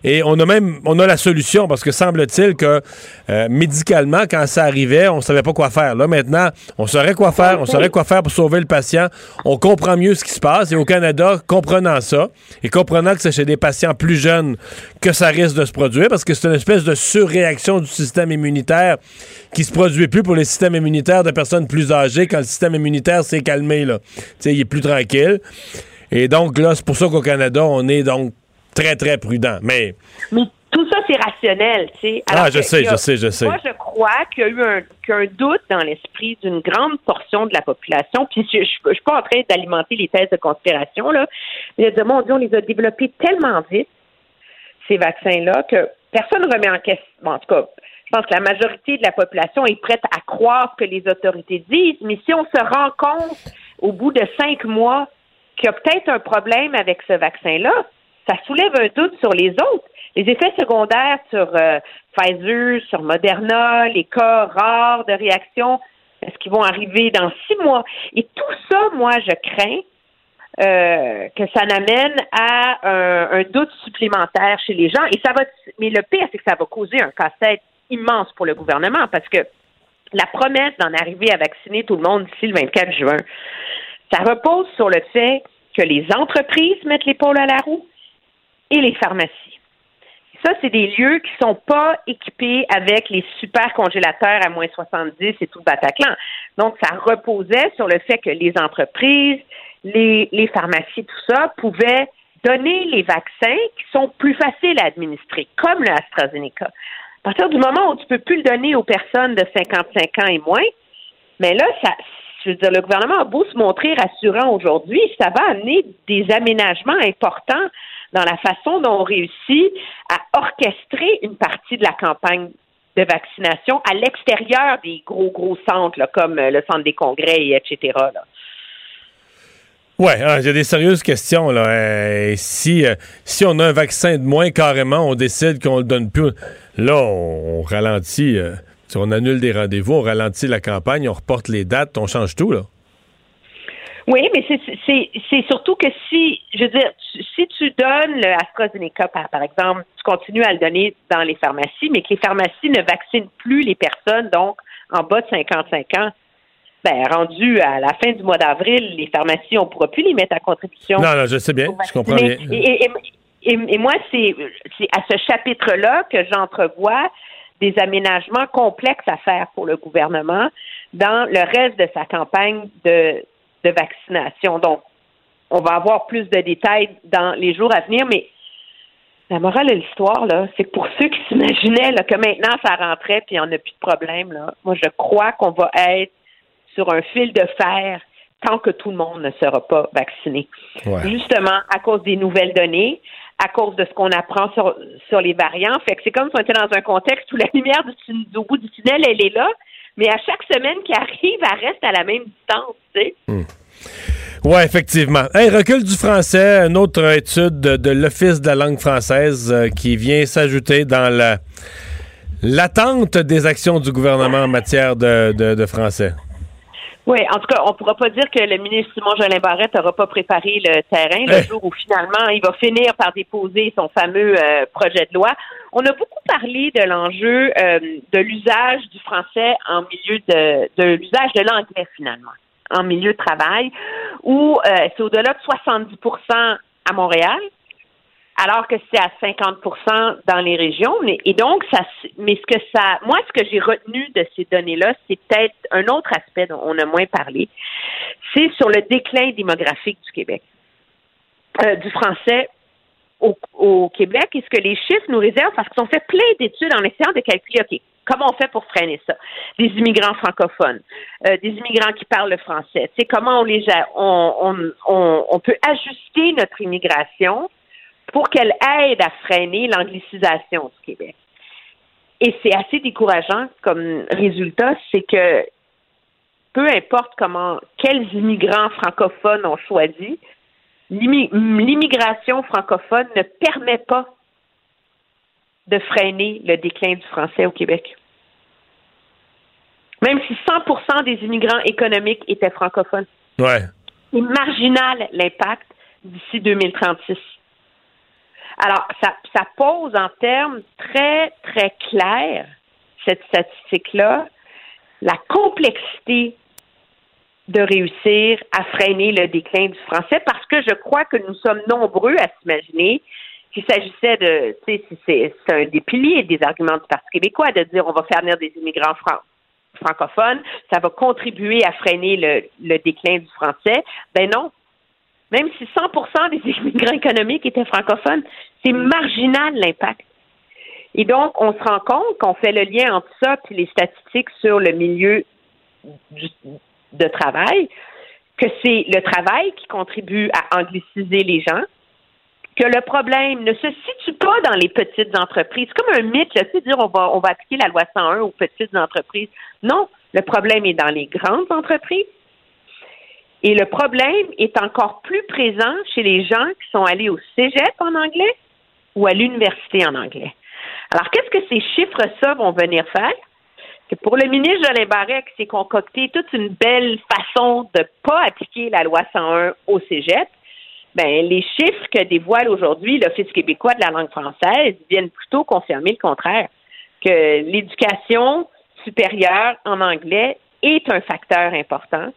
Et on a même on a la solution parce que semble-t-il que euh, médicalement, quand ça arrivait, on savait pas quoi faire. Là, maintenant, on saurait quoi faire, on saurait quoi faire pour sauver le patient. On comprend mieux ce qui se passe. Et au Canada, comprenant ça et comprenant que c'est chez des patients plus jeunes que ça risque de se produire parce que c'est une espèce de surréaction du système immunitaire qui se produit plus pour les systèmes immunitaires de personnes plus âgées quand le système immunitaire s'est calmé. Là. sais, il est plus tranquille. Et donc, là, c'est pour ça qu'au Canada, on est donc très, très prudent. Mais. Mais tout ça, c'est rationnel, tu sais. Ah, je sais, je sais, je sais. Moi, je crois qu'il y a eu un, qu'un doute dans l'esprit d'une grande portion de la population. Puis, je, je, suis pas en train d'alimenter les thèses de conspiration, là. Mais de mon Dieu, on les a développés tellement vite, ces vaccins-là, que personne ne remet en question. Bon, en tout cas, je pense que la majorité de la population est prête à croire ce que les autorités disent. Mais si on se rend compte, au bout de cinq mois, qu'il y a peut-être un problème avec ce vaccin-là, ça soulève un doute sur les autres. Les effets secondaires sur euh, Pfizer, sur Moderna, les cas rares de réaction, est-ce qu'ils vont arriver dans six mois? Et tout ça, moi, je crains euh, que ça n'amène à un, doute supplémentaire chez les gens. Et ça va, mais le pire, c'est que ça va causer un casse-tête immense pour le gouvernement parce que la promesse d'en arriver à vacciner tout le monde d'ici le 24 juin, ça repose sur le fait que les entreprises mettent l'épaule à la roue et les pharmacies. Ça, c'est des lieux qui sont pas équipés avec les super congélateurs à moins 70 et tout le Bataclan. Donc, ça reposait sur le fait que les entreprises, les, les pharmacies, tout ça, pouvaient donner les vaccins qui sont plus faciles à administrer, comme le AstraZeneca. À partir du moment où tu peux plus le donner aux personnes de 55 ans et moins, mais là, ça, je veux dire, le gouvernement a beau se montrer rassurant aujourd'hui, ça va amener des aménagements importants dans la façon dont on réussit à orchestrer une partie de la campagne de vaccination à l'extérieur des gros, gros centres, comme euh, le centre des congrès, etc. Là. Ouais, hein, il des sérieuses questions. Là. Euh, si, euh, si on a un vaccin de moins, carrément, on décide qu'on le donne plus. Là, on, ralentit. si on annule des rendez-vous, on ralentit la campagne, on reporte les dates, on change tout. là. Oui, mais c'est surtout que si, je veux dire, si tu donnes le AstraZeneca, par, par exemple, tu continues à le donner dans les pharmacies, mais que les pharmacies ne vaccinent plus les personnes, donc en bas de 55 ans, ben, rendu à la fin du mois d'avril, les pharmacies, on ne pourra plus les mettre à contribution. Non, non, je sais bien, je comprends bien. Et, et moi, c'est à ce chapitre-là que j'entrevois des aménagements complexes à faire pour le gouvernement dans le reste de sa campagne de, de vaccination. Donc, on va avoir plus de détails dans les jours à venir, mais la morale de l'histoire, là, c'est que pour ceux qui s'imaginaient que maintenant ça rentrait puis il n'y en a plus de problème, là, moi je crois qu'on va être sur un fil de fer tant que tout le monde ne sera pas vacciné. Justement, à cause des nouvelles données, à cause de ce qu'on apprend sur, sur les variants. Fait que c'est comme si on était dans un contexte où la lumière du, au bout du tunnel, elle est là, mais à chaque semaine qui arrive, elle reste à la même distance, tu sais. Hmm. Oui, effectivement. Hey, recul du français, une autre étude de, l'Office de la langue française euh, qui vient s'ajouter dans la l'attente des actions du gouvernement en matière de, français. Oui, en tout cas, on ne pourra pas dire que le ministre Simon Jolin Barrette n'aura pas préparé le terrain le jour où finalement il va finir par déposer son fameux euh, projet de loi. On a beaucoup parlé de l'enjeu euh, de l'usage du français en milieu de, de l'usage de l'anglais finalement en milieu de travail, où euh, c'est au-delà de 70% à Montréal, alors que c'est à 50% dans les régions. Mais, et donc, ça, mais ce que ça, moi, ce que j'ai retenu de ces données-là, c'est peut-être un autre aspect dont on a moins parlé, c'est sur le déclin démographique du Québec, euh, du français au, Québec, et ce que les chiffres nous réservent, parce qu'ils ont fait plein d'études en essayant de calculer, OK, Comment on fait pour freiner ça? Des immigrants francophones, euh, des immigrants qui parlent le français. C'est comment on les on, on, on, peut ajuster notre immigration pour qu'elle aide à freiner l'anglicisation du Québec. Et c'est assez décourageant comme résultat, c'est que peu importe comment quels immigrants francophones ont choisi, l'immigration francophone ne permet pas de freiner le déclin du français au Québec. Même si 100% des immigrants économiques étaient francophones. Ouais. C'est marginal l'impact d'ici 2036. Alors, ça, ça pose en termes très, très clairs, cette statistique-là, la complexité de réussir à freiner le déclin du français parce que je crois que nous sommes nombreux à s'imaginer qu'il s'agissait de, tu sais, c'est un des piliers des arguments du Parti québécois de dire on va faire venir des immigrants fran- francophones, ça va contribuer à freiner le, le déclin du français. Ben non. Même si 100% des immigrants économiques étaient francophones, c'est marginal l'impact. Et donc, on se rend compte qu'on fait le lien entre ça et les statistiques sur le milieu de travail, que c'est le travail qui contribue à angliciser les gens, que le problème ne se situe pas dans les petites entreprises. C'est comme un mythe, sais, dire on va appliquer la loi 101 aux petites entreprises. Non, le problème est dans les grandes entreprises. Et le problème est encore plus présent chez les gens qui sont allés au cégep en anglais ou à l'université en anglais. Alors, qu'est-ce que ces chiffres-là vont venir faire? Que pour le ministre Jolin Barrette, c'est concocté toute une belle façon de pas appliquer la loi 101 au cégep. Ben, les chiffres que dévoile aujourd'hui l'Office québécois de la langue française viennent plutôt confirmer le contraire, que l'éducation supérieure en anglais est un facteur important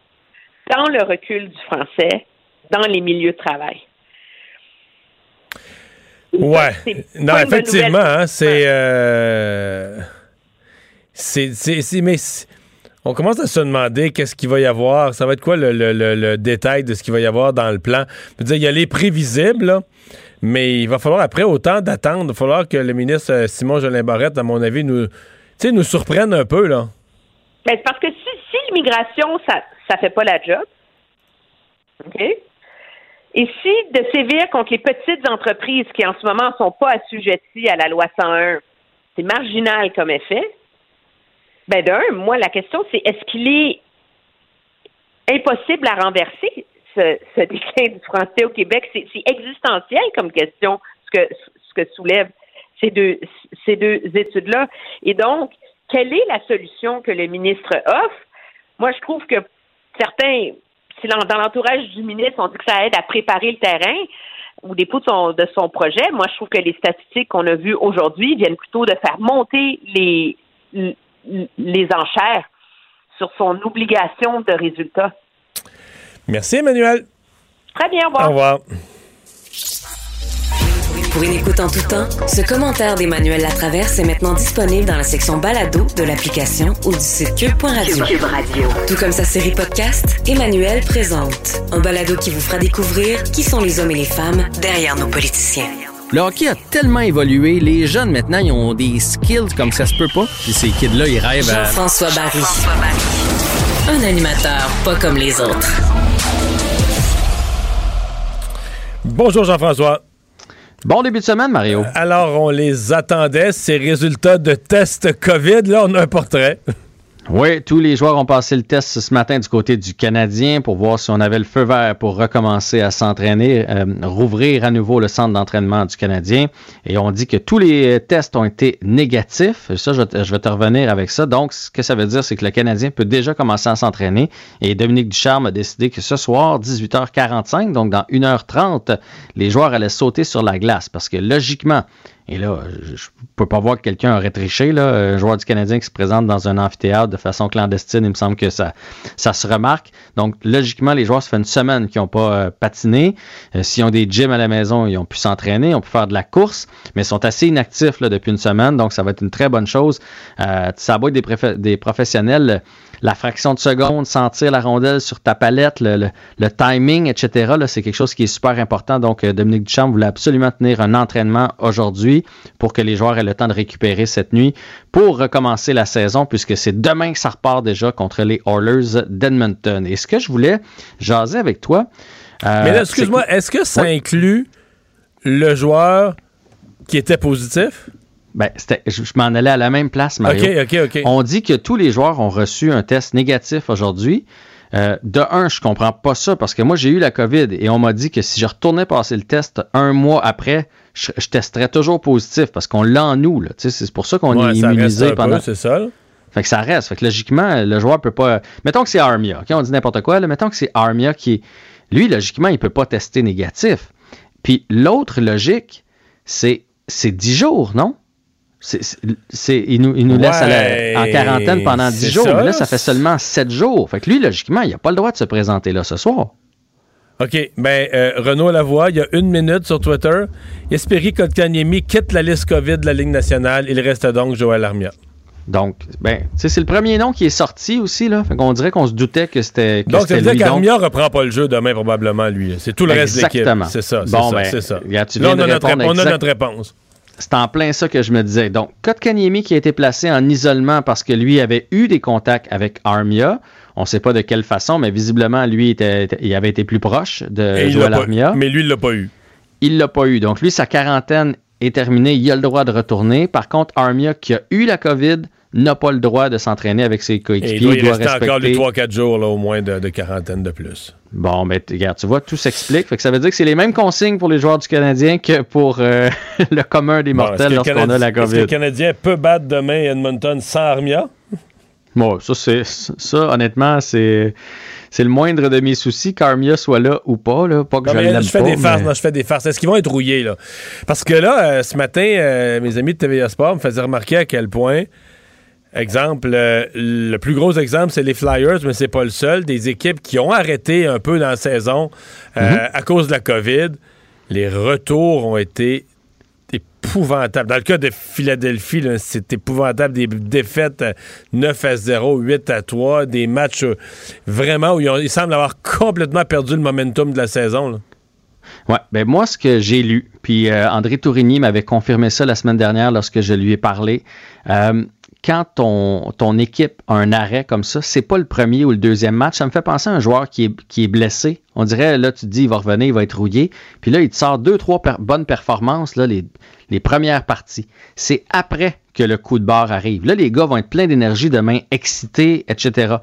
dans le recul du français dans les milieux de travail. Ouais. Non, effectivement, hein, c'est. euh, c'est. c'est- Mais on commence à se demander qu'est-ce qu'il va y avoir. Ça va être quoi le, le- le- le détail de ce qu'il va y avoir dans le plan? Je veux dire, il y a les prévisibles, là, mais il va falloir, après autant d'attendre, il va falloir que le ministre euh, Simon Jolin Barrette, à mon avis, nous, nous surprenne un peu, là. Ben, c'est parce que si, si l'immigration, ça ça fait pas la job, OK? Et si de sévir contre les petites entreprises qui, en ce moment, sont pas assujetties à la loi 101, c'est marginal comme effet, ben d'un, moi, la question, c'est est-ce qu'il est impossible à renverser ce, (laughs) déclin du français au Québec? C'est existentiel comme question, ce que, ce que soulèvent ces deux, ces deux études-là. Et donc, quelle est la solution que le ministre offre? Moi, je trouve que certains, si dans l'entourage du ministre, on dit que ça aide à préparer le terrain ou des de son, de son projet, moi, je trouve que les statistiques qu'on a vues aujourd'hui viennent plutôt de faire monter les, les enchères sur son obligation de résultat. Merci, Emmanuel. Très bien, au revoir. Au revoir. Pour une écoute en tout temps, ce commentaire d'Emmanuel Latraverse est maintenant disponible dans la section balado de l'application ou du site cube.radio. Cube Radio. Tout comme sa série podcast, Emmanuel présente un balado qui vous fera découvrir qui sont les hommes et les femmes derrière nos politiciens. Le hockey a tellement évolué, les jeunes maintenant, ils ont des skills comme ça se peut pas. Puis ces kids-là, ils rêvent à... Jean-François Barry. Un animateur pas comme les autres. Bonjour, Jean-François. Bon début de semaine, Mario. Alors, on les attendait, ces résultats de test COVID. Là, on a un portrait. Oui, tous les joueurs ont passé le test ce matin du côté du Canadien pour voir si on avait le feu vert pour recommencer à s'entraîner, euh, rouvrir à nouveau le centre d'entraînement du Canadien. Et on dit que tous les tests ont été négatifs. Ça, je, je vais te revenir avec ça. Donc, ce que ça veut dire, c'est que le Canadien peut déjà commencer à s'entraîner. Et Dominique Ducharme a décidé que ce soir, 18h45, donc dans 1h30, les joueurs allaient sauter sur la glace. Parce que logiquement, et là, je, peux pas voir que quelqu'un aurait triché, là, un joueur du Canadien qui se présente dans un amphithéâtre de façon clandestine, il me semble que ça, ça se remarque. Donc, logiquement, les joueurs, ça fait une semaine qu'ils n'ont pas euh, patiné. Euh, S'ils ont des gyms à la maison, ils ont pu s'entraîner, ont pu faire de la course, mais ils sont assez inactifs là, depuis une semaine, donc ça va être une très bonne chose. Euh, ça va être des professionnels, la fraction de seconde, sentir la rondelle sur ta palette, le, le- le timing, etc., c'est quelque chose qui est super important. Donc, euh, Dominique Duchamp voulait absolument tenir un entraînement aujourd'hui pour que les joueurs aient le temps de récupérer cette nuit pour recommencer la saison, puisque c'est demain que ça repart déjà contre les Oilers d'Edmonton. Et ce que je voulais jaser avec toi. euh, Mais excuse-moi, est-ce que ça Oui. inclut le joueur qui était positif? Ben, je, je m'en allais à la même place, Mario. OK, OK, OK. On dit que tous les joueurs ont reçu un test négatif aujourd'hui. Euh, de un, je comprends pas ça parce que moi, j'ai eu la COVID et on m'a dit que si je retournais passer le test un mois après, je, je testerais toujours positif parce qu'on l'a en nous. C'est pour ça qu'on Ouais, est ça reste immunisé un peu, pendant. c'est ça. Fait que ça reste. Fait que logiquement, le joueur peut pas. Mettons que c'est Armia. On dit n'importe quoi. Là. Mettons que c'est Armia qui est. Lui, logiquement, il peut pas tester négatif. Puis l'autre logique, c'est c'est 10 jours, non? C'est, il nous, il nous laisse la- en quarantaine pendant 10 c'est jours. ça. Mais là, ça fait seulement 7 jours. Fait que lui, logiquement, il n'a pas le droit de se présenter là ce soir. OK. Ben, euh, Renaud Lavoie, il y a une minute sur Twitter. Espéry Kotkaniemi quitte la liste COVID de la Ligue nationale. Il reste donc Joël Armia. Donc, ben, c'est le premier nom qui est sorti aussi, là. Fait qu'on dirait qu'on se doutait que c'était Donc, ça veut dire qu'Armia reprend pas le jeu demain, probablement, lui. C'est tout le reste de l'équipe. Exactement. C'est ça, c'est Bon, ça, ben, ça. regarde, tu Là, on a, on notre réponse. C'est en plein ça que je me disais. Donc, Kotkaniemi qui a été placé en isolement parce que lui avait eu des contacts avec Armia. On ne sait pas de quelle façon, mais visiblement, lui, était, il avait été plus proche de pas- Armia. mais lui, il l'a pas eu. Il l'a pas eu. Donc, lui, sa quarantaine est terminée. Il a le droit de retourner. Par contre, Armia, qui a eu la COVID, n'a pas le droit de s'entraîner avec ses Et coéquipiers. il doit rester encore les respecter- 3-4 jours, là, au moins, de, de quarantaine de plus. Bon, mais regarde, tu vois, tout s'explique. Fait que ça veut dire que c'est les mêmes consignes pour les joueurs du Canadien que pour euh, (laughs) le commun des mortels lorsqu'on a la Est-ce que le COVID. Canadien peut battre demain Edmonton sans Armia? Bon, ça, c'est, ça honnêtement, c'est, c'est le moindre de mes soucis qu'Armia soit là ou pas. Là. Pas que Non, je l'aime je fais pas, des farces, mais- non, je fais des farces. Est-ce qu'ils vont être rouillés, là? Parce que là, euh, ce matin, euh, mes amis de TVA Sport me faisaient remarquer à quel point, exemple, euh, le plus gros exemple, c'est les Flyers, mais c'est pas le seul, des équipes qui ont arrêté un peu dans la saison euh, Mm-hmm. à cause de la COVID. Les retours ont été épouvantables. Dans le cas de Philadelphie, c'est épouvantable. Des défaites euh, 9 à 0, 8 à 3, des matchs euh, vraiment où ils, ont- ils semblent avoir complètement perdu le momentum de la saison. là. Ouais, ben moi, ce que j'ai lu, puis euh, André Tourigny m'avait confirmé ça la semaine dernière lorsque je lui ai parlé. euh, quand ton, équipe a un arrêt comme ça, c'est pas le premier ou le deuxième match. Ça me fait penser à un joueur qui est, blessé. On dirait, là, tu te dis, il va revenir, il va être rouillé. Puis là, il te sort deux, trois bonnes performances, là, les, les premières parties. C'est après que le coup de barre arrive. Là, les gars vont être pleins d'énergie demain, excités, etc.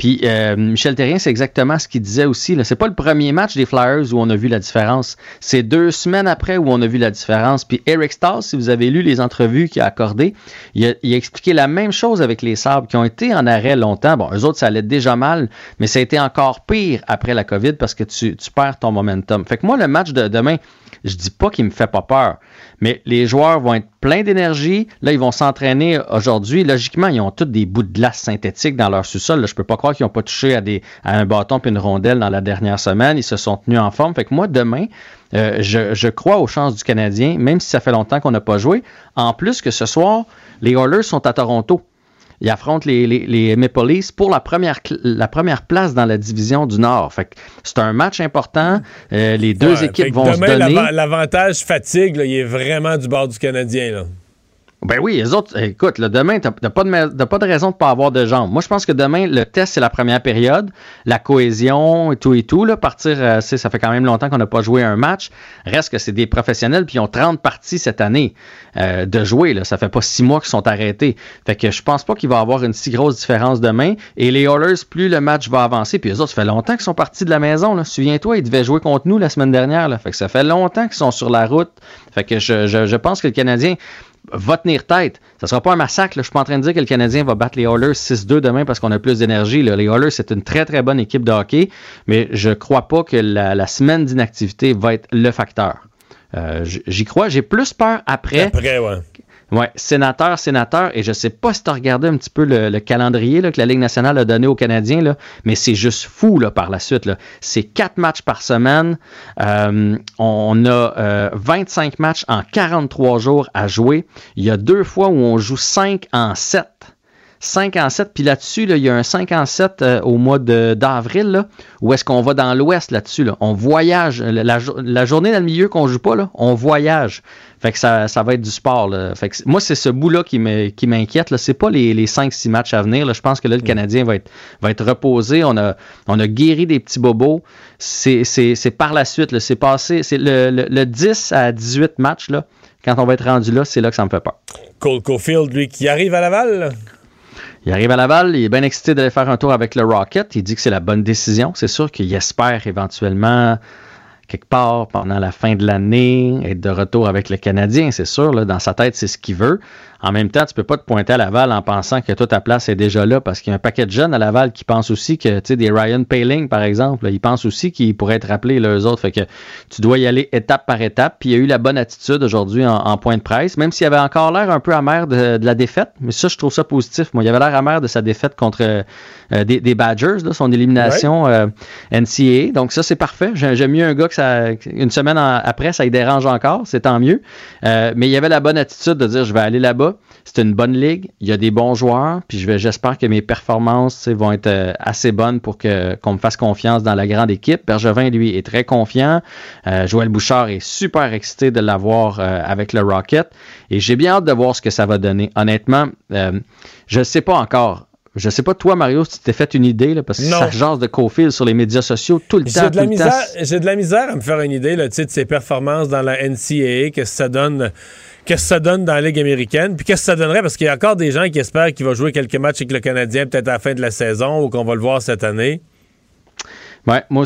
Puis euh, Michel Terrien, c'est exactement ce qu'il disait aussi. là. C'est pas le premier match des Flyers où on a vu la différence. C'est deux semaines après où on a vu la différence. Puis Eric Stahl, si vous avez lu les entrevues qu'il a accordées, il a, expliqué la même chose avec les Sabres qui ont été en arrêt longtemps. Bon, eux autres, ça allait déjà mal, mais ça a été encore pire après la COVID parce que tu perds ton momentum. Fait que moi, le match de demain, je dis pas qu'il me fait pas peur, mais les joueurs vont être pleins d'énergie. Là, ils vont s'entraîner aujourd'hui. Logiquement, ils ont tous des bouts de glace synthétiques dans leur sous-sol. Je peux pas croire qu'ils n'ont pas touché à, des, à un bâton puis une rondelle dans la dernière semaine. Ils se sont tenus en forme. Fait que moi, demain, euh, je, je crois aux chances du Canadien, même si ça fait longtemps qu'on n'a pas joué. En plus que ce soir, les Oilers sont à Toronto. Ils affrontent les, les, les Maple Leafs pour la première, la première place dans la division du Nord. Fait que c'est un match important. Euh, les deux Ouais, équipes vont se demain, donner. l'ava- l'avantage fatigue, là, il est vraiment du bord du Canadien. Là. Ben oui, les autres, écoute, là, demain, t'as t'as pas, de pas de raison de pas avoir de jambes. Moi, je pense que demain, le test, c'est la première période, la cohésion et tout et tout. Là, partir, euh, ça fait quand même longtemps qu'on n'a pas joué un match. Reste que c'est des professionnels, puis ils ont 30 parties cette année euh, de jouer. Là. Ça fait pas six mois qu'ils sont arrêtés. Fait que je pense pas qu'il va y avoir une si grosse différence demain. Et les Oilers, plus le match va avancer, puis les autres, ça fait longtemps qu'ils sont partis de la maison. Souviens-toi, ils devaient jouer contre nous la semaine dernière. Là. Fait que ça fait longtemps qu'ils sont sur la route. Fait que je, je, je pense que le Canadien va tenir tête. Ça sera pas un massacre. là. Je suis pas en train de dire que le Canadien va battre les Oilers 6-2 demain parce qu'on a plus d'énergie. Les Oilers, c'est une très, très bonne équipe de hockey, mais je crois pas que la, semaine d'inactivité va être le facteur. Euh, J'y crois. J'ai plus peur après. Ouais, sénateur, sénateur, et je sais pas si tu as regardé un petit peu le, le calendrier là, que la Ligue nationale a donné aux Canadiens, là, mais c'est juste fou là, par la suite. là. C'est quatre matchs par semaine. Euh, on a euh, 25 matchs en 43 jours à jouer. Il y a deux fois où on joue 5 en 7. 5 en 7, puis là-dessus, là, il y a un 5 en 7 euh, au mois d'avril, là, où est-ce qu'on va dans l'ouest là-dessus. Là. On voyage. La, la la journée dans le milieu qu'on joue pas, là, on voyage. Fait que ça, ça va être du sport. Là. Fait que moi, c'est ce bout-là qui m'inquiète. là. C'est pas les, les 5-6 matchs à venir. là. Je pense que là, le Canadien va être, va être reposé. On a, on a guéri des petits bobos. C'est c'est- c'est par la suite. là. C'est passé. C'est le, le, le 10 à 18 matchs. Là, quand on va être rendu là, c'est là que ça me fait peur. Cole Caulfield, lui, qui arrive à Laval. Il arrive à Laval, il est bien excité d'aller faire un tour avec le Rocket. Il dit que c'est la bonne décision. C'est sûr qu'il espère éventuellement, quelque part pendant la fin de l'année, être de retour avec le Canadien. C'est sûr, dans sa tête, c'est ce qu'il veut. En même temps, tu peux pas te pointer à Laval en pensant que toute ta place est déjà là parce qu'il y a un paquet de jeunes à Laval qui pensent aussi que, tu sais, des Ryan Paling, par exemple, là, ils pensent aussi qu'ils pourraient être rappelés, les autres. Fait que tu dois y aller étape par étape. Puis il y a eu la bonne attitude aujourd'hui en, en point de presse, même s'il avait encore l'air un peu amer de, de la défaite. Mais ça, je trouve ça positif. Moi, il avait l'air amer de sa défaite contre euh, des, des Badgers, là, son élimination euh, NCAA. Donc ça, c'est parfait. J'ai- J'aime mieux un gars que ça, une semaine en- après, ça y dérange encore. C'est tant mieux. Euh, mais il y avait la bonne attitude de dire, je vais aller là-bas. C'est une bonne ligue. Il y a des bons joueurs. Puis j'espère que mes performances vont être euh, assez bonnes pour que, qu'on me fasse confiance dans la grande équipe. Bergevin, lui, est très confiant. Euh, Joël Bouchard est super excité de l'avoir euh, avec le Rocket. Et j'ai bien hâte de voir ce que ça va donner. Honnêtement, euh, je ne sais pas encore. Je sais pas, toi, Mario, si tu t'es fait une idée, là, parce que Non. ça jase de Cofield sur les médias sociaux tout le temps. J'ai de, la misère, j'ai de la misère à me faire une idée là, de ses performances dans la NCAA, qu'est-ce que ça donne, qu'est-ce que ça donne dans la Ligue américaine, puis qu'est-ce que ça donnerait, parce qu'il y a encore des gens qui espèrent qu'il va jouer quelques matchs avec le Canadien peut-être à la fin de la saison ou qu'on va le voir cette année. Ouais, moi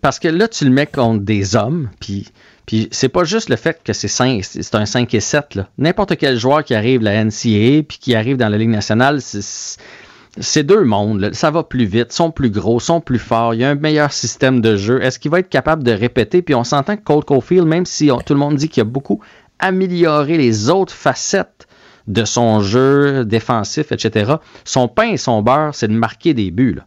parce que là, tu le mets contre des hommes, puis, puis c'est pas juste le fait que c'est 5, c'est un 5 et 7. là. N'importe quel joueur qui arrive à la NCAA puis qui arrive dans la Ligue nationale, c'est deux mondes. Ça va plus vite, sont plus gros, sont plus forts. Il y a un meilleur système de jeu. Est-ce qu'il va être capable de répéter? Puis on s'entend que Cole Caulfield, même si tout le monde dit qu'il a beaucoup amélioré les autres facettes de son jeu défensif, etc., son pain et son beurre, c'est de marquer des buts.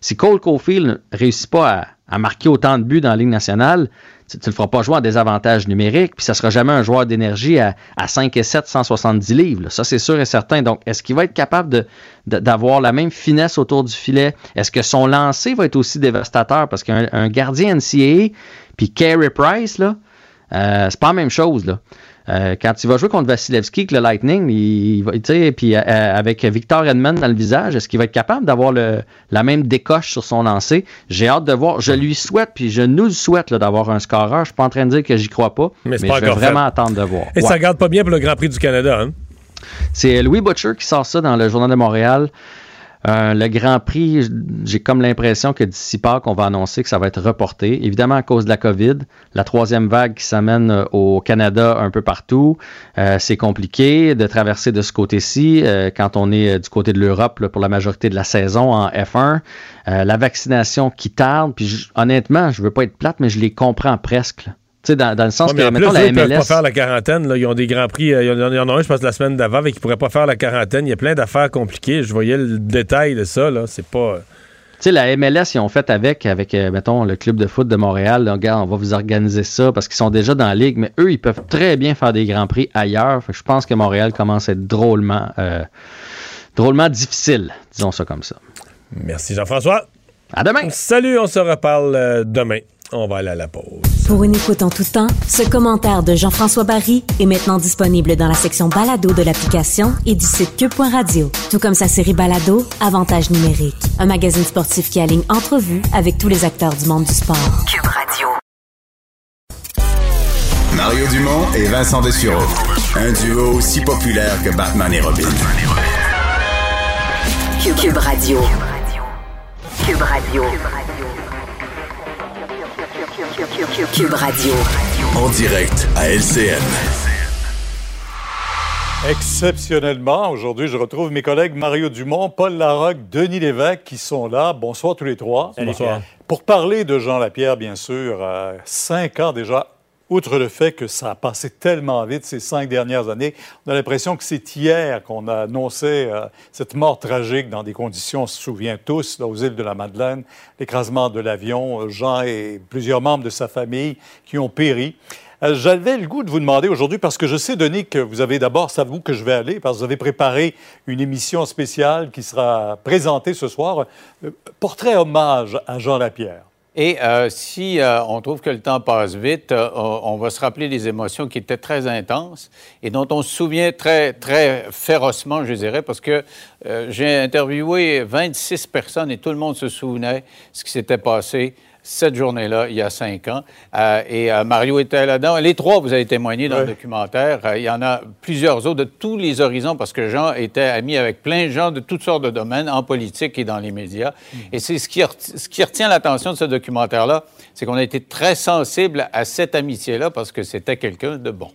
Si Cole Caulfield ne réussit pas à, marquer autant de buts dans la Ligue nationale, tu ne le feras pas jouer en désavantage numérique, puis ça ne sera jamais un joueur d'énergie à, à 5 et 7, 170 livres. Ça, c'est sûr et certain. Donc, est-ce qu'il va être capable d'avoir la même finesse autour du filet? Est-ce que son lancer va être aussi dévastateur? Parce qu'un un gardien NCAA, puis Carey Price, là, euh, c'est pas la même chose. Euh, quand il va jouer contre Vasilevski, avec le Lightning, il, va, puis euh, avec Victor Edmond dans le visage, est-ce qu'il va être capable d'avoir la même décoche sur son lancer? J'ai hâte de voir. Je lui souhaite, puis je nous le souhaite d'avoir un scoreur. Je suis pas en train de dire que j'y crois pas, Mais mais, c'est pas je vais vraiment fait. attendre de voir. Et Ouais. ça garde pas bien pour le Grand Prix du Canada, hein? C'est Louis Butcher qui sort ça dans le Journal de Montréal. Euh, le Grand Prix, j'ai comme l'impression que d'ici Pâques, on va annoncer que ça va être reporté. Évidemment, à cause de la COVID, la troisième vague qui s'amène euh, au Canada un peu partout. Euh, c'est compliqué de traverser de ce côté-ci quand on est du côté de l'Europe pour la majorité de la saison en F1. Euh, la vaccination qui tarde, puis honnêtement, je veux pas être plate, mais je les comprends presque. Tu sais, dans, dans le sens Ouais, mais que, mettons, plus, la eux, ils peuvent pas MLS... faire la quarantaine. là. Ils ont des grands prix. euh, Il y en a, un, je pense, la semaine d'avant, avec qui pourrait pas faire la quarantaine. Il y a plein d'affaires compliquées. Je voyais le détail de ça. là. C'est pas. Tu sais, la MLS, ils ont fait avec, avec euh, mettons, le club de foot de Montréal. Regarde, on va vous organiser ça parce qu'ils sont déjà dans la ligue, mais eux, ils peuvent très bien faire des grands prix ailleurs. Fait que je pense que Montréal commence à être drôlement, euh, drôlement difficile, disons ça comme ça. Merci Jean-François. À demain. Salut, on se reparle euh, demain. On va aller à la pause. Pour une écoute en tout temps, ce commentaire de Jean-François Barry est maintenant disponible dans la section balado de l'application et du site cube.radio. Tout comme sa série balado, Avantage numérique. Un magazine sportif qui aligne entrevues avec tous les acteurs du monde du sport. Cube Radio. Mario Dumont et Vincent Dessureau. Un duo aussi populaire que Batman et Robin. Cube, Cube Radio. Cube Radio. Cube Radio. En direct à LCN. Exceptionnellement, aujourd'hui, je retrouve mes collègues Mario Dumont, Paul Larocque, Denis Lévesque qui sont là. Bonsoir tous les trois. Bonsoir. Pour parler de Jean Lapierre, bien sûr, euh, cinq ans déjà, outre le fait que ça a passé tellement vite ces cinq dernières années, on a l'impression que c'est hier qu'on a annoncé euh, cette mort tragique dans des conditions, on se souvient tous, là, aux îles de la Madeleine, l'écrasement de l'avion, euh, Jean et plusieurs membres de sa famille qui ont péri. Euh, J'avais le goût de vous demander aujourd'hui, parce que je sais, Denis, que vous avez d'abord, c'est à vous que je vais aller, parce que vous avez préparé une émission spéciale qui sera présentée ce soir. Portrait hommage à Jean Lapierre. Et euh, si euh, on trouve que le temps passe vite, euh, on va se rappeler des émotions qui étaient très intenses et dont on se souvient très, très férocement, je dirais, parce que j'ai interviewé 26 personnes et tout le monde se souvenait ce qui s'était passé cette journée-là, il y a cinq ans. Euh, et euh, Mario était là-dedans. Les trois, vous avez témoigné dans le documentaire. Euh, il y en a plusieurs autres de tous les horizons parce que Jean était ami avec plein de gens de toutes sortes de domaines, en politique et dans les médias. Et c'est ce qui, ce qui retient l'attention de ce documentaire-là, c'est qu'on a été très sensible à cette amitié-là parce que c'était quelqu'un de bon.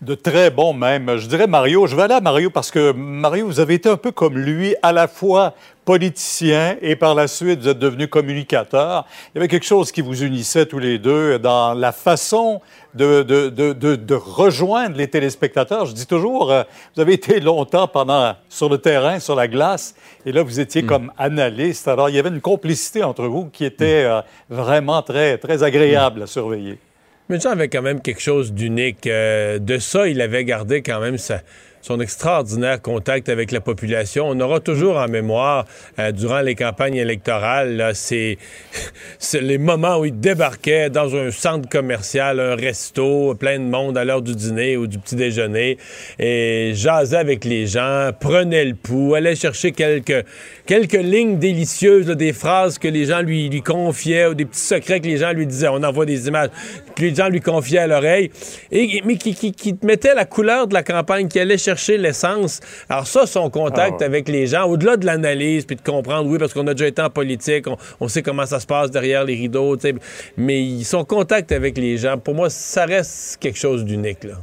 De très bons même. Je dirais Mario, je vais aller à Mario parce que Mario, vous avez été un peu comme lui, à la fois politicien et par la suite vous êtes devenu communicateur. Il y avait quelque chose qui vous unissait tous les deux dans la façon de, de, de, de rejoindre les téléspectateurs. Je dis toujours, euh, vous avez été longtemps pendant sur le terrain, sur la glace, et là vous étiez comme analyste. Alors il y avait une complicité entre vous qui était euh, vraiment très, très agréable à surveiller. Mais Jean avait quand même quelque chose d'unique. Euh, de ça, il avait gardé quand même sa, son extraordinaire contact avec la population. On aura toujours en mémoire, euh, durant les campagnes électorales, (laughs) les moments où il débarquait dans un centre commercial, un resto, plein de monde à l'heure du dîner ou du petit déjeuner, et jasait avec les gens, prenait le pouls, allait chercher quelques, quelques lignes délicieuses, des phrases que les gens lui, confiaient, ou des petits secrets que les gens lui disaient. On envoie des images que les gens lui confiaient à l'oreille, mais qui, qui, la couleur de la campagne, qui allait chercher l'essence. Alors ça, son contact Ah avec les gens, au-delà de l'analyse, puis de comprendre, oui, parce qu'on a déjà été en politique, on, on sait comment ça se passe derrière les rideaux, mais son contact avec les gens, pour moi, ça reste quelque chose d'unique. là.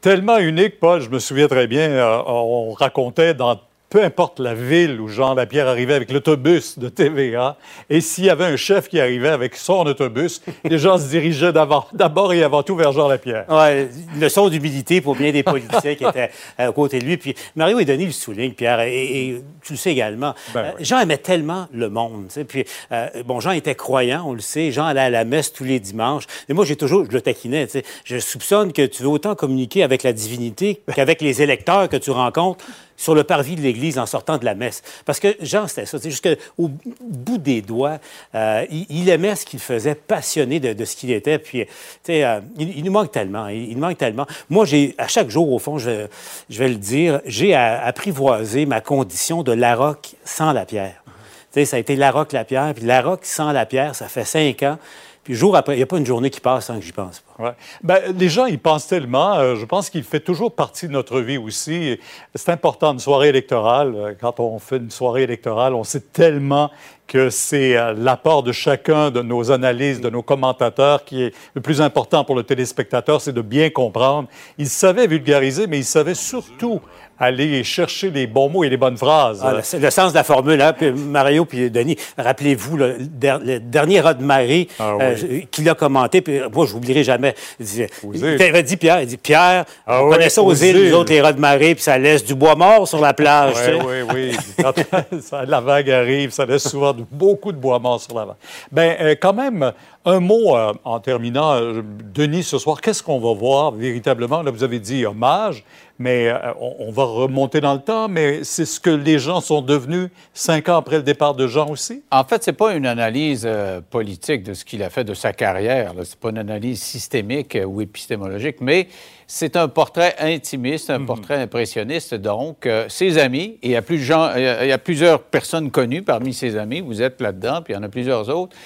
Tellement unique, Paul, je me souviens très bien, euh, on racontait dans peu importe la ville où Jean Lapierre arrivait avec l'autobus de TVA, et s'il y avait un chef qui arrivait avec son autobus, (laughs) les gens se dirigeaient d'abord d'abord et avant tout vers Jean Lapierre. Une leçon d'humilité pour bien des politiciens qui étaient à côté de lui. Puis Mario et Denis le soulignent, Pierre, et, et tu le sais également. Ben Euh, Jean aimait tellement le monde. Puis, euh, bon, Jean était croyant, on le sait. Jean allait à la messe tous les dimanches. Et moi, j'ai toujours, je le taquinais. Je soupçonne que tu veux autant communiquer avec la divinité qu'avec les électeurs que tu rencontres sur le parvis de l'Église en sortant de la messe. Parce que Jean, c'était ça. Jusqu'au bout des doigts, euh, il, aimait ce qu'il faisait, passionné de, ce qu'il était. Puis, euh, il, il nous manque tellement. Il, nous manque tellement. Moi, j'ai, à chaque jour, au fond, je, vais- le dire, j'ai apprivoisé ma condition de Larocque sans la pierre. Tu sais, ça a été Larocque, la pierre. Puis Larocque sans la pierre, ça fait cinq ans. Puis jour après, il n'y a pas une journée qui passe sans que j'y pense. Ouais. Ben, les gens y pensent tellement. euh, je pense qu'il fait toujours partie de notre vie aussi. C'est important, une soirée électorale. euh, Quand on fait une soirée électorale, on sait tellement que c'est euh, l'apport de chacun de nos analyses, de nos commentateurs qui est le plus important pour le téléspectateur, c'est de bien comprendre. Il savait vulgariser, mais il savait surtout aller chercher les bons mots et les bonnes phrases. Ah, le, le sens de la formule, hein? Puis Mario puis Denis, rappelez-vous le, der- le dernier Rod Marie Ah euh, qu'il a commenté, puis moi je n'oublierai jamais. Il, disait- il îles. t'avait dit Pierre, il dit Pierre, Ah on ça aux îles, nous autres les Rod Marie, puis ça laisse du bois mort sur la plage. Oui, oui, oui. Quand (laughs) ça- la vague arrive, ça laisse souvent de- beaucoup de bois mort sur la vague. Ben, euh, quand même, un mot euh, en terminant. Denis, ce soir, qu'est-ce qu'on va voir véritablement? Là, vous avez dit hommage, mais euh, on, va remonter dans le temps, mais c'est ce que les gens sont devenus cinq ans après le départ de Jean aussi? En fait, c'est pas une analyse euh, politique de ce qu'il a fait de sa carrière. Ce n'est pas une analyse systémique euh, ou épistémologique, mais c'est un portrait intimiste, un portrait impressionniste. Donc, euh, ses amis, et il y, a plus de gens, il y a- il y a plusieurs personnes connues parmi ses amis, vous êtes là-dedans, puis il y en a plusieurs autres,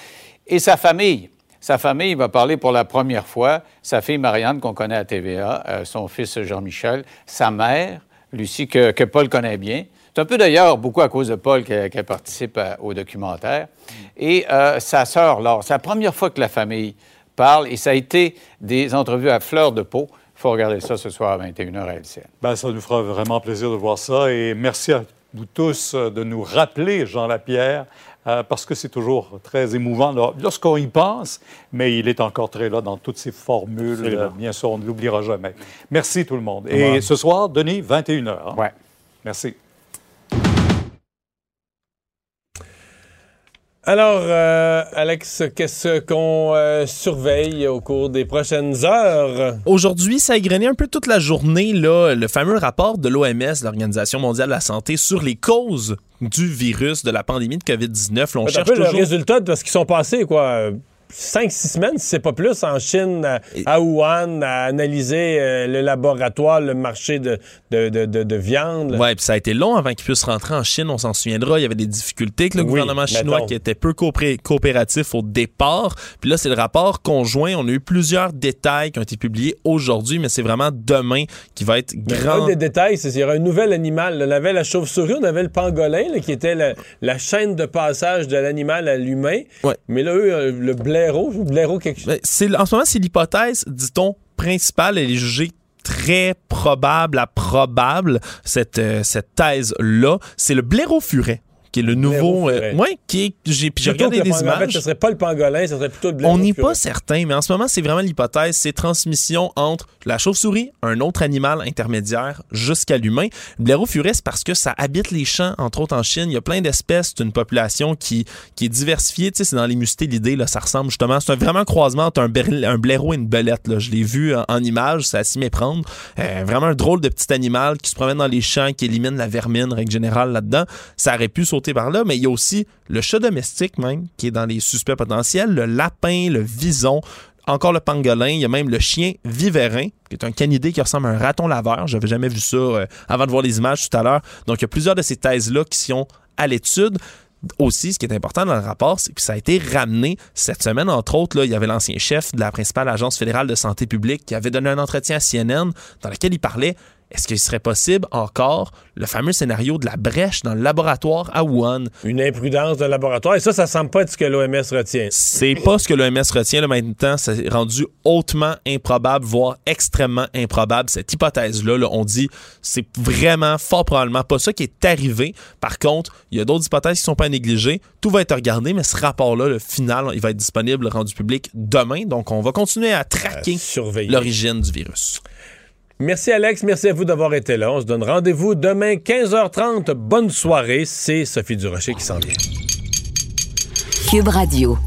et sa famille. Sa famille il va parler pour la première fois, sa fille Marianne, qu'on connaît à TVA, euh, son fils Jean-Michel, sa mère, Lucie, que, Paul connaît bien. C'est un peu d'ailleurs beaucoup à cause de Paul qu'elle participe à- au documentaire. Et euh, sa sœur, Laure, c'est la première fois que la famille parle et ça a été des entrevues à fleur de peau. Il faut regarder ça ce soir à 21h à LCN. Ben, ça nous fera vraiment plaisir de voir ça. Et merci à vous tous euh, de nous rappeler Jean Lapierre, euh, parce que c'est toujours très émouvant lorsqu'on y pense, mais il est encore très là dans toutes ses formules. Euh, bien sûr, on ne l'oubliera jamais. Merci tout le monde. Ouais. Et ce soir, Denis, 21h. Ouais. Merci. Alors, euh, Alex, qu'est-ce qu'on euh, surveille au cours des prochaines heures? Aujourd'hui, ça a égrené un peu toute la journée là, le fameux rapport de l'OMS, l'Organisation mondiale de la santé, sur les causes du virus, de la pandémie de COVID-19. Là, on un cherche peu le résultat de ce qui sont passés, quoi. 5-6 semaines, si c'est pas plus, en Chine, à, Wuhan, à analyser euh, le laboratoire, le marché de, de, de, de- de viande. Ouais, puis ça a été long avant qu'ils puissent rentrer en Chine, on s'en souviendra. Il y avait des difficultés avec le Oui, gouvernement chinois mettons. qui était peu coopé- coopératif au départ. Puis là, c'est le rapport conjoint. On a eu plusieurs détails qui ont été publiés aujourd'hui, mais c'est vraiment demain qui va être grand. Un des détails, c'est qu'il y aura un nouvel animal. On avait la chauve-souris, on avait le pangolin, là, qui était la, la chaîne de passage de l'animal à l'humain. Ouais. Mais là, eux, euh, le blaireau, blaireau quelque chose? Ben, c'est- en ce moment, c'est l'hypothèse, dit-on, principale. Elle est jugée très probable à probable, cette, euh, cette thèse-là, c'est le blaireau-furet qui est le nouveau. Euh, ouais, qui est. J'ai regardé des pangolin. En fait, images. ce serait pas le pangolin, ce serait plutôt. On n'est pas certain, mais en ce moment, c'est vraiment l'hypothèse, c'est transmission entre la chauve-souris, un autre animal intermédiaire, jusqu'à l'humain. Le blaireau furet, c'est parce que ça habite les champs, entre autres en Chine. Il y a plein d'espèces, c'est une population qui, qui est diversifiée. Tu sais, c'est dans les l'idée, là, ça ressemble justement. C'est un vraiment un croisement entre un, blaireau et une belette. Là. Je l'ai vu en, en image, c'est à s'y méprendre. Euh, vraiment un drôle de petit animal qui se promène dans les champs, qui élimine la vermine, règle générale, là-dedans. Ça aurait pu sauter par là, mais il y a aussi le chat domestique, même, qui est dans les suspects potentiels, le lapin, le vison, encore le pangolin, il y a même le chien vivérin, qui est un canidé qui ressemble à un raton laveur. J'avais jamais vu ça euh, avant de voir les images tout à l'heure. Donc, il y a plusieurs de ces thèses-là qui sont à l'étude. Aussi, ce qui est important dans le rapport, c'est que ça a été ramené cette semaine. Entre autres, il y avait l'ancien chef de la principale agence fédérale de santé publique qui avait donné un entretien à CNN dans lequel il parlait est-ce qu'il serait possible encore le fameux scénario de la brèche dans le laboratoire à Wuhan? Une imprudence de laboratoire. Et ça, ça semble pas être ce que l'OMS retient. C'est pas ce que l'OMS retient. Là, maintenant, c'est rendu hautement improbable, voire extrêmement improbable. Cette hypothèse-là, là, on dit, c'est vraiment fort probablement pas ça qui est arrivé. Par contre, il y a d'autres hypothèses qui sont pas à négliger. Tout va être regardé, mais ce rapport-là, le final, il va être disponible, rendu public demain. Donc, on va continuer à traquer l'origine du virus. Merci Alex, merci à vous d'avoir été là. On se donne rendez-vous demain 15h30. Bonne soirée. C'est Sophie Durocher qui s'en vient. Cube Radio.